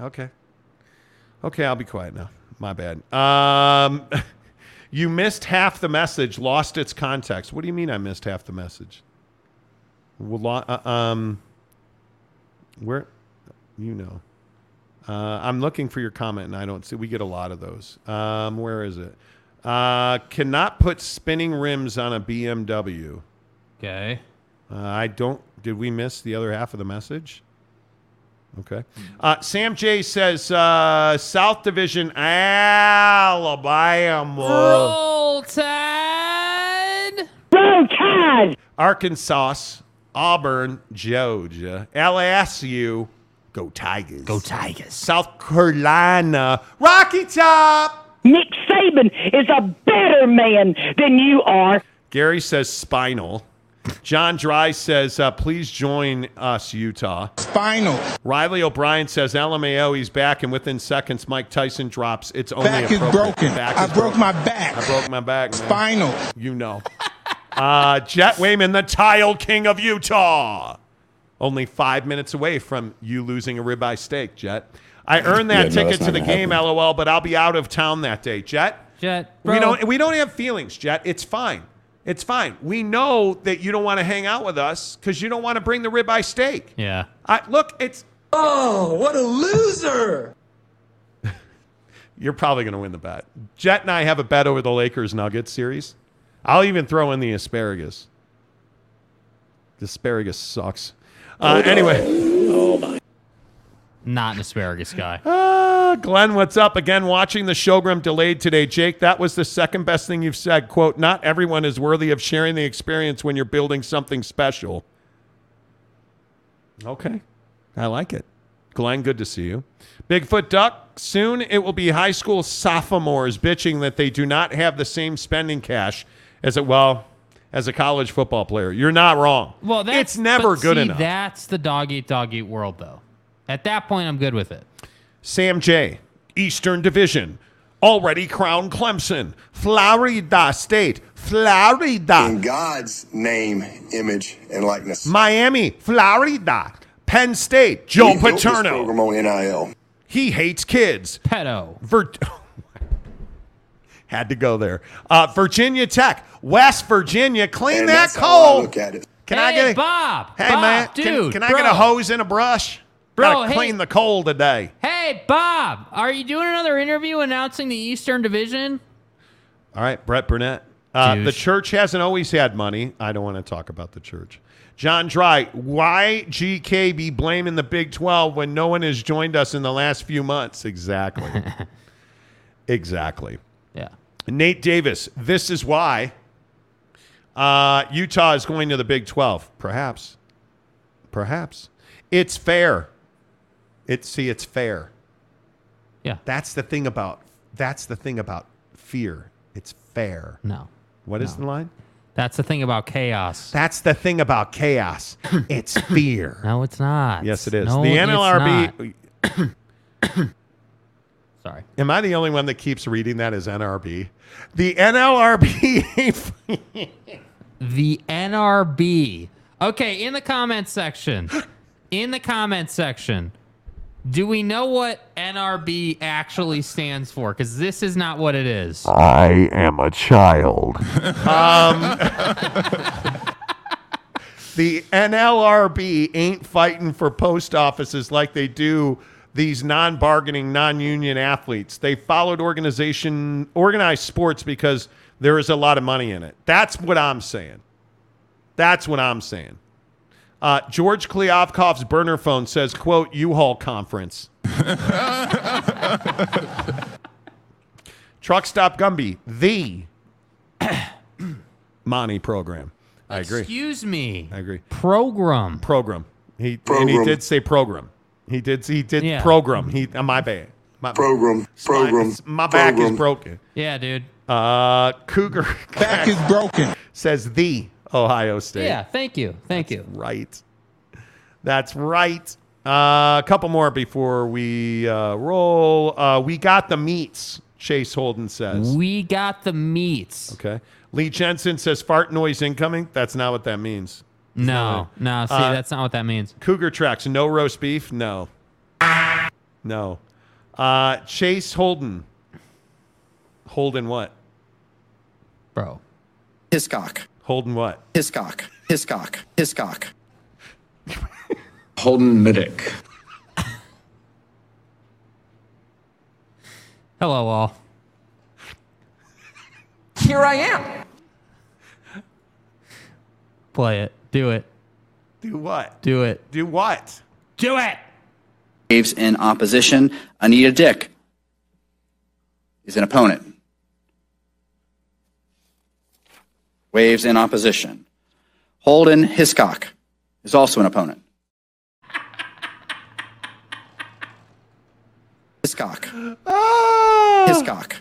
Okay. Okay, I'll be quiet now. My bad. Um, you missed half the message, lost its context. What do you mean I missed half the message? Well, uh, um, where, you know. Uh, I'm looking for your comment, and I don't see. We get a lot of those. Um, where is it? Uh, cannot put spinning rims on a BMW. Okay. Uh, I don't. Did we miss the other half of the message? Okay. Uh, Sam J says uh, South Division, Alabama. Roll Tide. Roll Tide. Arkansas, Auburn, Georgia, LSU. Go Tigers. Go Tigers. South Carolina, Rocky Top. Nick Saban is a better man than you are. Gary says spinal. John Dry says, uh, please join us, Utah. Spinal. Riley O'Brien says, LMAO, he's back, and within seconds, Mike Tyson drops. It's only Back is broken. Back I is broke broken. my back. I broke my back, man. Spinal. You know. uh, Jet Wayman, the tile king of Utah. Only five minutes away from you losing a ribeye steak, Jet. I earned that Yeah, no, ticket that's to the gonna game, LOL, but I'll be out of town that day. Jet? Jet, bro. We don't we don't have feelings, Jet. It's fine. It's fine. We know that you don't want to hang out with us because you don't want to bring the ribeye steak. Yeah. I, look, it's Oh, what a loser! you're probably going to win the bet. Jet and I have a bet over the Lakers Nuggets series. I'll even throw in the asparagus. The asparagus sucks. Uh, anyway, Not an asparagus guy. uh, Glenn, what's up? Again, watching the showgram delayed today. Jake, that was the second best thing you've said. Quote, not everyone is worthy of sharing the experience when you're building something special. Okay. I like it. Glenn, good to see you. Bigfoot Duck, soon it will be high school sophomores bitching that they do not have the same spending cash as a well as a college football player. You're not wrong. Well, that's, it's never good see, enough. That's the dog eat dog eat world, though. At that point, I'm good with it. Sam J, Eastern Division, already crowned Clemson, Florida State, Florida. In God's name, image, and likeness. Miami, Florida, Penn State, Joe We built this Paterno. program on NIL. He hates kids. Pedo. Vir- Had to go there. Uh, Virginia Tech, West Virginia, clean And that that's how I cold. look at it. Can hey, I get a Bob? Hey Bob, man, can- dude, can, I bro. get a hose and a brush? Bro, Gotta hey. clean the cold today. Hey, Bob, are you doing another interview announcing the Eastern Division? All right, Brett Burnett. Uh, the church hasn't always had money. I don't want to talk about the church. John Dry, why GK be blaming the Big 12 when no one has joined us in the last few months? Exactly. exactly. Yeah. Nate Davis, this is why uh, Utah is going to the Big 12. Perhaps. Perhaps. It's fair. It's see, it's fair. Yeah. That's the thing about that's the thing about fear. It's fair. No. What is No. the line? That's the thing about chaos. That's the thing about chaos. It's fear. No, it's not. yes, it is. No, the NLRB. Sorry. Am I the only one that keeps reading that as NRB? The NLRB. The NRB. Okay, in the comments section. In the comments section. Do we know what NRB actually stands for? Because this is not what it is. I am a child. um, the NLRB ain't fighting for post offices like they do these non-bargaining, non-union athletes. They followed organization, organized sports because there is a lot of money in it. That's what I'm saying. That's what I'm saying. Uh, George Kliavkoff's burner phone says, "quote U-Haul conference." Truck Stop Gumby, the Monty program. I agree. Excuse me. I agree. Program. Program. He and he did say program. He did. He did Yeah. program. He. Uh, my bad. My, Program, program, My, my back is program. broken. Yeah, dude. Uh, Cougar Back is broken. says the Ohio State. Yeah, thank you. Thank you. Right. That's right. Uh, a couple more before we uh, roll. Uh, we got the meats. Chase Holden says. We got the meats. Okay. Lee Jensen says fart noise incoming. That's not what that means. No, no, see, Uh, that's not what that means. Cougar tracks. No roast beef. No. No. Uh, Chase Holden. Holden what? Bro. Hiscock. Holden what? Hiscock. Hiscock. Hiscock. Holden Middick. Hello, all. Here I am. Play it. Do it. Do what? Do it. Do what? Do it. Waves in opposition. Anita Dick is an opponent. Waves in opposition. Holden Hiscock is also an opponent. Hiscock. Ah! Hiscock.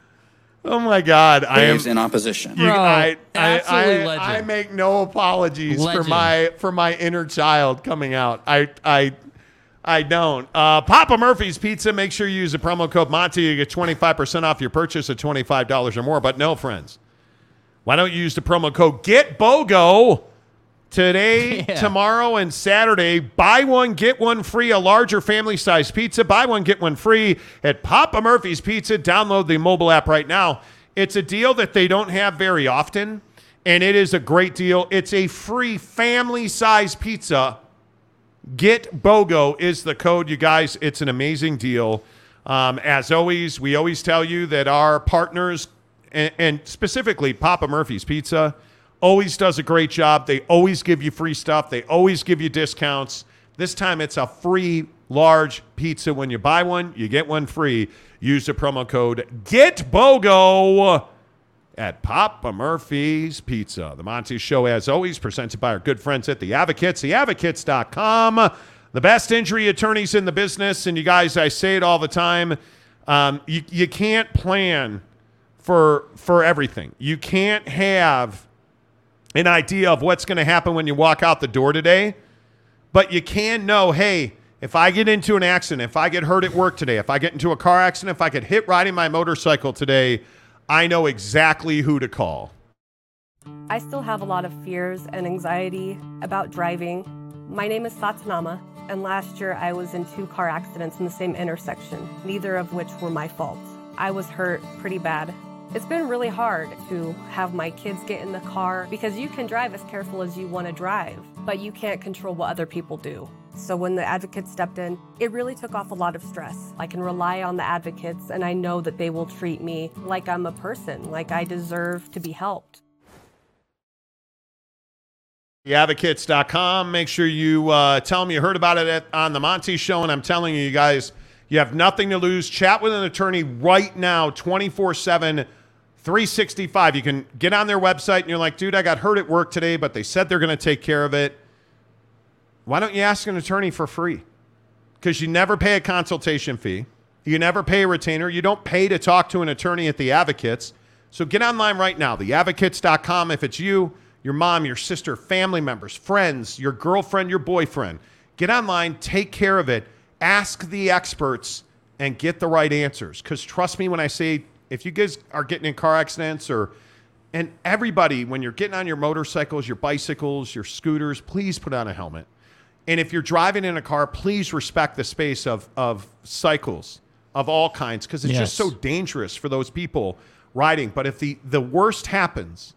Oh my God! I am Waves in opposition. You, I, I, absolutely I, legend. I make no apologies Legend. for my for my inner child coming out. I I I don't. Uh, Papa Murphy's Pizza. Make sure you use the promo code Monty. You get twenty five percent off your purchase of twenty five dollars or more. But no, friends, why don't you use the promo code Get BOGO today, Yeah. tomorrow, and Saturday? Buy one get one free. A larger family size pizza. Buy one get one free at Papa Murphy's Pizza. Download the mobile app right now. It's a deal that they don't have very often, and it is a great deal. It's a free family size pizza. Get BOGO is the code, you guys. It's an amazing deal. Um, as always, we always tell you that our partners, and, and specifically Papa Murphy's Pizza, always does a great job. They always give you free stuff, they always give you discounts. This time it's a free large pizza. When you buy one, you get one free. Use the promo code Get BOGO at Papa Murphy's Pizza. The Monty Show, as always, presented by our good friends at The Advocates, theadvocates.com. The best injury attorneys in the business. And you guys, I say it all the time. Um, you, you can't plan for, for everything. You can't have an idea of what's going to happen when you walk out the door today, but you can know hey, if I get into an accident, if I get hurt at work today, if I get into a car accident, if I get hit riding my motorcycle today, I know exactly who to call. I still have a lot of fears and anxiety about driving. My name is Satanama, and last year I was in two car accidents in the same intersection, neither of which were my fault. I was hurt pretty bad. It's been really hard to have my kids get in the car because you can drive as careful as you want to drive, but you can't control what other people do. So when the advocates stepped in, it really took off a lot of stress. I can rely on the advocates, and I know that they will treat me like I'm a person, like I deserve to be helped. theadvocates.com. Make sure you uh, tell them you heard about it at, on the Monty Show. And I'm telling you, you guys, you have nothing to lose. Chat with an attorney right now, 24 7, 365. You can get on their website and you're like, dude, I got hurt at work today, but they said they're going to take care of it. Why don't you ask an attorney for free? Because you never pay a consultation fee. You never pay a retainer. You don't pay to talk to an attorney at the Advocates. So get online right now, theadvocates.com. If it's you, your mom, your sister, family members, friends, your girlfriend, your boyfriend, get online, take care of it, ask the experts, and get the right answers. Because trust me when I say, if you guys are getting in car accidents or and everybody, when you're getting on your motorcycles, your bicycles, your scooters, please put on a helmet. And if you're driving in a car, please respect the space of, of cycles of all kinds because it's just so dangerous for those people riding. But if the, the worst happens,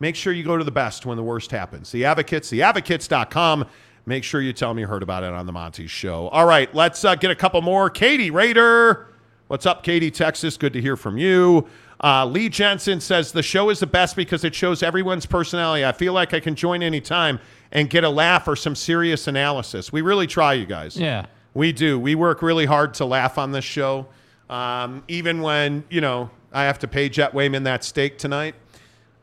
make sure you go to the best when the worst happens. The Advocates, the theadvocates.com. Make sure you tell me you heard about it on the Monty Show. All right, let's uh, get a couple more. Katie Raider. What's up, Katie, Texas? Good to hear from you. Uh, Lee Jensen says the show is the best because it shows everyone's personality. I feel like I can join anytime and get a laugh or some serious analysis. We really try, you guys. Yeah. We do. We work really hard to laugh on this show. Um, even when, you know, I have to pay Jet Wayman that steak tonight.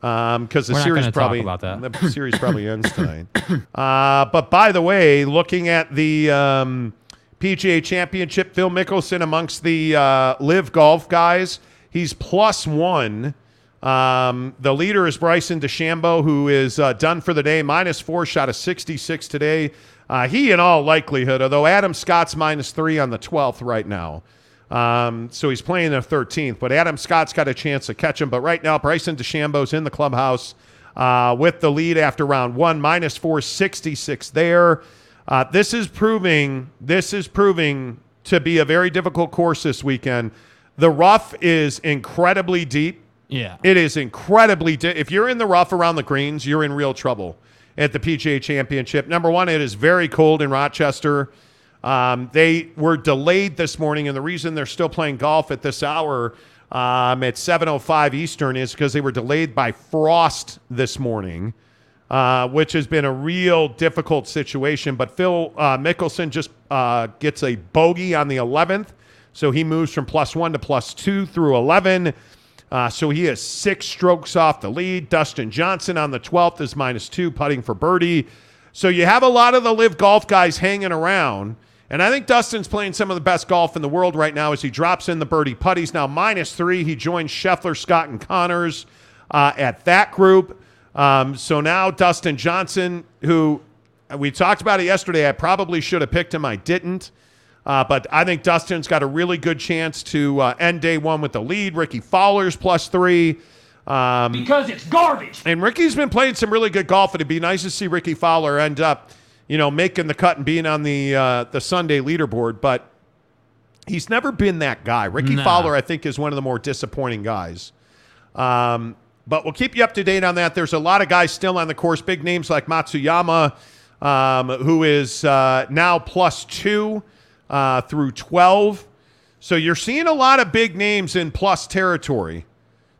Because the We're series probably about that. the series probably ends tonight. Uh, but by the way, looking at the um, PGA Championship, Phil Mickelson amongst the uh, LIV Golf guys, he's plus one. Um, the leader is Bryson DeChambeau, who is uh, done for the day, minus four, shot a 66 today. Uh, he, in all likelihood, although Adam Scott's minus three on the 12th right now. Um, so he's playing the 13th, but Adam Scott's got a chance to catch him. But right now, Bryson DeChambeau's in the clubhouse uh, with the lead after round one, minus 466 there. Uh, this is proving this is proving to be a very difficult course this weekend. The rough is incredibly deep. Yeah. It is incredibly deep. If you're in the rough around the greens, you're in real trouble at the PGA Championship. Number one, it is very cold in Rochester. Um, they were delayed this morning, and the reason they're still playing golf at this hour um, at 7:05 Eastern is because they were delayed by frost this morning, uh, which has been a real difficult situation. But Phil uh, Mickelson just uh, gets a bogey on the 11th, so he moves from plus one to plus two through 11. Uh, so he has six strokes off the lead. Dustin Johnson on the 12th is minus two, putting for birdie. So you have a lot of the LIV golf guys hanging around. And I think Dustin's playing some of the best golf in the world right now as he drops in the birdie putt. He's now minus three. He joins Scheffler, Scott, and Conners uh, at that group. Um, so now Dustin Johnson, who we talked about it yesterday, I probably should have picked him. I didn't. Uh, but I think Dustin's got a really good chance to uh, end day one with the lead. Rickie Fowler's plus three. Um, Because it's garbage. and Rickie's been playing some really good golf. It'd be nice to see Rickie Fowler end up, you know, making the cut and being on the uh, the Sunday leaderboard. But he's never been that guy. Rickie Nah. Fowler, I think, is one of the more disappointing guys. Um, but we'll keep you up to date on that. There's a lot of guys still on the course, big names like Matsuyama, um, who is uh, now plus two uh, through 12. So you're seeing a lot of big names in plus territory.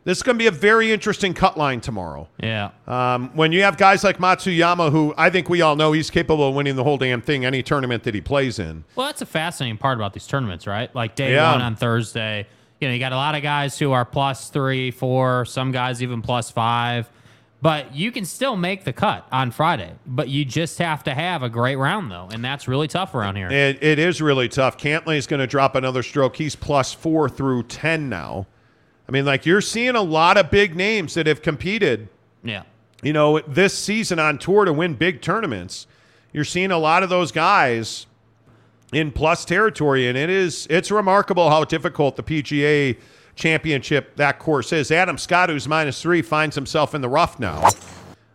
This is going to be a very interesting cut line tomorrow. Yeah. Um, when you have guys like Matsuyama, who I think we all know he's capable of winning the whole damn thing, any tournament that he plays in. Well, that's a fascinating part about these tournaments, right? Like day Yeah. one on Thursday, you know, you got a lot of guys who are plus three, four, some guys even plus five, but you can still make the cut on Friday. But you just have to have a great round, though, and that's really tough around here. It, it is really tough. Cantlay is going to drop another stroke. He's plus four through 10 now. I mean, like, you're seeing a lot of big names that have competed, yeah. you know, this season on tour to win big tournaments. You're seeing a lot of those guys in plus territory, and it is it's remarkable how difficult the PGA championship that course is. Adam Scott, who's minus three, finds himself in the rough now.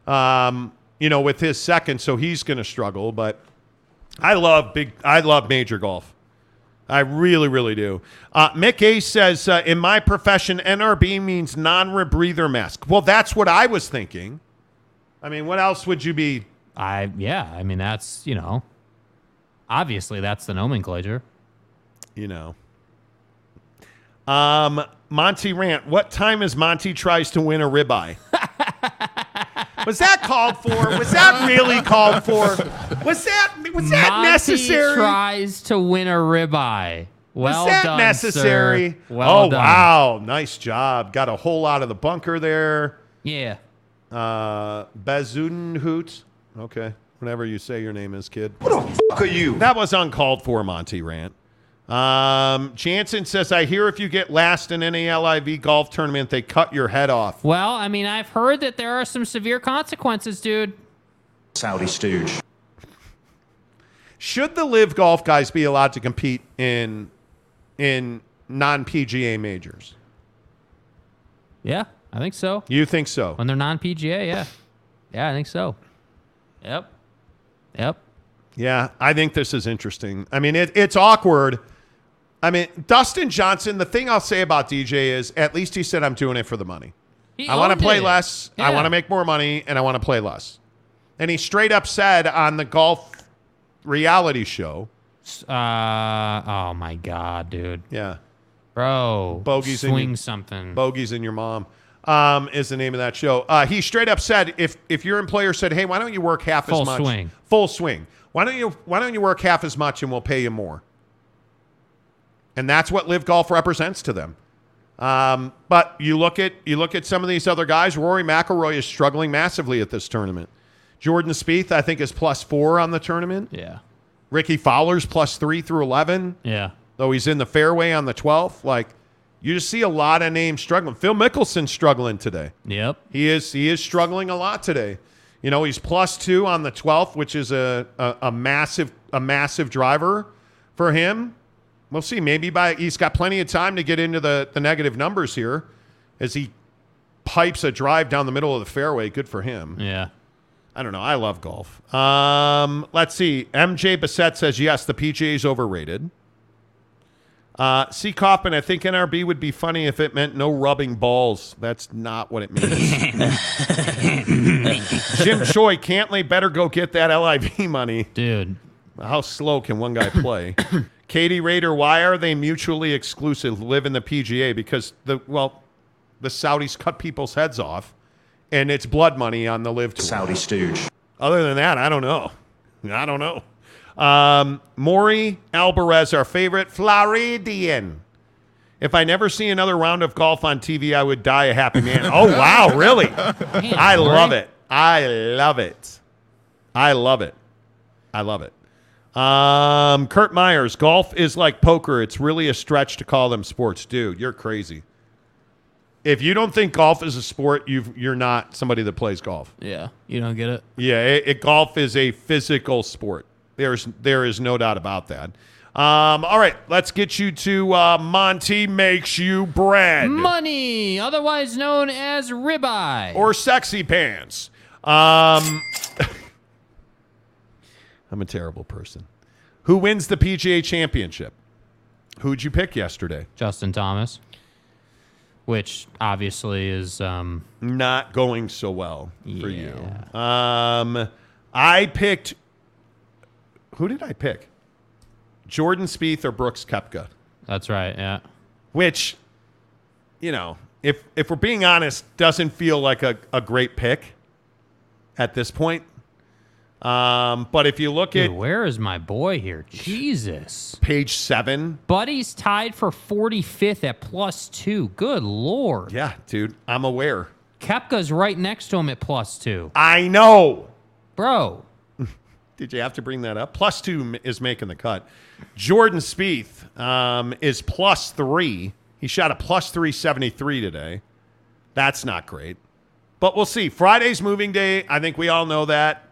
Um, you know, with his second, so he's going to struggle. But I love big. I love major golf. I really, really do. Uh, Mick A says, uh, in my profession, NRB means non-rebreather mask. Well, that's what I was thinking. I mean, what else would you be? I yeah, I mean that's you know, obviously that's the nomenclature. You know. Um, Monty Rant. What time is Monty tries to win a ribeye? was that called for? Was that really called for? Was that was that Monty necessary? Tries to win a ribeye. Well was that done, necessary? sir. Well oh done. wow, nice job. Got a whole lot of the bunker there. Yeah. Uh, Bazudenhoot. Okay, whatever you say your name is, kid. What the fuck are you? That was uncalled for, Monty Rant. Um, Jansen says, I hear if you get last in any LIV golf tournament, they cut your head off. Well, I mean, I've heard that there are some severe consequences, dude. Saudi stooge. Should the LIV golf guys be allowed to compete in in non PGA majors? Yeah, I think so. You think so? When they're non PGA, yeah. Yeah, I think so. Yep. Yep. Yeah, I think this is interesting. I mean, it, it's awkward. I mean, Dustin Johnson, the thing I'll say about DJ is at least he said, I'm doing it for the money. He I want to play it. less. I want to make more money, and I want to play less. And he straight up said on the golf reality show, Uh oh my god, dude. Yeah. Bro. Bogeys in swing your- something. Bogeys in your mom. Um, is the name of that show. Uh, he straight up said, if if your employer said, "Hey, why don't you work half Full as much?" swing. Full swing. Why don't you Why don't you work half as much and we'll pay you more? And that's what LIV Golf represents to them. Um, but you look at you look at some of these other guys. Rory McIlroy is struggling massively at this tournament. Jordan Spieth, I think, is plus four on the tournament. Yeah. Rickie Fowler's plus three through eleven. Yeah. Though he's in the fairway on the twelfth. Like you just see a lot of names struggling. Phil Mickelson's struggling today. Yep. He is he is struggling a lot today. You know, he's plus two on the twelfth, which is a, a, a massive a massive driver for him. We'll see. Maybe by he's got plenty of time to get into the, the negative numbers here as he pipes a drive down the middle of the fairway. Good for him. Yeah. I don't know. I love golf. Um, let's see. MJ Bassett says yes, the PGA is overrated. Uh, C. Kaufman, I think NRB would be funny if it meant no rubbing balls. That's not what it means. Jim Choi, Cantlay better go get that LIV money. Dude. How slow can one guy play? Katie Raider, why are they mutually exclusive? LIV in the PGA because the well, the Saudis cut people's heads off, and it's blood money on the LIV tour. Saudi stooge. Other than that, I don't know. I don't know. Um, Maury Alvarez, our favorite Floridian. If I never see another round of golf on TV, I would die a happy man. oh wow, really? I love it. I love it. I love it. I love it. Um, Kurt Myers, golf is like poker. It's really a stretch to call them sports, dude. You're crazy. If you don't think golf is a sport, you you're not somebody that plays golf. Yeah, you don't get it. Yeah, it, it- golf is a physical sport. There's there is no doubt about that. Um, all right, let's get you to uh, Monty makes you bread Money, otherwise known as ribeye. or sexy pants. Um, I'm a terrible person. Who wins the PGA Championship? Who'd you pick yesterday? Justin Thomas, which obviously is um, Not going so well for you. Um, I picked. Who did I pick? Jordan Spieth or Brooks Koepka? That's right. Yeah. Which, you know, if if we're being honest, doesn't feel like a, a great pick at this point. Um, but if you look Dude, at where is my boy here? Jesus. page seven, Buddy's tied for 45th at plus two. Good lord. yeah, dude, I'm aware. Koepka's right next to him at plus two. I know. Bro. Did you have to bring that up? Plus two is making the cut. Jordan Spieth um, is plus three. He shot a plus 373 today. That's not great. But we'll see. Friday's moving day. I think we all know that.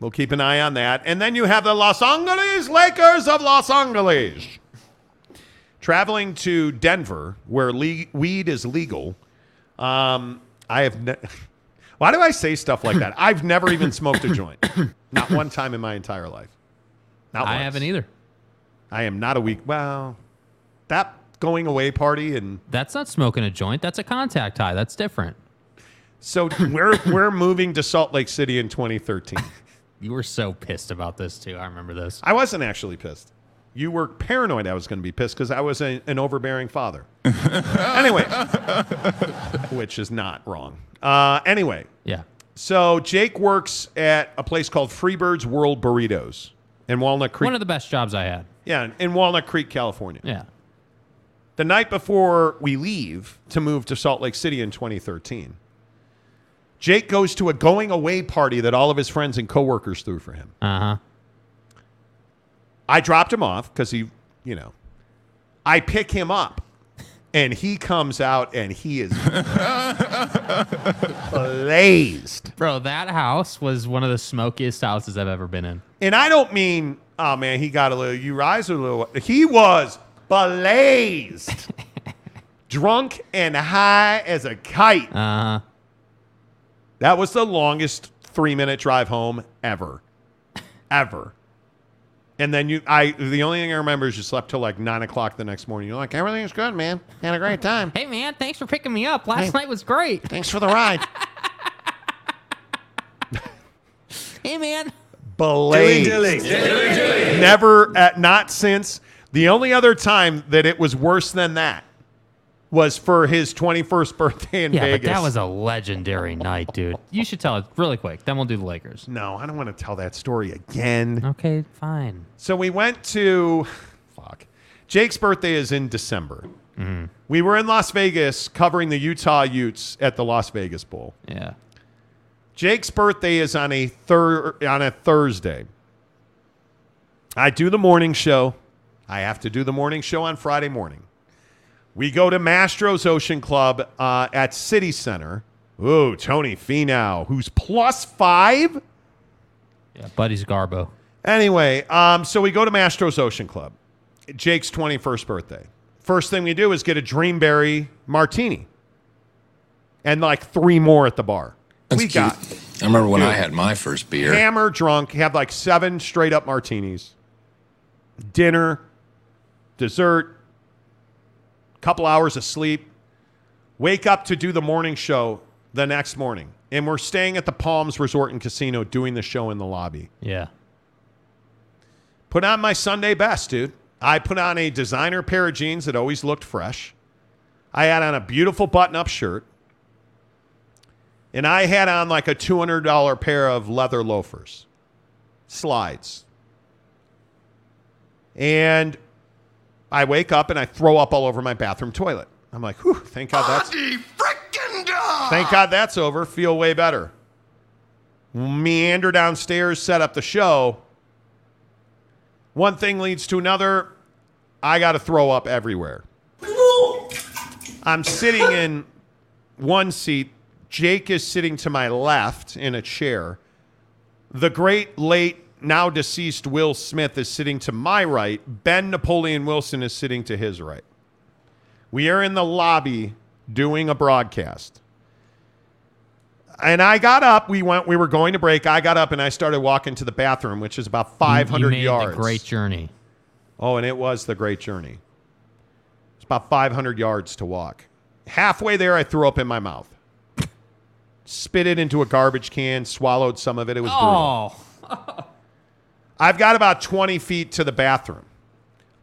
We'll keep an eye on that. And then you have the Los Angeles Lakers of Los Angeles traveling to Denver, where le- weed is legal. Um, I have. Ne- Why do I say stuff like that? I've never even smoked a joint. Not one time in my entire life. Not I once. haven't either. I am not a week. Well, that going away party and That's not smoking a joint. That's a contact high. That's different. so we're we're moving to Salt Lake City in 2013. You were so pissed about this too. I remember this. I wasn't actually pissed. You were paranoid I was going to be pissed because I was a, an overbearing father. anyway, which is not wrong. Uh, anyway, Yeah. So Jake works at a place called Freebird's World Burritos in Walnut Creek. One of the best jobs I had. yeah, in Walnut Creek, California. Yeah. The night before we leave to move to Salt Lake City in 2013, Jake goes to a going away party that all of his friends and coworkers threw for him. Uh huh. I dropped him off because he, you know, I pick him up and he comes out and he is blazed. Bro, that house was one of the smokiest houses I've ever been in. And I don't mean, oh man, he got a little, you rise a little. He was blazed. Drunk and high as a kite. Uh huh. That was the longest three minute drive home ever. Ever. And then you, I, the only thing I remember is you slept till like nine o'clock the next morning. You're like, everything's good, man. Had a great time. Hey man, thanks for picking me up. Last Hey. night was great. Thanks for the ride. Hey man. Blazed. Never, at, not since. The only other time that it was worse than that was for his 21st birthday in Yeah, Vegas. but that was a legendary night, dude. You should tell it really quick. Then we'll do the Lakers. No, I don't want to tell that story again. Okay, fine. So we went to, fuck. Jake's birthday is in December. Mm-hmm. We were in Las Vegas covering the Utah Utes at the Las Vegas Bowl. Yeah. Jake's birthday is on a thir- on a Thursday. I do the morning show. I have to do the morning show on Friday morning. We go to Mastro's Ocean Club uh, at City Center. Ooh, Tony Finau, who's plus five. Yeah, Buddy's Garbo. Anyway, um, so we go to Mastro's Ocean Club. Jake's 21st birthday. First thing we do is get a Dreamberry martini and like three more at the bar. We got I remember when I had my first beer. hammer drunk, have like seven straight up martinis, dinner, dessert, couple hours of sleep, wake up to do the morning show the next morning. And we're staying at the Palms Resort and Casino doing the show in the lobby. Yeah. Put on my Sunday best, dude. I put on a designer pair of jeans that always looked fresh. I had on a beautiful button up shirt. And I had on like a $200 pair of leather loafers, slides. And I wake up and I throw up all over my bathroom toilet. I'm like, whew, thank God that's Thank God that's over. Feel way better. Meander downstairs, set up the show. One thing leads to another. I got to throw up everywhere. I'm sitting in one seat. Jake is sitting to my left in a chair. The great late, now deceased Will Smith is sitting to my right. Ben Napoleon Wilson is sitting to his right. We are in the lobby doing a broadcast. And I got up. We went. We were going to break. I got up and I started walking to the bathroom, which is about 500 you yards. The great journey. Oh, and it was the great journey. It's about 500 yards to walk. Halfway there, I threw up in my mouth. Spit it into a garbage can, swallowed some of it. It was brutal. Oh. I've got about 20 feet to the bathroom.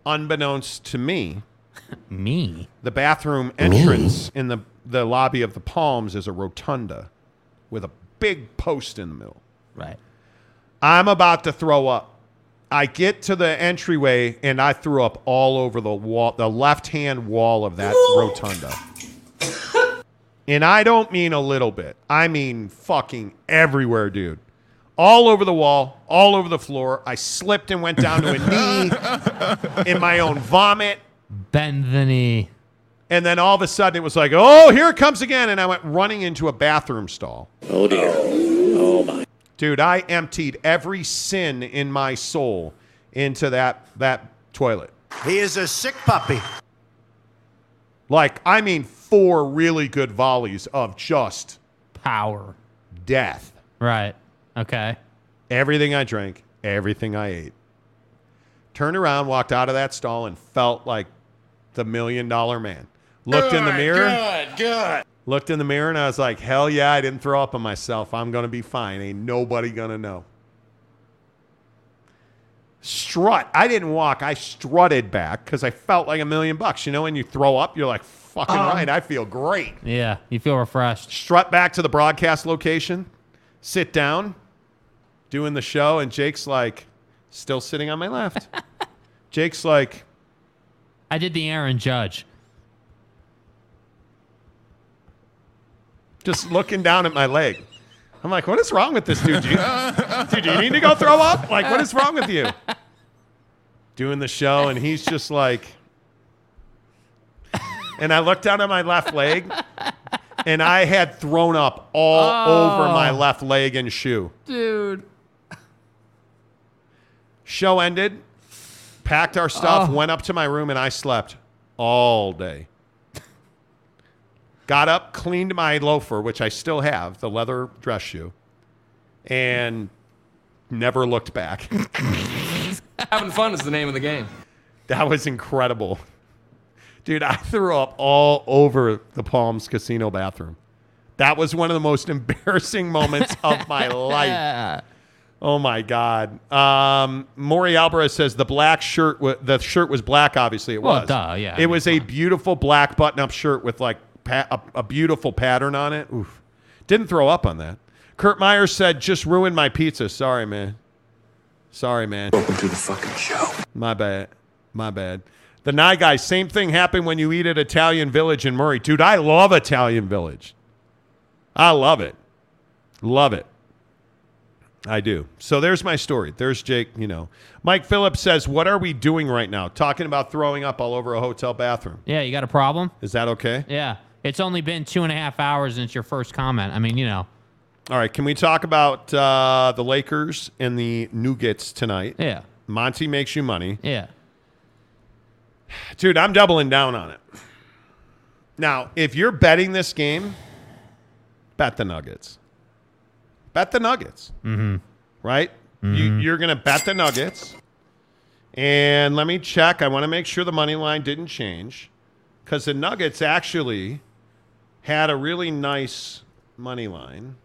Unbeknownst to me, me, the bathroom entrance in the, the lobby of the Palms is a rotunda with a big post in the middle. Right. I'm about to throw up. I get to the entryway and I threw up all over the wall, the left hand wall of that rotunda. And I don't mean a little bit. I mean fucking everywhere, dude. All over the wall, all over the floor. I slipped and went down to a knee in my own vomit. Bend the knee. And then all of a sudden it was like, oh, here it comes again. And I went running into a bathroom stall. Oh dear. Oh my. Dude, I emptied every sin in my soul into that that toilet. He is a sick puppy. Like, I mean, four really good volleys of just Power. death. Right. Okay. Everything I drank, everything I ate. Turned around, walked out of that stall, and felt like the million dollar man. Looked in the mirror. Good, good. Looked in the mirror and I was like, hell yeah, I didn't throw up on myself. I'm going to be fine. Ain't nobody going to know. Strut. I didn't walk. I strutted back because I felt like a million bucks. You know, when you throw up, you're like, fucking Um, right. I feel great. Yeah. You feel refreshed. Strut back to the broadcast location, sit down, doing the show, and Jake's like, still sitting on my left. Jake's like, I did the Aaron Judge. just looking down at my leg. I'm like, what is wrong with this dude? Do you, dude, do you need to go throw up? Like, what is wrong with you? Doing the show, and he's just like, and I looked down at my left leg, and I had thrown up all over my Oh. left leg and shoe. Dude. Show ended, packed our stuff, Oh. went up to my room, and I slept all day. Got up, cleaned my loafer, which I still have, the leather dress shoe, and never looked back. Having fun is the name of the game. That was incredible. Dude, I threw up all over the Palms casino bathroom. That was one of the most embarrassing moments of my life. Oh my God. Um, Maury Alvarez says the black shirt, wa- the shirt was black, obviously it Well, was. duh, yeah, I It mean, was a beautiful black button up shirt with like pa- a, a beautiful pattern on it. Oof. Didn't throw up on that. Kurt Myers said, just ruined my pizza. Sorry, man. Sorry, man. Welcome to the fucking show. My bad. My bad. The Nye guy, same thing happened when you eat at Italian Village in Murray. Dude, I love Italian Village. I love it. Love it. I do. So there's my story. There's Jake, you know. Mike Phillips says, What are we doing right now? Talking about throwing up all over a hotel bathroom. Yeah, you got a problem? Is that okay? Yeah. It's only been two and a half hours and it's your first comment. I mean, you know. All right. Can we talk about uh, the Lakers and the Nuggets tonight? Yeah. Monty makes you money. Yeah. Dude, I'm doubling down on it. Now, if you're betting this game, bet the Nuggets. Bet the Nuggets. Mm-hmm. Right? You, you're going to bet the Nuggets. And let me check. I want to make sure the money line didn't change because the Nuggets actually had a really nice money line.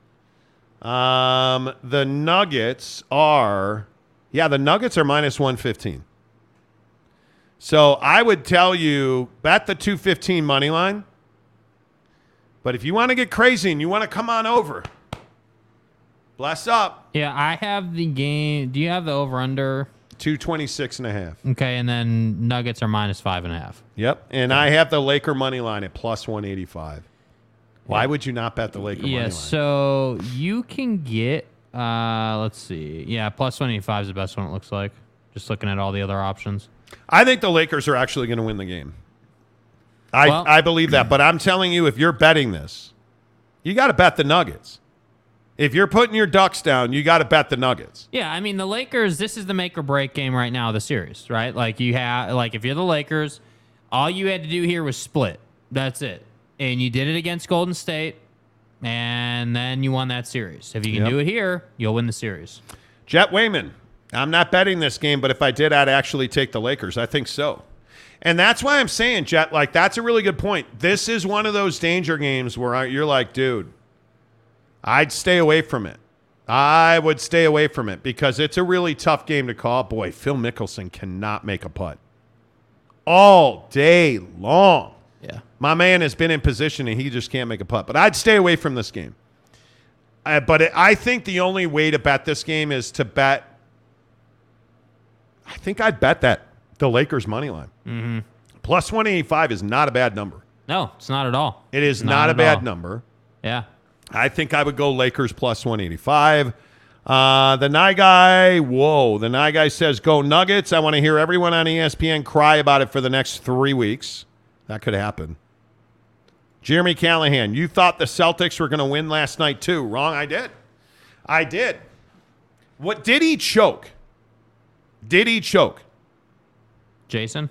Um, the Nuggets are, Yeah, the Nuggets are minus 115. So I would tell you bet the 215 money line. But if you want to get crazy and you want to come on over, bless up. Yeah, I have the game. Do you have the over under? 226 and a half. Okay, and then Nuggets are minus five and a half. Yep. And I have the Laker money line at plus 185. Why would you not bet the Laker money line? Yeah, so you can get. Uh, let's see. Yeah, plus one eighty five is the best one. It looks like. Just looking at all the other options. I think the Lakers are actually going to win the game. I, Well- I believe that. But I'm telling you, if you're betting this, you got to bet the Nuggets. If you're putting your ducks down, you got to bet the Nuggets. Yeah, I mean the Lakers. This is the make or break game right now of the series, right? Like you have, like if you're the Lakers, all you had to do here was split. That's it, and you did it against Golden State, and then you won that series. If you can Yep. do it here, you'll win the series. Jet Wayman, I'm not betting this game, but if I did, I'd actually take the Lakers. I think so. And that's why I'm saying, Jet, like, that's a really good point. This is one of those danger games where I, you're like, dude, I'd stay away from it. I would stay away from it because it's a really tough game to call. Boy, Phil Mickelson cannot make a putt all day long. Yeah. My man has been in position and he just can't make a putt. But I'd stay away from this game. Uh, but it, I think the only way to bet this game is to bet. I think I'd bet that the Lakers money line Mm-hmm. plus one eighty five is not a bad number. No, it's not at all. It is Not not, a bad all. number. Yeah. I think I would go Lakers plus 185. Uh, the Nye guy, whoa. The Nye guy says go Nuggets. I want to hear everyone on ESPN cry about it for the next three weeks. That could happen. Jeremy Callahan, you thought the Celtics were going to win last night too. Wrong. I did. I did. What did he choke? Did he choke? Jayson?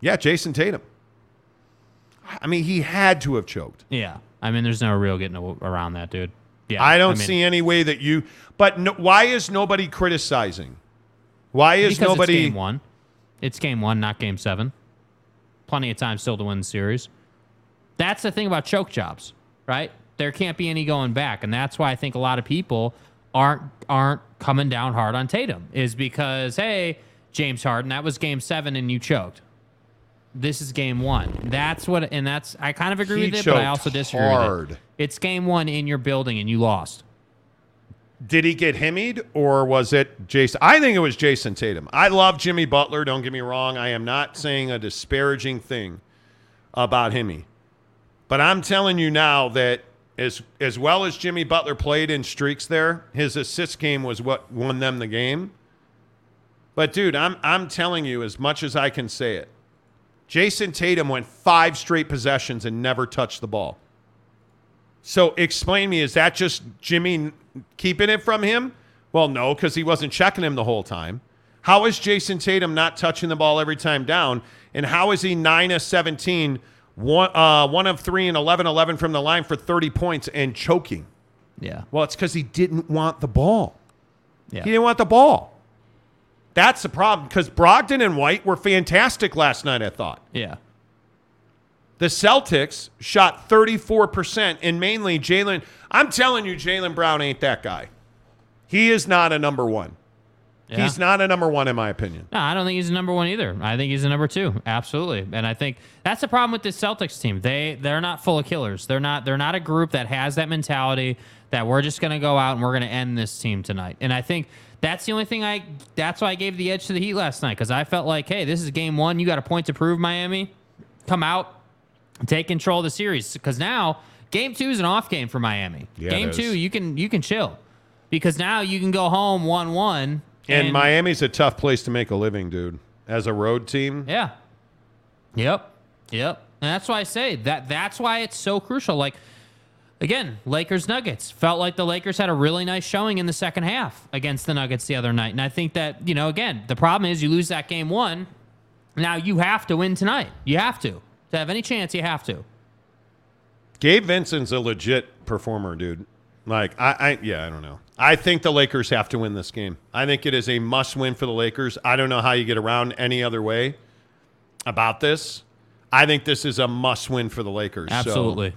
Yeah, Jayson Tatum. I mean, he had to have choked. Yeah. I mean, there's no real getting around that, dude. Yeah. I don't mean, see any way that you. But no, why is nobody criticizing? Why is because nobody? It's game one. It's game one, not game seven. Plenty of time still to win the series. That's the thing about choke jobs, right? There can't be any going back, and that's why I think a lot of people aren't aren't coming down hard on Tatum. Is because hey, James Harden, that was game seven, and you choked. This is game one. That's what, and that's I kind of agree He with it, but I also disagree hard. with it. It's game one in your building, and you lost. Did he get himmied or was it Jayson? I think it was Jayson Tatum. I love Jimmy Butler. Don't get me wrong. I am not saying a disparaging thing about Himmy. But I'm telling you now that as as well as Jimmy Butler played in streaks there, his assist game was what won them the game. But dude, I'm I'm telling you as much as I can say it. Jayson Tatum went five straight possessions and never touched the ball. So explain me, is that just Jimmy keeping it from him? Well, no, because he wasn't checking him the whole time. How is Jayson Tatum not touching the ball every time down? And how is he 9 of 17, one, uh, 1 of 3 and 11 11 from the line for 30 points and choking? Yeah. Well, it's because he didn't want the ball. Yeah. He didn't want the ball. That's the problem because Brogdon and White were fantastic last night, I thought. Yeah. The Celtics shot 34%, and mainly Jaylen. I'm telling you, Jaylen Brown ain't that guy. He is not a number one. Yeah. He's not a number one, in my opinion. No, I don't think he's a number one either. I think he's a number two, absolutely. And I think that's the problem with this Celtics team. They they're not full of killers. They're not they're not a group that has that mentality that we're just going to go out and we're going to end this team tonight. And I think that's the only thing I that's why I gave the edge to the Heat last night because I felt like, hey, this is game one. You got a point to prove, Miami. Come out, take control of the series because now game two is an off game for Miami. Yeah, game two, you can you can chill because now you can go home one one. And, Miami's a tough place to make a living, dude. As a road team, Yeah. Yep. Yep. And that's why I say that that's why it's so crucial. Like again, Lakers Nuggets. Felt like the Lakers had a really nice showing in the second half against the Nuggets the other night. And I think that, you know, again, the problem is you lose that game one. Now you have to win tonight. You have to. To have any chance, you have to. Gabe Vincent's a legit performer, dude. Like, I, I, yeah, I don't know. I think the Lakers have to win this game. I think it is a must win for the Lakers. I don't know how you get around any other way about this. I think this is a must win for the Lakers. So, Absolutely.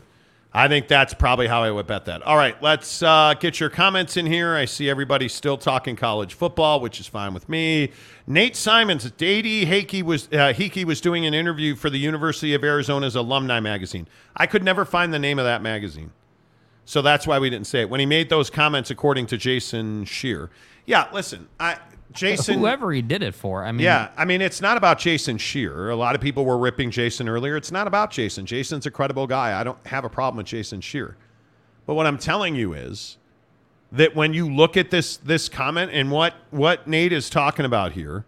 I think that's probably how I would bet that. All right, let's uh, get your comments in here. I see everybody still talking college football, which is fine with me. Nate Simons, Dave Heeke was uh, Heeke was doing an interview for the University of Arizona's alumni magazine. I could never find the name of that magazine, so that's why we didn't say it. When he made those comments, according to Jason Scheer, yeah. Listen, I Jason, Whoever he did it for. I mean, yeah, I mean, it's not about Jason Scheer. A lot of people were ripping Jason earlier. It's not about Jason. Jason's a credible guy. I don't have a problem with Jason Scheer. But what I'm telling you is that when you look at this this comment and what what Nate is talking about here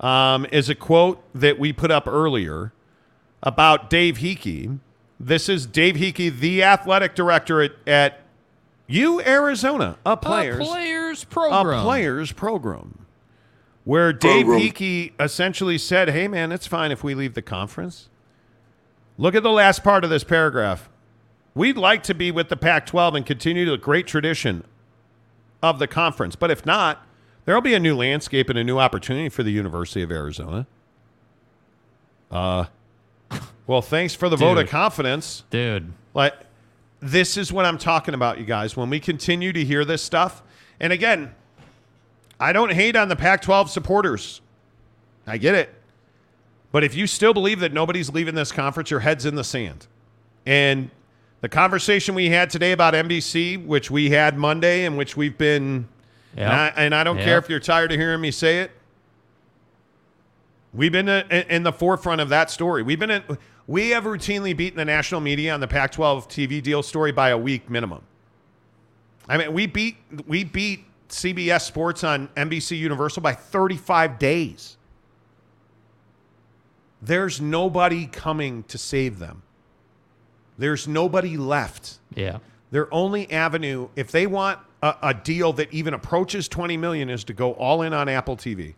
um, is a quote that we put up earlier about Dave Heeke. This is Dave Heeke, the athletic director at, at U Arizona, a players a players program. a players program where Dave Program. Heeke essentially said, "Hey, man, it's fine if we leave the conference." Look at the last part of this paragraph. We'd like to be with the Pac-12 and continue the great tradition of the conference, but if not, there'll be a new landscape and a new opportunity for the University of Arizona. Uh, well, thanks for the vote of confidence, dude. like, this is what I'm talking about, you guys. When we continue to hear this stuff, and again, I don't hate on the Pac 12 supporters. I get it. But if you still believe that nobody's leaving this conference, your head's in the sand. And the conversation we had today about NBC, which we had Monday, and which we've been, and, I, and I don't care if you're tired of hearing me say it, we've been in, in the forefront of that story. We've been in, we have routinely beaten the national media on the Pac-12 TV deal story by a week minimum. I mean, we beat we beat CBS Sports on NBC Universal by 35 days. There's nobody coming to save them. There's nobody left. Yeah. Their only avenue, if they want a, a deal that even approaches 20 million, is to go all in on Apple TV.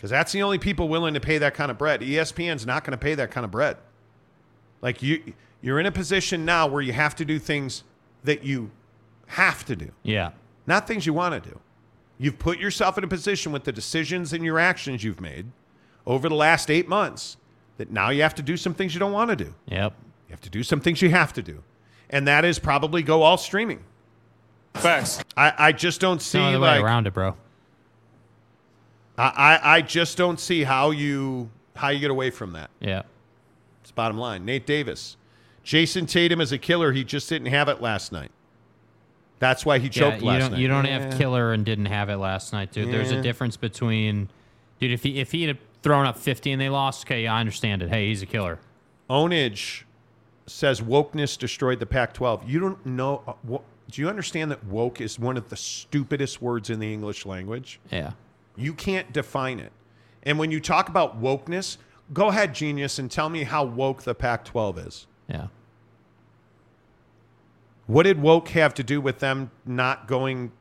Because that's the only people willing to pay that kind of bread. ESPN's not going to pay that kind of bread. Like you, you're in a position now where you have to do things that you have to do, Yeah. not things you want to do. You've put yourself in a position with the decisions and your actions you've made over the last eight months that now you have to do some things you don't want to do. Yep. You have to do some things you have to do. And that is probably go all streaming. Facts. I, I just don't see No other like way around it, bro. I, I I just don't see how you how you get away from that. Yeah. It's bottom line. Nate Davis. Jayson Tatum is a killer. He just didn't have it last night. That's why he choked you last don't, night. You don't Yeah. have killer and didn't have it last night, dude. There's a difference between, dude. If he if he had thrown up 50 and they lost, okay, I understand it. Hey, he's a killer. Onage says wokeness destroyed the Pac-12. You don't know. uh, wo- do you understand that woke is one of the stupidest words in the English language? Yeah. You can't define it. And when you talk about wokeness, go ahead, genius, and tell me how woke the Pac-12 is. Yeah. What did woke have to do with them not going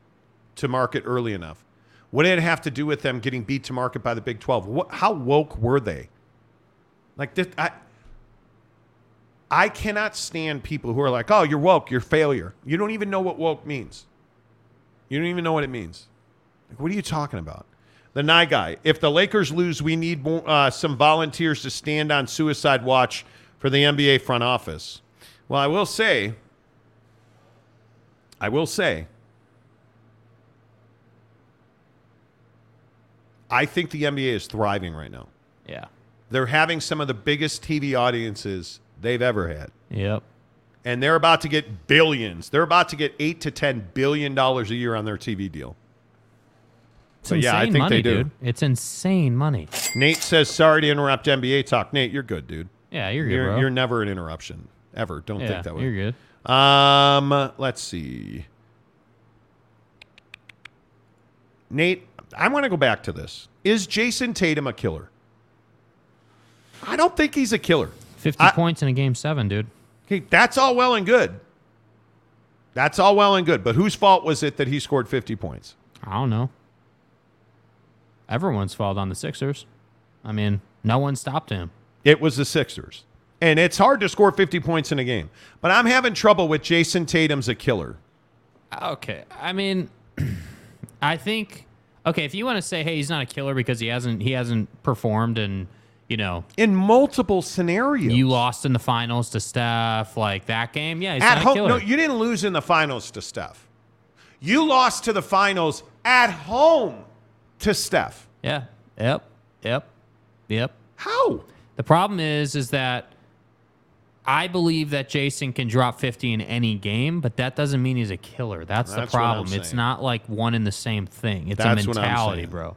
to market early enough? What did it have to do with them getting beat to market by the Big 12? What, how woke were they? Like this, I, I cannot stand people who are like, "Oh, you're woke, you're failure." You don't even know what woke means. You don't even know what it means. Like, what are you talking about? The Nye guy. If the Lakers lose, we need more, uh, some volunteers to stand on suicide watch for the NBA front office. Well, I will say, I will say, I think the NBA is thriving right now. Yeah. They're having some of the biggest TV audiences they've ever had. Yep. And they're about to get billions. They're about to get eight to ten billion dollars a year on their TV deal. It's So, insane yeah, I think money, they do. dude. It's insane money. Nate says, "Sorry to interrupt NBA talk." Nate, you're good, dude. Yeah, you're good, You're, bro. you're never an interruption ever. Don't Yeah, think that way. you're good. Um, let's see. Nate, I want to go back to this. Is Jayson Tatum a killer? I don't think he's a killer. 50 I- points in a game seven, dude. Okay, that's all well and good. That's all well and good. But whose fault was it that he scored 50 points? I don't know. Everyone's fault on the Sixers. I mean, no one stopped him. It was the Sixers. And it's hard to score 50 points in a game. But I'm having trouble with Jayson Tatum's a killer. Okay. I mean, I think okay, if you want to say hey, he's not a killer because he hasn't he hasn't performed and you know, in multiple scenarios. you lost in the finals to Steph, like that game. Yeah, he's at not a home. killer. No, you didn't lose in the finals to Steph. You lost to the finals at home to Steph. Yeah. Yep. Yep. Yep. How? The problem is, is that I believe that Jayson can drop 50 in any game, but that doesn't mean he's a killer. That's, That's the problem. It's not like one and the same thing. It's That's a mentality, bro.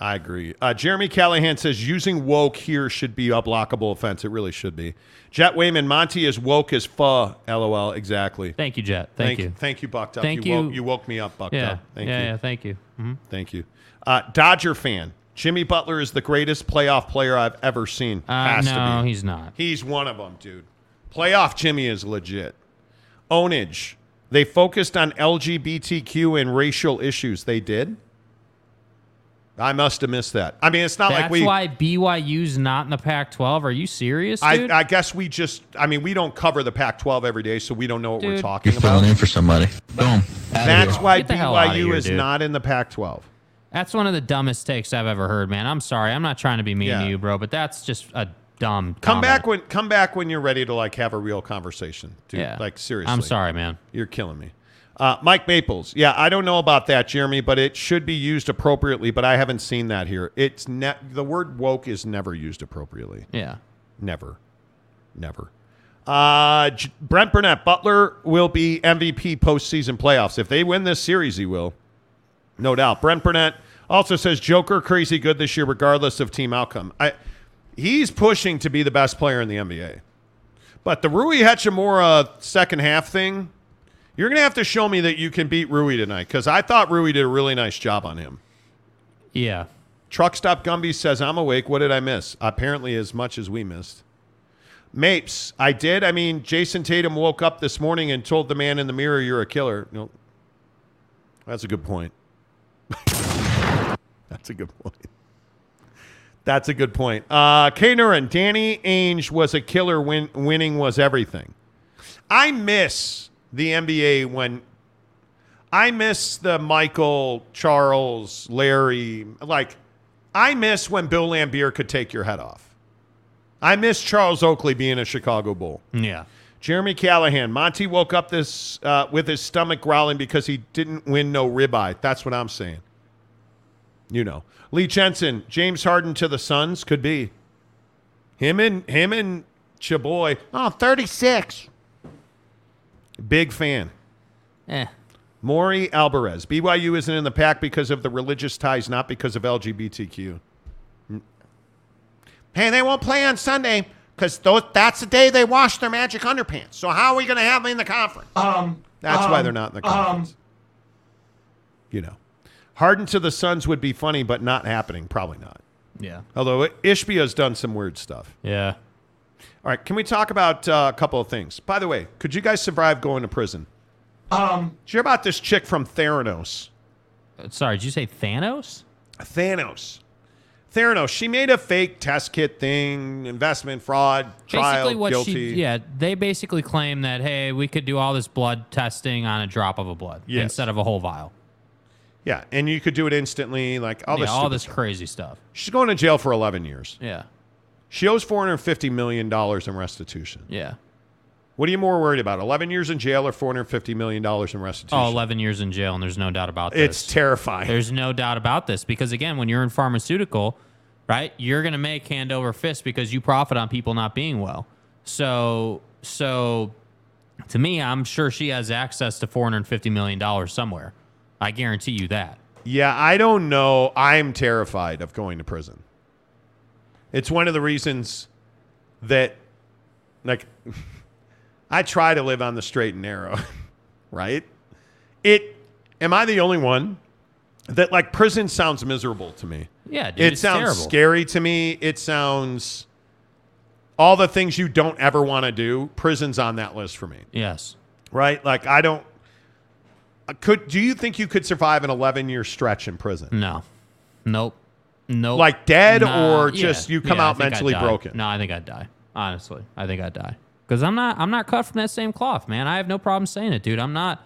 I agree. Uh, Jeremy Callahan says using woke here should be a blockable offense. It really should be. Jet Wayman, Monty is woke as pho. LOL. Exactly. Thank you, Jet. Thank, you. Thank you, Bucked Up. Thank you. you. Woke, you woke me up, Bucked Yeah. Up. Thank yeah, you. yeah. Thank you. Mhm. Thank you. Uh, Dodger fan. Jimmy Butler is the greatest playoff player I've ever seen. Uh, no, to be. he's not. He's one of them, dude. Playoff Jimmy is legit. Ownage. They focused on LGBTQ and racial issues. They did. I must have missed that. I mean, it's not That's like we. That's why BYU's not in the Pac-12. Are you serious, I, dude? I guess we just. I mean, we don't cover the Pac-12 every day, so we don't know what we're Dude. talking You're filling in for somebody. Boom. That's why Get the BYU here, is dude. not in the Pac-12. That's one of the dumbest takes I've ever heard, man. I'm sorry. I'm not trying to be mean Yeah. to you, bro, but that's just a dumb. Come comment. back when come back when you're ready to like have a real conversation, dude. Yeah. Like seriously. I'm sorry, man. You're killing me. Uh, Mike Maples. Yeah, I don't know about that, Jeremy, but it should be used appropriately. But I haven't seen that here. It's ne- the word woke is never used appropriately. Yeah. Never, never. Uh, J- Brent Burnett Butler will be MVP postseason playoffs. If they win this series, he will, no doubt. Brent Burnett also says Joker crazy good this year, regardless of team outcome. I, he's pushing to be the best player in the NBA. But the Rui Hachimura second half thing, you're going to have to show me that you can beat Rui tonight because I thought Rui did a really nice job on him. Yeah. Truck Stop Gumby says, I'm awake. What did I miss? Apparently, as much as we missed. Mapes, I did. I mean, Jayson Tatum woke up this morning and told the man in the mirror, You're a killer. No. That's a good point. That's a good point. That's a good point. Uh, K. Nurin, Danny Ainge was a killer when winning was everything. I miss the NBA when I miss the Michael, Charles, Larry. Like, I miss when Bill Laimbeer could take your head off. I miss Charles Oakley being a Chicago Bull. Yeah. Jeremy Callahan. Monty woke up this uh, with his stomach growling because he didn't win no ribeye. That's what I'm saying. You know, Lee Jensen, James Harden to the Suns could be him and him and Chaboy. Oh, 36. Big fan. Eh. Maury Alvarez. BYU isn't in the Pac because of the religious ties, not because of LGBTQ. Mm. Hey, they won't play on Sunday because that's the day they wash their magic underpants. So how are we going to have them in the conference? Um, That's why um, they're not in the um, conference. you know, Harden to the Suns would be funny, but not happening. Probably not. Yeah. Although Ishbia's done some weird stuff. Yeah. All right, can we talk about uh, a couple of things? By the way, could you guys survive going to prison? Um, Did you hear about this chick from Theranos? Uh, Sorry, did you say Thanos? Thanos. Theranos. She made a fake test kit thing, investment fraud, trial, basically what guilty. she yeah they basically claim that hey we could do all this blood testing on a drop of a blood Yes. instead of a whole vial Yeah, and you could do it instantly, like all yeah, this. all this stuff. crazy stuff She's going to jail for 11 years. yeah She owes 450 million dollars in restitution. yeah What are you more worried about? 11 years in jail or 450 million dollars in restitution? oh 11 years in jail and there's no doubt about this It's terrifying. there's no doubt about this because again when you're in pharmaceutical right you're gonna make hand over fist because you profit on people not being well so so to me i'm sure she has access to 450 million dollars somewhere i guarantee you that Yeah, I don't know. I'm terrified of going to prison. It's one of the reasons that, like, I try to live on the straight and narrow, right? It. Am I the only one that like prison sounds miserable to me? Yeah, dude, it sounds terrible. scary to me. It sounds all the things you don't ever want to do. Prison's on that list for me. yes right? Like I don't. uh, Could do you think you could survive an 11 year stretch in prison? No. Nope. Nope. Like dead Nah, or yeah. just you come Yeah, out mentally broken? No, I think I'd die. Honestly, I think I'd die because I'm not. I'm not cut from that same cloth, man. I have no problem saying it, dude. I'm not.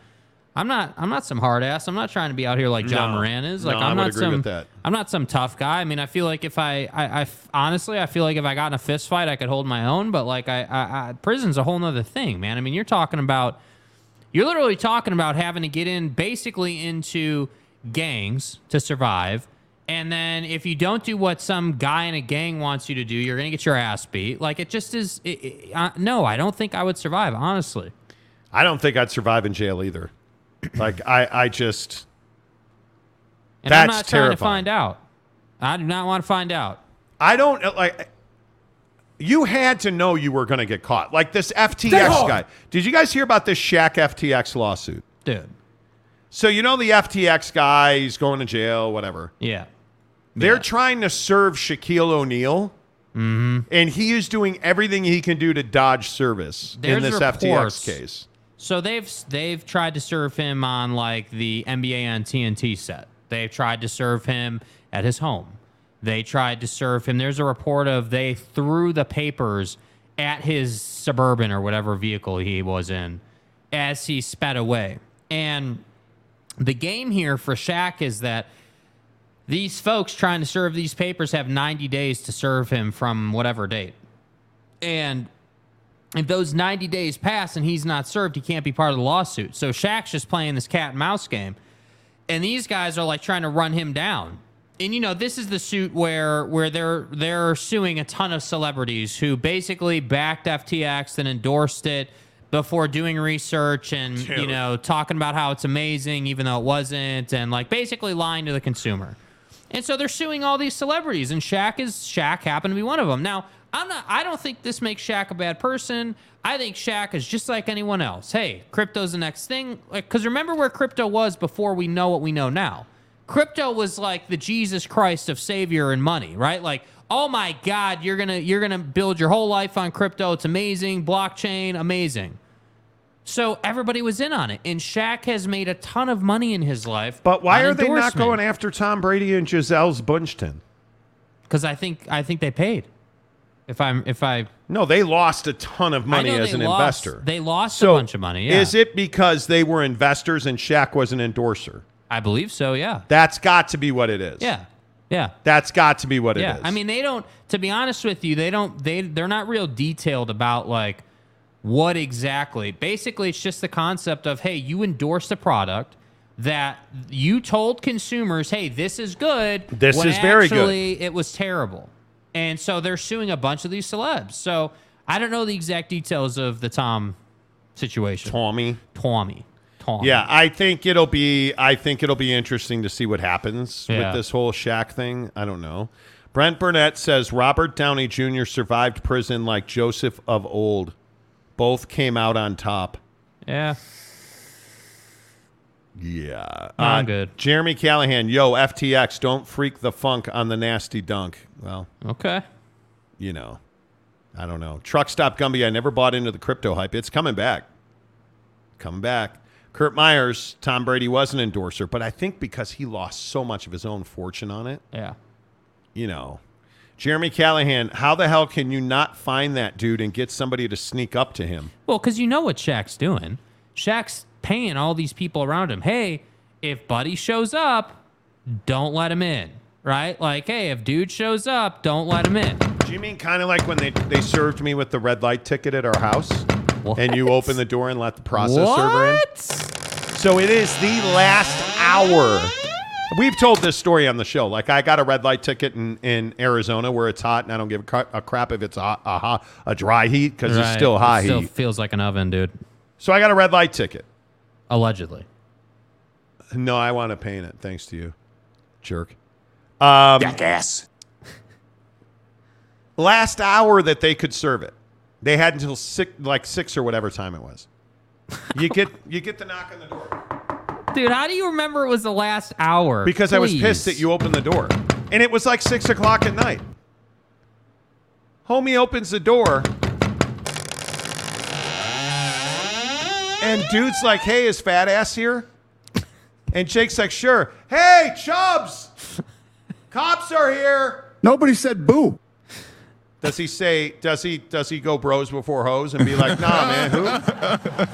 I'm not. I'm not some hard ass. I'm not trying to be out here like John No. Moran is. Like I I'm not some. I'm not some tough guy. I mean, I feel like if I. I honestly, I feel like if I got in a fist fight, I could hold my own. But like, I, I, I prison's a whole nother thing, man. I mean, you're talking about, you're literally talking about having to get in basically into gangs to survive. And then if you don't do what some guy in a gang wants you to do, you're gonna get your ass beat. Like it just is. It, it, uh, no, I don't think I would survive. Honestly, I don't think I'd survive in jail either. Like I, I just and I'm That's not trying to find out. I do not want to find out. I don't uh, like. You had to know you were going to get caught. Like this FTX guy. Did you guys hear about this Shaq FTX lawsuit? Dude. So you know the FTX guy, he's going to jail, whatever. Yeah. They're trying to serve Shaquille O'Neal, Mm-hmm. and he is doing everything he can do to dodge service in this reports. FTX case. So they've they've tried to serve him on like the NBA on TNT set. They've tried to serve him at his home. They tried to serve him. There's a report of they threw the papers at his suburban or whatever vehicle he was in as he sped away. And the game here for Shaq is that these folks trying to serve these papers have 90 days to serve him from whatever date. And if those 90 days pass and he's not served, he can't be part of the lawsuit. So Shaq's just playing this cat and mouse game. And these guys are like trying to run him down. And you know, this is the suit where where they're they're suing a ton of celebrities who basically backed FTX and endorsed it before doing research and you know talking about how it's amazing even though it wasn't and like basically lying to the consumer. And so they're suing all these celebrities, and Shaq is Shaq happened to be one of them. Now, I'm not. I don't think this makes Shaq a bad person. I think Shaq is just like anyone else. Hey, crypto's the next thing. Because remember where crypto was before we know what we know now. Crypto was like the Jesus Christ of savior and money, right? Like, oh my God, you're gonna you're gonna build your whole life on crypto. It's amazing, blockchain, amazing. So everybody was in on it, and Shaq has made a ton of money in his life. But why are they not going after Tom Brady and Gisele's Bündchen? Because I think I think they paid. If I'm if I No, they lost a ton of money as an lost- investor. they lost a So, bunch of money, yeah. Is it because they were investors and Shaq was an endorser? I believe so. Yeah. That's got to be what it is. Yeah. Yeah. That's got to be what it is. I mean, they don't. To be honest with you, they don't. They they're not real detailed about like what exactly. Basically, it's just the concept of hey, you endorsed a product that you told consumers, hey, this is good. This is very good. It was terrible, and so they're suing a bunch of these celebs. So I don't know the exact details of the Tom situation. Tommy. Tommy. Tommy. Yeah, I think it'll be. I think it'll be interesting to see what happens Yeah. with this whole Shaq thing. I don't know. Brent Burnett says Robert Downey Jr. survived prison like Joseph of old. Both came out on top. Yeah. Yeah, No, I'm uh, good. Jeremy Callahan, yo, FTX, don't freak the funk on the nasty dunk. Well, Okay. you know, I don't know. Truck stop Gumby, I never bought into the crypto hype. It's coming back. Coming back. Kurt Myers, Tom Brady was an endorser, but I think because he lost so much of his own fortune on it, Yeah. you know. Jeremy Callahan, how the hell can you not find that dude and get somebody to sneak up to him? Well, because you know what Shaq's doing. Shaq's paying all these people around him. Hey, if Buddy shows up, don't let him in. Right? Like, hey, if dude shows up, don't let him in. Do you mean kind of like when they, they served me with the red light ticket at our house? And you open the door and let the process server in? So it is the last hour. We've told this story on the show. Like I got a red light ticket in, in Arizona where it's hot, and I don't give a, a crap if it's a, a, hot- a dry heat because it's still high It still heat. feels like an oven, dude. So I got a red light ticket. Allegedly. No, I want to paint it. Thanks to you, jerk. Um, Jackass. last hour that they could serve it. They had until six, like six or whatever time it was. You get you get the knock on the door Dude, how do you remember it was the last hour? because I was pissed that you opened the door, and it was like six o'clock at night. Homie opens the door, and dude's like, "Hey, is fat ass here?" And Jake's like, "Sure." Hey, Chubbs, cops are here. Nobody said boo. Does he say? Does he? Does he go bros before hoes and be like, Nah, man, who? Who are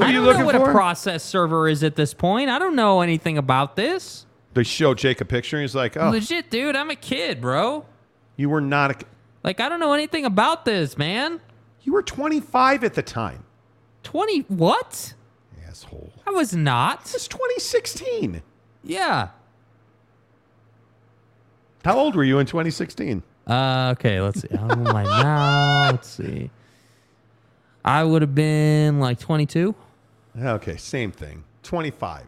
I you don't looking know what for? a process server is at this point. I don't know anything about this. they show Jake a picture. and He's like, Oh, Legit, dude. I'm a kid, bro. you were not. A, Like, I don't know anything about this, man. you were 25 at the time. 20 what? Asshole. I was not. It's 2016. Yeah. How old were you in 2016? Uh, okay, let's see. How old am I now? Let's see. I would have been like 22. Okay, same thing. 25.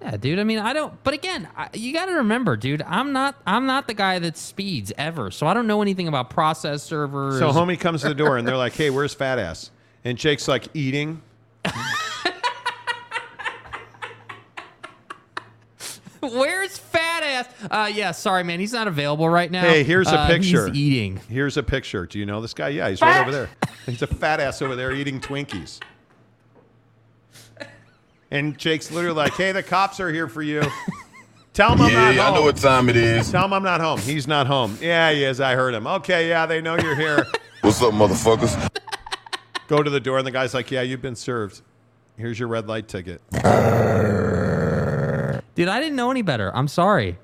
Yeah, dude. I mean, I don't. But again, I, you got to remember, dude. I'm not. I'm not the guy that speeds ever. So I don't know anything about process servers. So homie comes to the door and they're like, "Hey, where's fat ass?" And Jake's like, "Eating." Where's fat ass? Uh, yeah. Sorry, man. He's not available right now. Hey, here's a Uh, picture. He's eating. Here's a picture. Do you know this guy? Yeah, he's right over there. He's a fat ass over there eating Twinkies. And Jake's literally like, "Hey, the cops are here for you. Tell him I'm Yeah, not I know what time it is. Tell him I'm not home. He's not home. Yeah, he is. I heard him. Okay, yeah, they know you're here. What's up, motherfuckers? Go to the door, and the guy's like, "Yeah, you've been served. Here's your red light ticket." Dude, I didn't know any better. I'm sorry.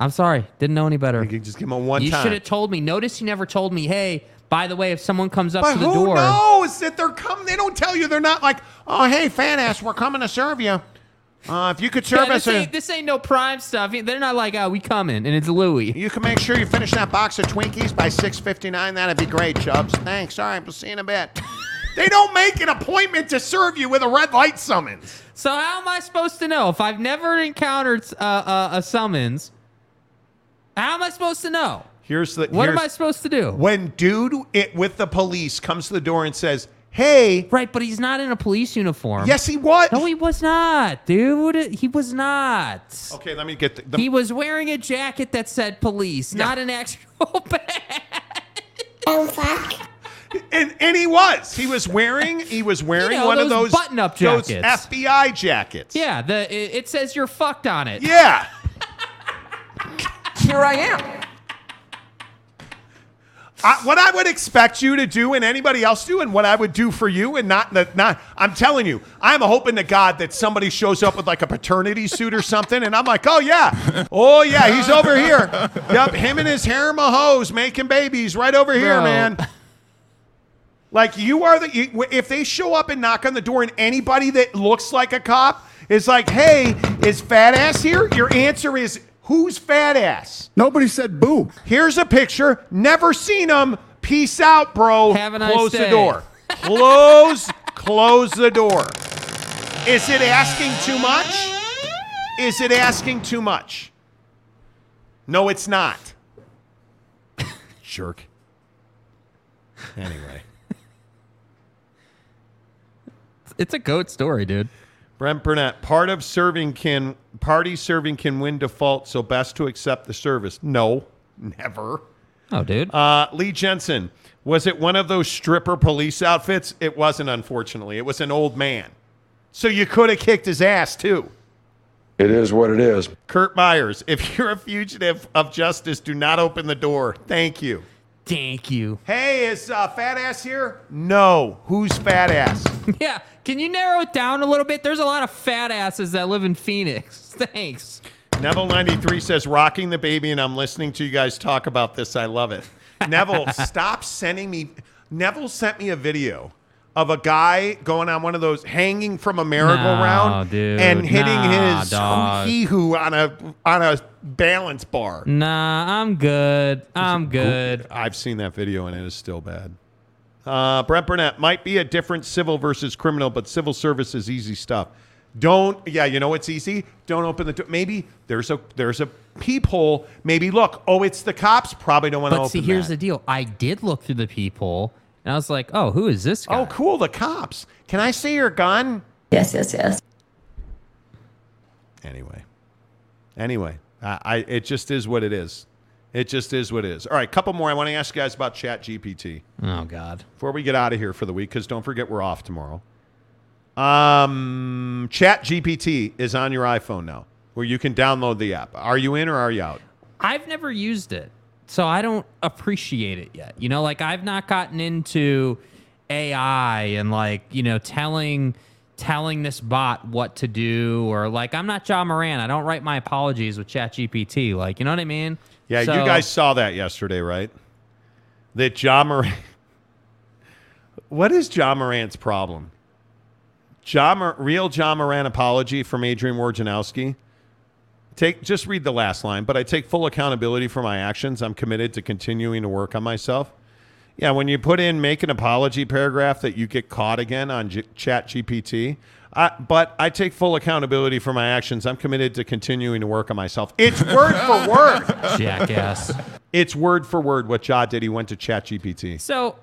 I'm sorry. Didn't know any better. You just give him a one You time. should have told me. Notice you never told me. Hey, by the way, if someone comes up But to the who door, knows that they're coming? They don't tell you. They're not like, "Oh, hey, fan ass, we're coming to serve you. Uh, if you could serve Yeah, us, this, a, ain't, this ain't no prime stuff. They're not like, oh, we coming, and it's Louis. you can make sure you finish that box of Twinkies by six fifty nine. That'd be great, Chubbs. Thanks. All right, we'll see you in a bit." they don't make an appointment to serve you with a red light summons. So how am I supposed to know if I've never encountered uh, uh, a summons? How am I supposed to know? Here's the. What am I supposed to do? When dude it, with the police comes to the door and says, "Hey, Right, but he's not in a police uniform. yes, he was." No, he was not, dude. He was not. Okay, let me get the. the He was wearing a jacket that said police, not an actual badge. Oh, and, and he was. He was wearing. He was wearing know, one of those those button-up those jackets. FBI jackets. Yeah, the it, it says you're fucked on it. Yeah. Here I am. I, what I would expect you to do and anybody else do, and what I would do for you, and not that not. I'm telling you, I'm hoping to God that somebody shows up with like a paternity suit or something, and I'm like, oh yeah, oh yeah, he's over here. Yep, him and his harem of hoes making babies right over here, Bro. man. Like you are the you, if they show up and knock on the door, and anybody that looks like a cop is like, hey, is fat ass here? Your answer is. Who's fat ass? Nobody said boo. Here's a picture. Never seen him. Peace out, bro. Have a nice close the door. Close, close the door. Is it asking too much? Is it asking too much? No, it's not. Jerk. Anyway. It's a goat story, dude. Brent Burnett, part of serving can party serving can win default, so best to accept the service. No, never. Oh, dude. Uh, Lee Jensen, was it one of those stripper police outfits? It wasn't, unfortunately. It was an old man. So you could have kicked his ass too. It is what it is. Kurt Myers, if you're a fugitive of justice, do not open the door. Thank you. Thank you. Hey, is uh, fat ass here? No. Who's fat ass? Yeah. Can you narrow it down a little bit? There's a lot of fat asses that live in Phoenix. Thanks. Neville93 says, rocking the baby, and I'm listening to you guys talk about this. I love it. Neville, stop sending me. Neville sent me a video of a guy going on one of those hanging from a merry-go-round dude. and hitting Nah, his dog. hee-hoo on a on a balance bar. Nah, I'm good. I'm good. I've seen that video and it is still bad. Uh, Brent Burnett might be a different civil versus criminal, but civil service is easy stuff. Don't yeah, you know it's easy. Don't open the door. Maybe there's a there's a peephole. Maybe look. Oh, it's the cops. Probably don't want to But open. see, here's that. the deal. I did look through the peephole, and I was like, oh, who is this guy? Oh, cool. The cops. Can I see your gun? Yes, yes, yes. Anyway, anyway, I, I it just is what it is. It just is what it is. All right, couple more. I want to ask you guys about Chat GPT. Oh God. before we get out of here for the week, because don't forget we're off tomorrow. Um, Chat GPT is on your iPhone now, where you can download the app. Are you in or are you out? I've never used it. so I don't appreciate it yet. You know, like I've not gotten into AI and like, you know, telling telling this bot what to do or like I'm not Ja Morant. I don't write my apologies with Chat GPT. Like, you know what I mean? Yeah, So- you guys saw that yesterday, right? That Ja Morant. what is Ja Morant's problem? John, Mor- real Ja Morant apology from Adrian Wojnarowski. Take just read the last line, but I take full accountability for my actions. I'm committed to continuing to work on myself. Yeah, when you put in make an apology paragraph that you get caught again on G- Chat GPT, I, but I take full accountability for my actions. I'm committed to continuing to work on myself. It's word for word. Jackass. It's word for word what Ja did. He went to ChatGPT. So,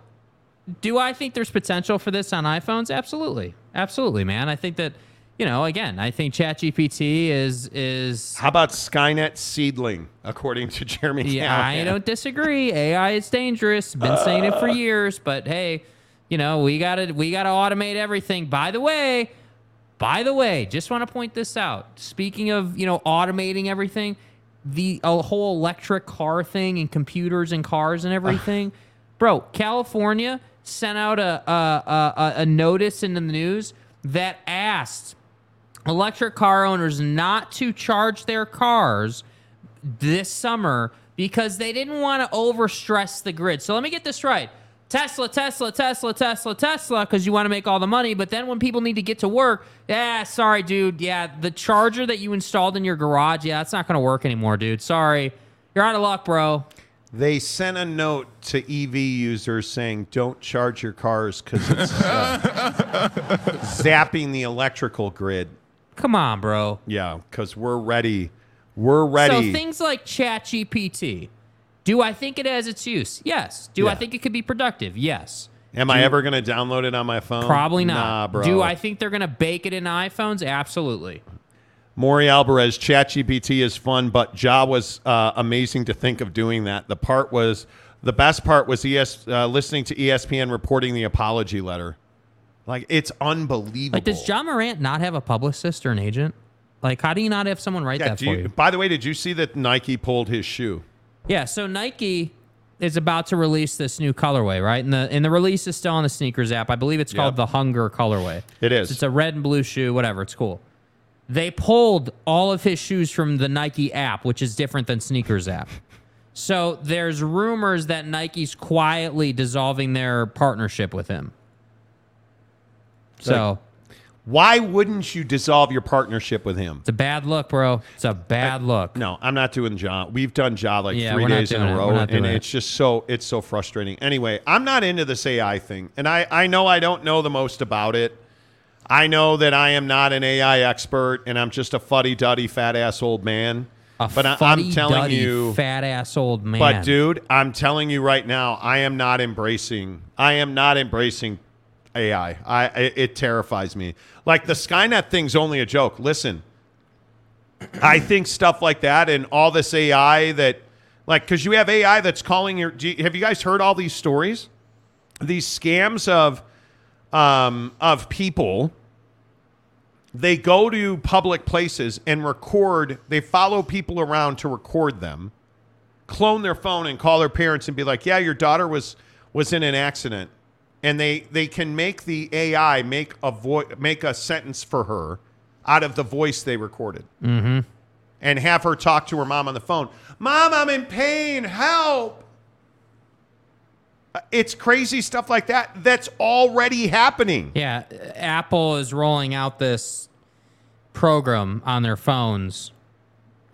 do I think there's potential for this on iPhones? Absolutely, absolutely, man. I think that you know, again, I think ChatGPT is is. How about Skynet seedling, according to Jeremy Yeah, I don't disagree. AI is dangerous. Been saying it for uh. years, but hey, you know, we gotta we gotta automate everything. By the way, by the way, just want to point this out. Speaking of, you know, automating everything, the whole electric car thing and computers and cars and everything, bro. California sent out a a, a a notice in the news that asked electric car owners not to charge their cars this summer because they didn't want to overstress the grid. So let me get this right. Tesla, Tesla, Tesla, Tesla, Tesla, because you want to make all the money. But then when people need to get to work, yeah, sorry, dude. Yeah, the charger that you installed in your garage, yeah, that's not going to work anymore, dude. Sorry. You're out of luck, bro. They sent a note to EV users saying, "Don't charge your cars because it's uh, zapping the electrical grid." Come on, bro. Yeah, because we're ready. We're ready. So things like ChatGPT, do I think it has its use? Yes. Do I think it could be productive? Yes. Am I ever going to download it on my phone? Probably not. Nah, bro. Do I think they're going to bake it in iPhones? Absolutely. Maury Alvarez, ChatGPT is fun, but Ja was uh, amazing to think of doing that. The part was the best part was ES uh, listening to ESPN reporting the apology letter. Like it's unbelievable. Like, does Ja Morant not have a publicist or an agent? Like, how do you not have someone write yeah, that do for you, you? by the way, did you see that Nike pulled his shoe? Yeah. So Nike is about to release this new colorway, right? And the and the release is still on the sneakers app. I believe it's called Yep. the Hunger colorway. It is. It's a red and blue shoe, whatever. It's cool. They pulled all of his shoes from the Nike app, which is different than sneakers app. So there's rumors that Nike's quietly dissolving their partnership with him. So Why wouldn't you dissolve your partnership with him? it's a bad look, bro. It's a bad look. No, I'm not doing Ja. We've done Ja like Yeah, three days in a row, and it. it's just so it's so frustrating. Anyway, I'm not into this AI thing, and I I know I don't know the most about it. I know that I am not an AI expert, and I'm just a fuddy duddy fat ass old man. A but I, I'm telling you, fat ass old man. But dude, I'm telling you right now, I am not embracing. I am not embracing AI. I it, terrifies me. Like the Skynet thing's only a joke. Listen, I think stuff like that and all this AI that, like, because you have AI that's calling your. You, have you guys heard all these stories? These scams of, um, of people. They go to public places and record. They follow people around to record them clone their phone and call their parents and be like, "Yeah, your daughter was was in an accident," and they they can make the AI make a vo- make a sentence for her out of the voice they recorded, Mm-hmm. and have her talk to her mom on the phone. Mom, I'm in pain. Help! Uh, It's crazy stuff like that. That's already happening. Yeah, Apple is rolling out this program on their phones.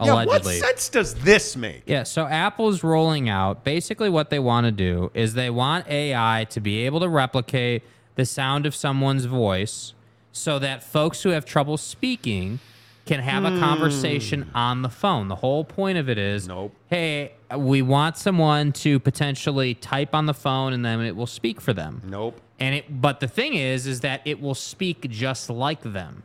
Yeah, what Allegedly. sense does this make? Yeah, so Apple's rolling out basically what they want to do is they want AI to be able to replicate the sound of someone's voice so that folks who have trouble speaking can have a Hmm. conversation on the phone. The whole point of it is nope. hey, we want someone to potentially type on the phone and then it will speak for them. Nope. And it but the thing is is that it will speak just like them.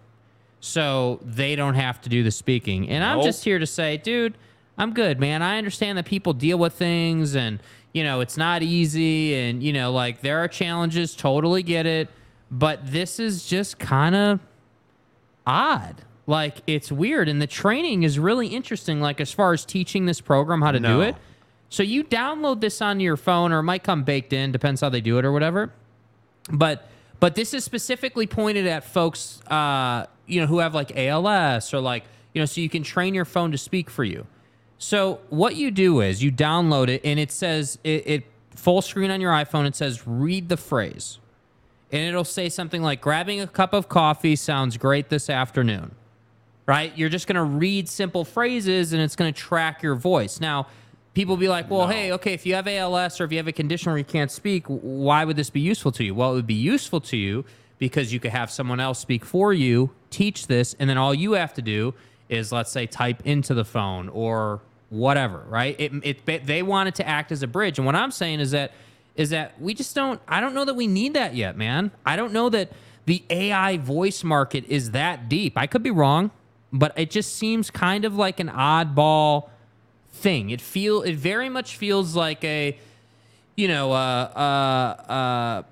So they don't have to do the speaking. And I'm just here to say, dude, I'm good, man. I understand that people deal with things and, you know, it's not easy and, you know, like there are challenges, totally get it. But this is just kind of odd. Like it's weird. And the training is really interesting, like as far as teaching this program how to do it. So you download this on your phone, or it might come baked in, depends how they do it or whatever. But but this is specifically pointed at folks, uh, you know, who have like ALS or like you know, so you can train your phone to speak for you. So what you do is you download it, and it says it, it full screen on your iPhone. It says read the phrase, and it'll say something like grabbing a cup of coffee sounds great this afternoon. Right? You're just gonna read simple phrases, and it's gonna track your voice. Now people be like, well, hey, okay, if you have ALS or if you have a condition where you can't speak, why would this be useful to you? Well, it would be useful to you because you could have someone else speak for you, teach this, and then all you have to do is, let's say, type into the phone or whatever, right? It, it they want it to act as a bridge, and what I'm saying is that is that we just don't. I don't know that we need that yet, man. I don't know that the AI voice market is that deep. I could be wrong, but it just seems kind of like an oddball thing. It feel it very much feels like a you know uh uh uh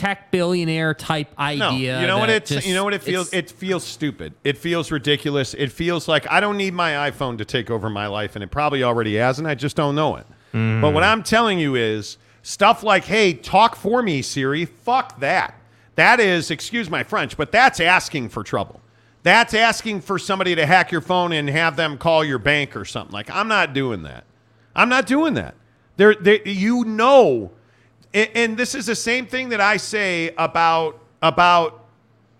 tech billionaire type idea. No, you know what that it's just- you know what it feels it feels stupid. It feels ridiculous. It feels like I don't need my iPhone to take over my life and it probably already has and I just don't know it. Mm. But what I'm telling you is stuff like hey, talk for me Siri, fuck that. That is, excuse my French, but that's asking for trouble. That's asking for somebody to hack your phone and have them call your bank or something. Like I'm not doing that. I'm not doing that. There, there you know, and, and this is the same thing that I say about about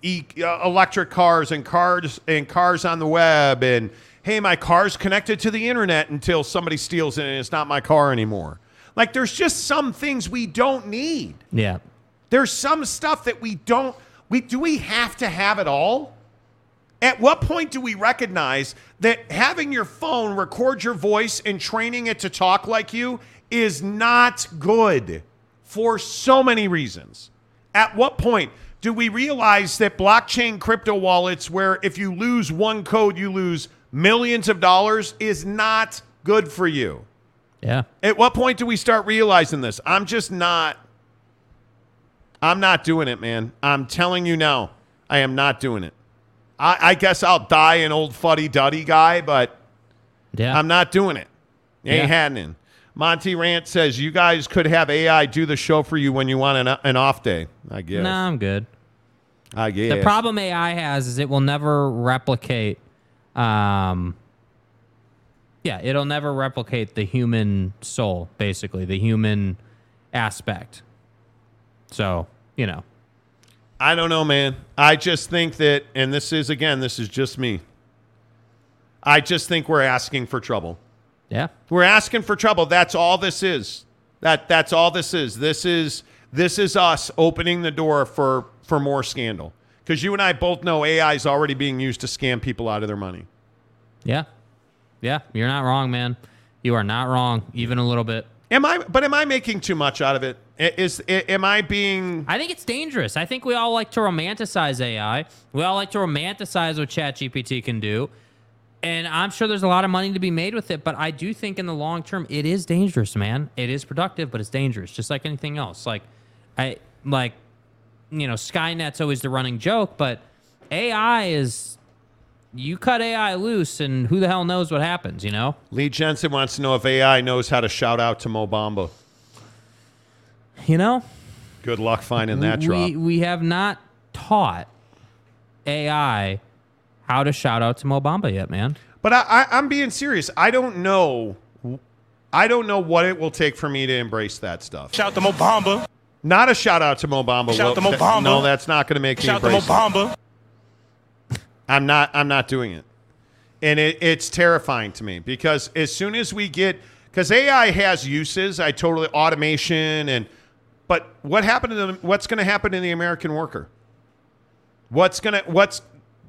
e- uh, electric cars and cars and cars on the web and hey, my car's connected to the internet until somebody steals it and it's not my car anymore. Like there's just some things we don't need. yeah. There's some stuff that we don't we do we have to have it all? At what point do we recognize that having your phone record your voice and training it to talk like you is not good for so many reasons? At what point do we realize that blockchain crypto wallets, where if you lose one code, you lose millions of dollars, is not good for you? Yeah. At what point do we start realizing this? I'm just not. I'm not doing it, man. I'm telling you now, I am not doing it. I, I guess I'll die an old fuddy duddy guy, but Yeah. I'm not doing it. Ain't Yeah. happening. Monty Rant says you guys could have AI do the show for you when you want an, an off day. I guess. No, I'm good. I guess. The problem AI has is it will never replicate. Um, yeah, it'll never replicate the human soul, basically the human aspect. So you know, I don't know, man. I just think that, and this is again, this is just me. I just think we're asking for trouble. Yeah, We're asking for trouble. That's all this is. That that's all this is. This is this is us opening the door for for more scandal. Because you and I both know AI is already being used to scam people out of their money. yeah, yeah. You're not wrong, man. You are not wrong, even a little bit. Am I? But am I making too much out of it? Is Is, am I being? I think it's dangerous. I think we all like to romanticize AI. We all like to romanticize what ChatGPT can do. And I'm sure there's a lot of money to be made with it, but I do think in the long term it is dangerous, man. It is productive, but it's dangerous, just like anything else. Like I like you know, Skynet's always the running joke, but AI is you cut AI loose and who the hell knows what happens, you know? Lee Jensen wants to know if AI knows how to shout out to Mo Bamba. You know? Good luck finding that we, drop. we have not taught AI how to shout out to Mo Bamba yet, man. But I, I, I'm being serious. I don't know. I don't know what it will take for me to embrace that stuff. Shout to Mo Bamba. Not a shout out to Mo Bamba. Shout to Well, Mo th- Bamba. No, that's not going to make me embrace. Shout to Mo embrace it. Bamba. I'm not. I'm not doing it, and it, it's terrifying to me because as soon as we get, because AI has uses, I totally automation and, but what happened to the, what's going to happen to the American worker? What's gonna what's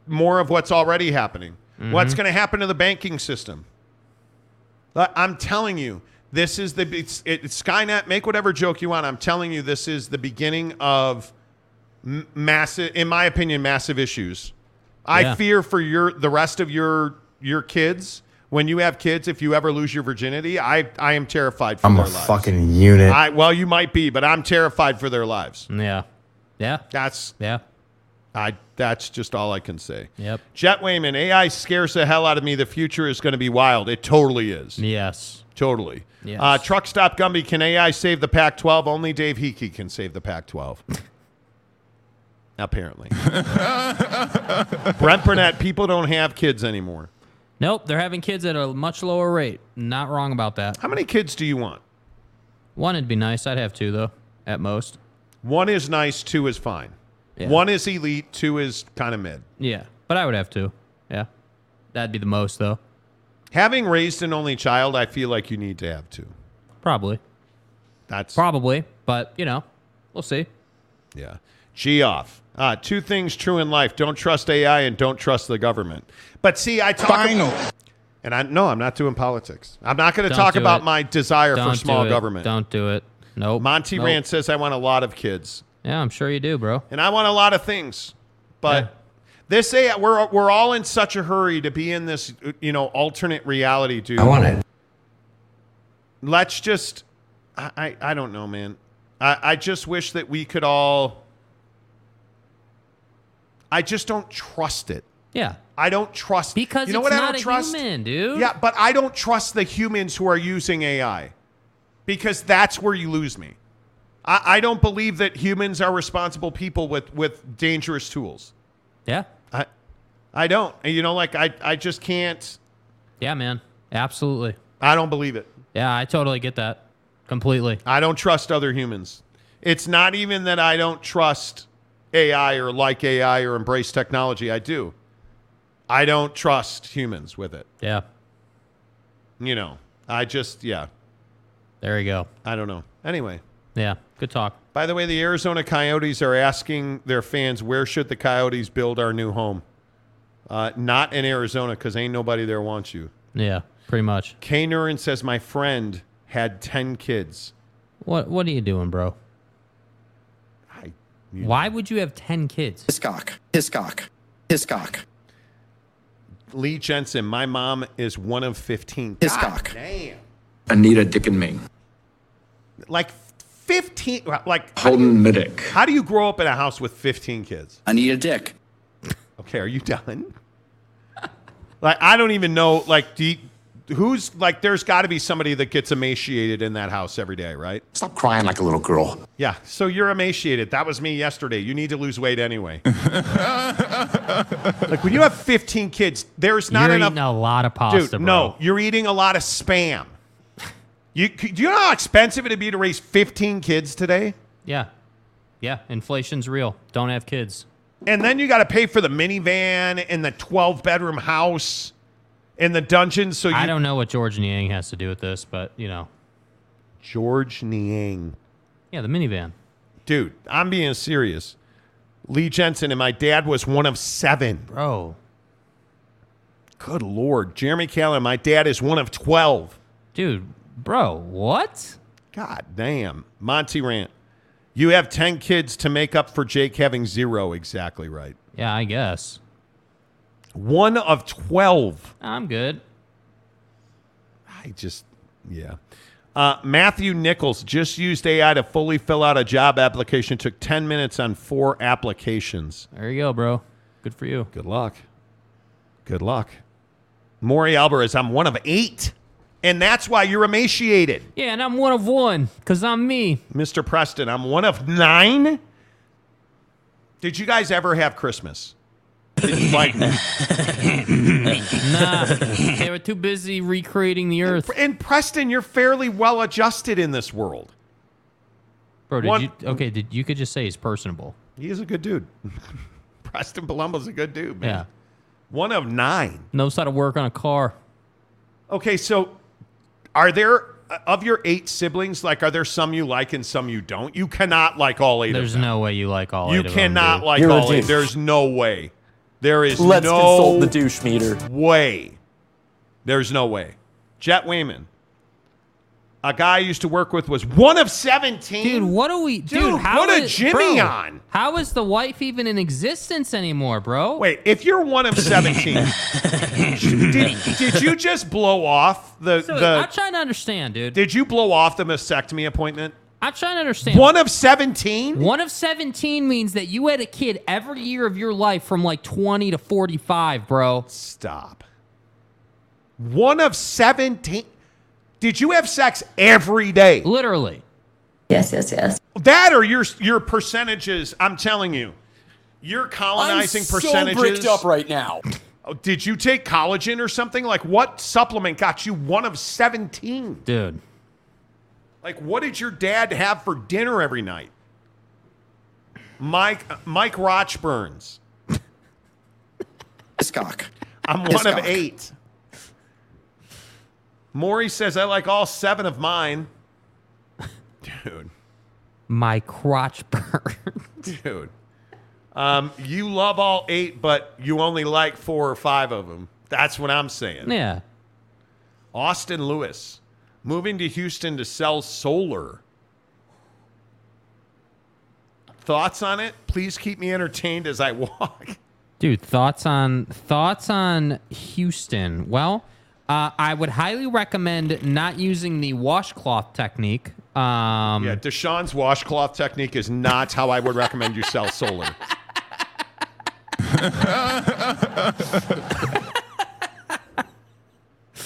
more of what's already happening? What's Mhm. going to happen to the banking system? I'm telling you, this is the it's, it, Skynet. Make whatever joke you want. I'm telling you, this is the beginning of m- massive, in my opinion, massive issues. I Yeah. fear for your the rest of your your kids when you have kids. If you ever lose your virginity, I I am terrified for I'm their a lives. fucking unit. I well, you might be, but I'm terrified for their lives. Yeah. Yeah. That's Yeah. I that's just all I can say. Yep. Jet Wayman, AI scares the hell out of me. The future is going to be wild. It totally is. Yes. Totally. Yes. Uh, Truck Stop Gumby, can AI save the Pac 12? Only Dave Heeke can save the Pac 12. Apparently. Brent Burnett, people don't have kids anymore. Nope, they're having kids at a much lower rate. Not wrong about that. How many kids do you want? One would be nice. I'd have two though, at most. One is nice, two is fine. Yeah. One is elite, two is kind of mid. Yeah, but I would have two. Yeah, that'd be the most though. Having raised an only child, I feel like you need to have two. Probably. That's probably, but you know, we'll see. Yeah. G off. Uh, two things true in life: don't trust AI and don't trust the government. But see, I talk. Final. and I no, I'm not doing politics. I'm not going to talk about it. my desire Don't for small it. government. Don't do it. Nope. Monty Nope. Rand says I want a lot of kids, Yeah, I'm sure you do, bro. and I want a lot of things. But this AI, we're we're all in such a hurry to be in this, you know, alternate reality, dude. I want it. let's just I, I, I don't know man I, I just wish that we could all i just don't trust it Yeah. i don't trust Because you know it's what i don't a trust human, dude. yeah but i don't trust the humans who are using ai because that's where you lose me i, I don't believe that humans are responsible people with with dangerous tools Yeah. i i don't And, you know like i i just can't Yeah, man. Absolutely. i don't believe it Yeah, I totally get that. Completely. I don't trust other humans. It's not even that I don't trust AI or like AI or embrace technology. I do. I don't trust humans with it. Yeah. You know, I just, yeah, There you go. I don't know. Anyway, Yeah. Good talk. by the way, the Arizona Coyotes are asking their fans, where should the Coyotes build our new home? Uh, not in Arizona because ain't nobody there wants you. Yeah. Pretty much. K Nurin says, my friend had 10 kids. What What are you doing, bro? I, Why would you have ten kids? Hiscock. Hiscock. Hiscock. Lee Jensen, my mom is one of 15. Hiscock. God damn. Anita Dickenming. like 15 like Holden Middick. how do you grow up in a house with 15 kids I need a Dick. okay are you done like i don't even know like do you, who's like there's got to be somebody that gets emaciated in that house every day right Stop crying like a little girl. yeah so you're emaciated that was me yesterday you need to lose weight anyway like when you have 15 kids there's not You're enough eating a lot of pasta, Dude, bro. no, you're eating a lot of spam. You do you know how expensive it'd be to raise 15 kids today? Yeah. Yeah. Inflation's real. Don't have kids. And then you got to pay for the minivan and the 12 bedroom house and the dungeon. So you, I don't know what George Niang has to do with this, but you know. George Niang. Yeah, the minivan. Dude, I'm being serious. Lee Jensen and my dad was one of seven. Bro. Good Lord. Jeremy Callan, my dad is one of 12. Dude, bro, what? God damn. Monty Rant. You have 10 kids to make up for Jake having zero. Exactly right. Yeah, I guess. One of 12. I'm good. I just, yeah. Uh, Matthew Nichols just used AI to fully fill out a job application. Took 10 minutes on four applications. There you go, bro. Good for you. Good luck. Good luck. Maury Alvarez, I'm one of eight. And that's why you're emaciated. Yeah, and I'm one of one, because I'm me. Mr. Preston, I'm one of nine. Did you guys ever have Christmas? Did you like Nah. they were too busy recreating the earth. And Preston, you're fairly well adjusted in this world. Bro, did One- you okay, did you could just say he's personable. He is a good dude. Preston Palumbo's a good dude, man. Yeah. One of nine. Knows how to work on a car. Okay, so are there uh, of your eight siblings? Like, are there some you like and some you don't? You cannot like all eight. There's of them. There's no way you like all You eight of them, You cannot dude. like You're all eight. douche. There's no way. There is Let's no consult the douche meter. way. There's no way. Jet Wayman, a guy I used to work with, was one of seventeen. Dude, what are we dude, Dude, how put a is- Jimmy bro, on. How is the wife even in existence anymore, bro? Wait, if you're one of seventeen, did, did you just blow off the So, the? I'm trying to understand, dude. Did you blow off the mastectomy appointment? I'm trying to understand. One of 17? One of 17 means that you had a kid every year of your life from like 20 to 45, bro. Stop. One of 17. Did you have sex every day? Literally. Yes, yes, yes. That or your your percentages, I'm telling you. Your colonizing I'm so percentages. bricked up right now. Oh, Did you take collagen or something? Like what supplement got you one of 17? Dude. Like what did your dad have for dinner every night? Mike uh, Mike Rochburns. Hiscock. I'm one of eight. Maury says I like all seven of mine. Dude. My crotch burn. Dude. Um, you love all eight, but you only like four or five of them. That's what I'm saying. yeah. Austin Lewis moving to Houston to sell solar. Thoughts on it? Please keep me entertained as I walk. Dude, thoughts on thoughts on Houston? Well, uh, I would highly recommend not using the washcloth technique. Um, Yeah, Deshaun's washcloth technique is not how I would recommend you sell solar.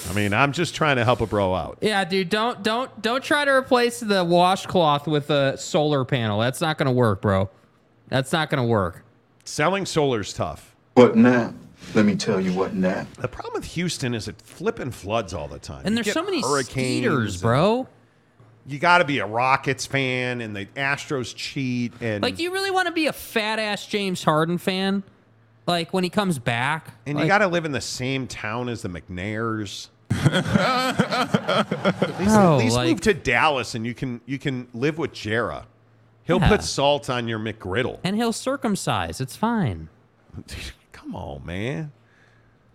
I mean, I'm just trying to help a bro out. Yeah, dude, don't don't don't try to replace the washcloth with a solar panel. That's not gonna work, bro. That's not gonna work. Selling solar's tough. What now? Let me tell you what now. The problem with Houston is it flipping floods all the time. And You there's get so many hurricanes skeeters, bro. You got to be a Rockets fan, and the Astros cheat, and Like, do you really want to be a fat ass James Harden fan? Like when he comes back, and Like, you got to live in the same town as the McNairs. at least, Bro, at least like- move to Dallas, and you can you can live with Jera. He'll Yeah. put salt on your McGriddle. and he'll circumcise. It's fine. Come on, man.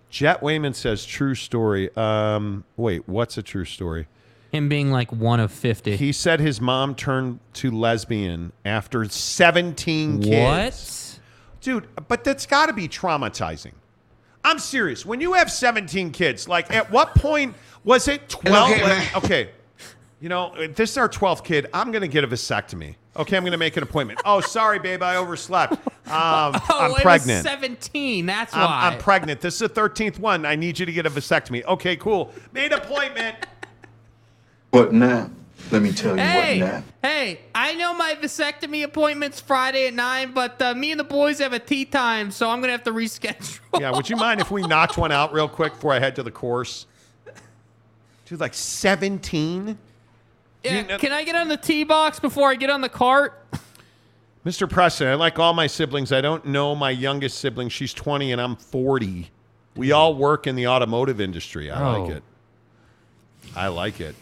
Jet Wayman says true story. Um, wait, what's a true story? Him being like one of fifty. He said his mom turned to lesbian after 17 kids. What? Dude, but that's got to be traumatizing. I'm serious. When you have 17 kids, like at what point was it 12? Okay, like- okay. You know, if this is our 12th kid. I'm going to get a vasectomy. Okay, I'm going to make an appointment. Oh, sorry, babe, I overslept. Um, Oh, I'm it pregnant. was seventeen. That's I'm, why. I'm pregnant. This is the 13th one. I need you to get a vasectomy. Okay, cool. Made appointment. What now? Let me tell you Hey, what now. hey! I know my vasectomy appointment's Friday at nine, but uh, me and the boys have a tee time, so I'm gonna have to reschedule. Yeah, would you mind if we knocked one out real quick before I head to the course? Dude, like 17? Yeah, can I get on the tee box before I get on the cart? Mr. Preston, I like all my siblings. I don't know my youngest sibling. She's 20 and I'm 40. We all work in the automotive industry. I like Oh. it. I like it.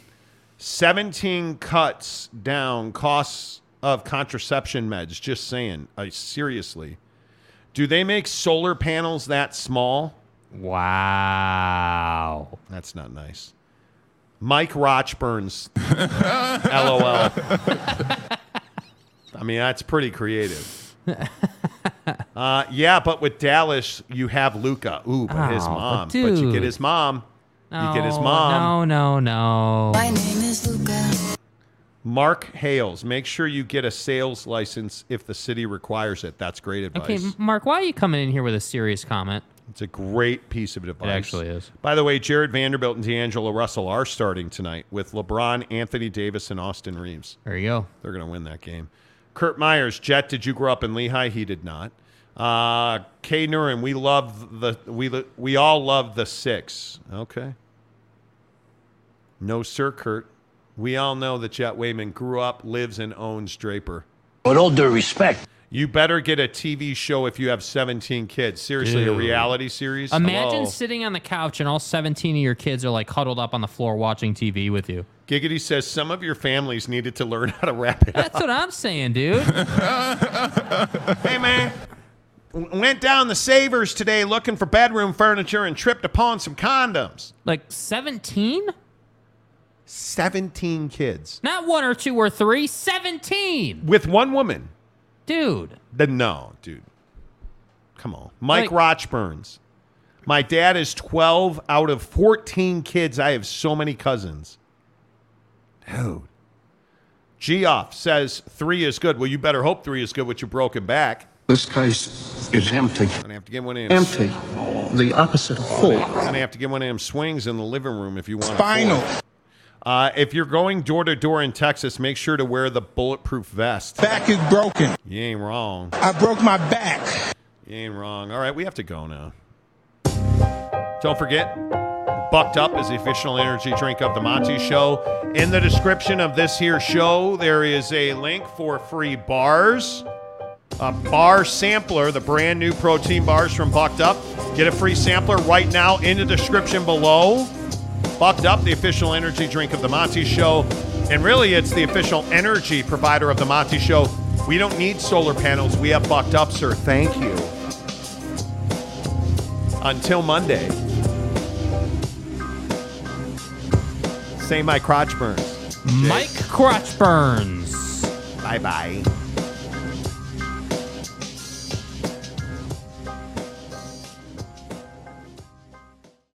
17 cuts down costs of contraception meds. Just saying. I seriously. Do they make solar panels that small? Wow. That's not nice. Mike Rochburns. LOL. I mean, that's pretty creative. Uh, yeah, but with Dallas, you have Luka. Ooh, but his Oh, but mom. But, you get his mom. No, you get his mom. No, no, no. My name is Luka. Mark Hales. Make sure you get a sales license if the city requires it. That's great advice. Okay, Mark, why are you coming in here with a serious comment? It's a great piece of advice. It actually is. By the way, Jarred Vanderbilt and D'Angelo Russell are starting tonight with LeBron, Anthony Davis, and Austin Reaves. There you go. They're going to win that game. Kurt Myers, Jet, did you grow up in Lehi? He did not. Uh, Kay Nurin, we love the we we all love the six. Okay. No, sir, Kurt. We all know that Jet Wayman grew up, lives, and owns Draper. With all due respect. You better get a TV show if you have 17 kids. Seriously, a reality series. Imagine Hello? sitting on the couch and all 17 of your kids are like huddled up on the floor watching TV with you. Giggity says some of your families needed to learn how to wrap it That's up. what I'm saying, dude. hey, man. W- Went down the Savers today looking for bedroom furniture and tripped upon some condoms. Like 17? 17 kids. Not one or two or three, 17. With one woman. Dude. Then no, dude. Come on. Mike Rochburns. My dad is 12 out of 14 kids. I have so many cousins. Dude. Geoff says three is good. Well, you better hope three is good with your broken back. This case is empty. I'm Gonna have to get one of them. Empty. The opposite of full. I'm Gonna have to get one of them swings in the living room if you want. a Spinal. Uh, if you're going door to door in Texas, make sure to wear the bulletproof vest. Back is broken. You ain't wrong. I broke my back. You ain't wrong. All right, we have to go now. Don't forget, Bucked Up is the official energy drink of the Monty Show. In the description of this here show, there is a link for free bars. A bar sampler, the brand new protein bars from Bucked Up. Get a free sampler right now in the description below. Bucked Up, the official energy drink of the Monty Show. And really, it's the official energy provider of the Monty Show. We don't need solar panels. We have Bucked Up, sir. Thank you. Until Monday. Say my crotch burns. Mike Crotch Burns. Bye bye.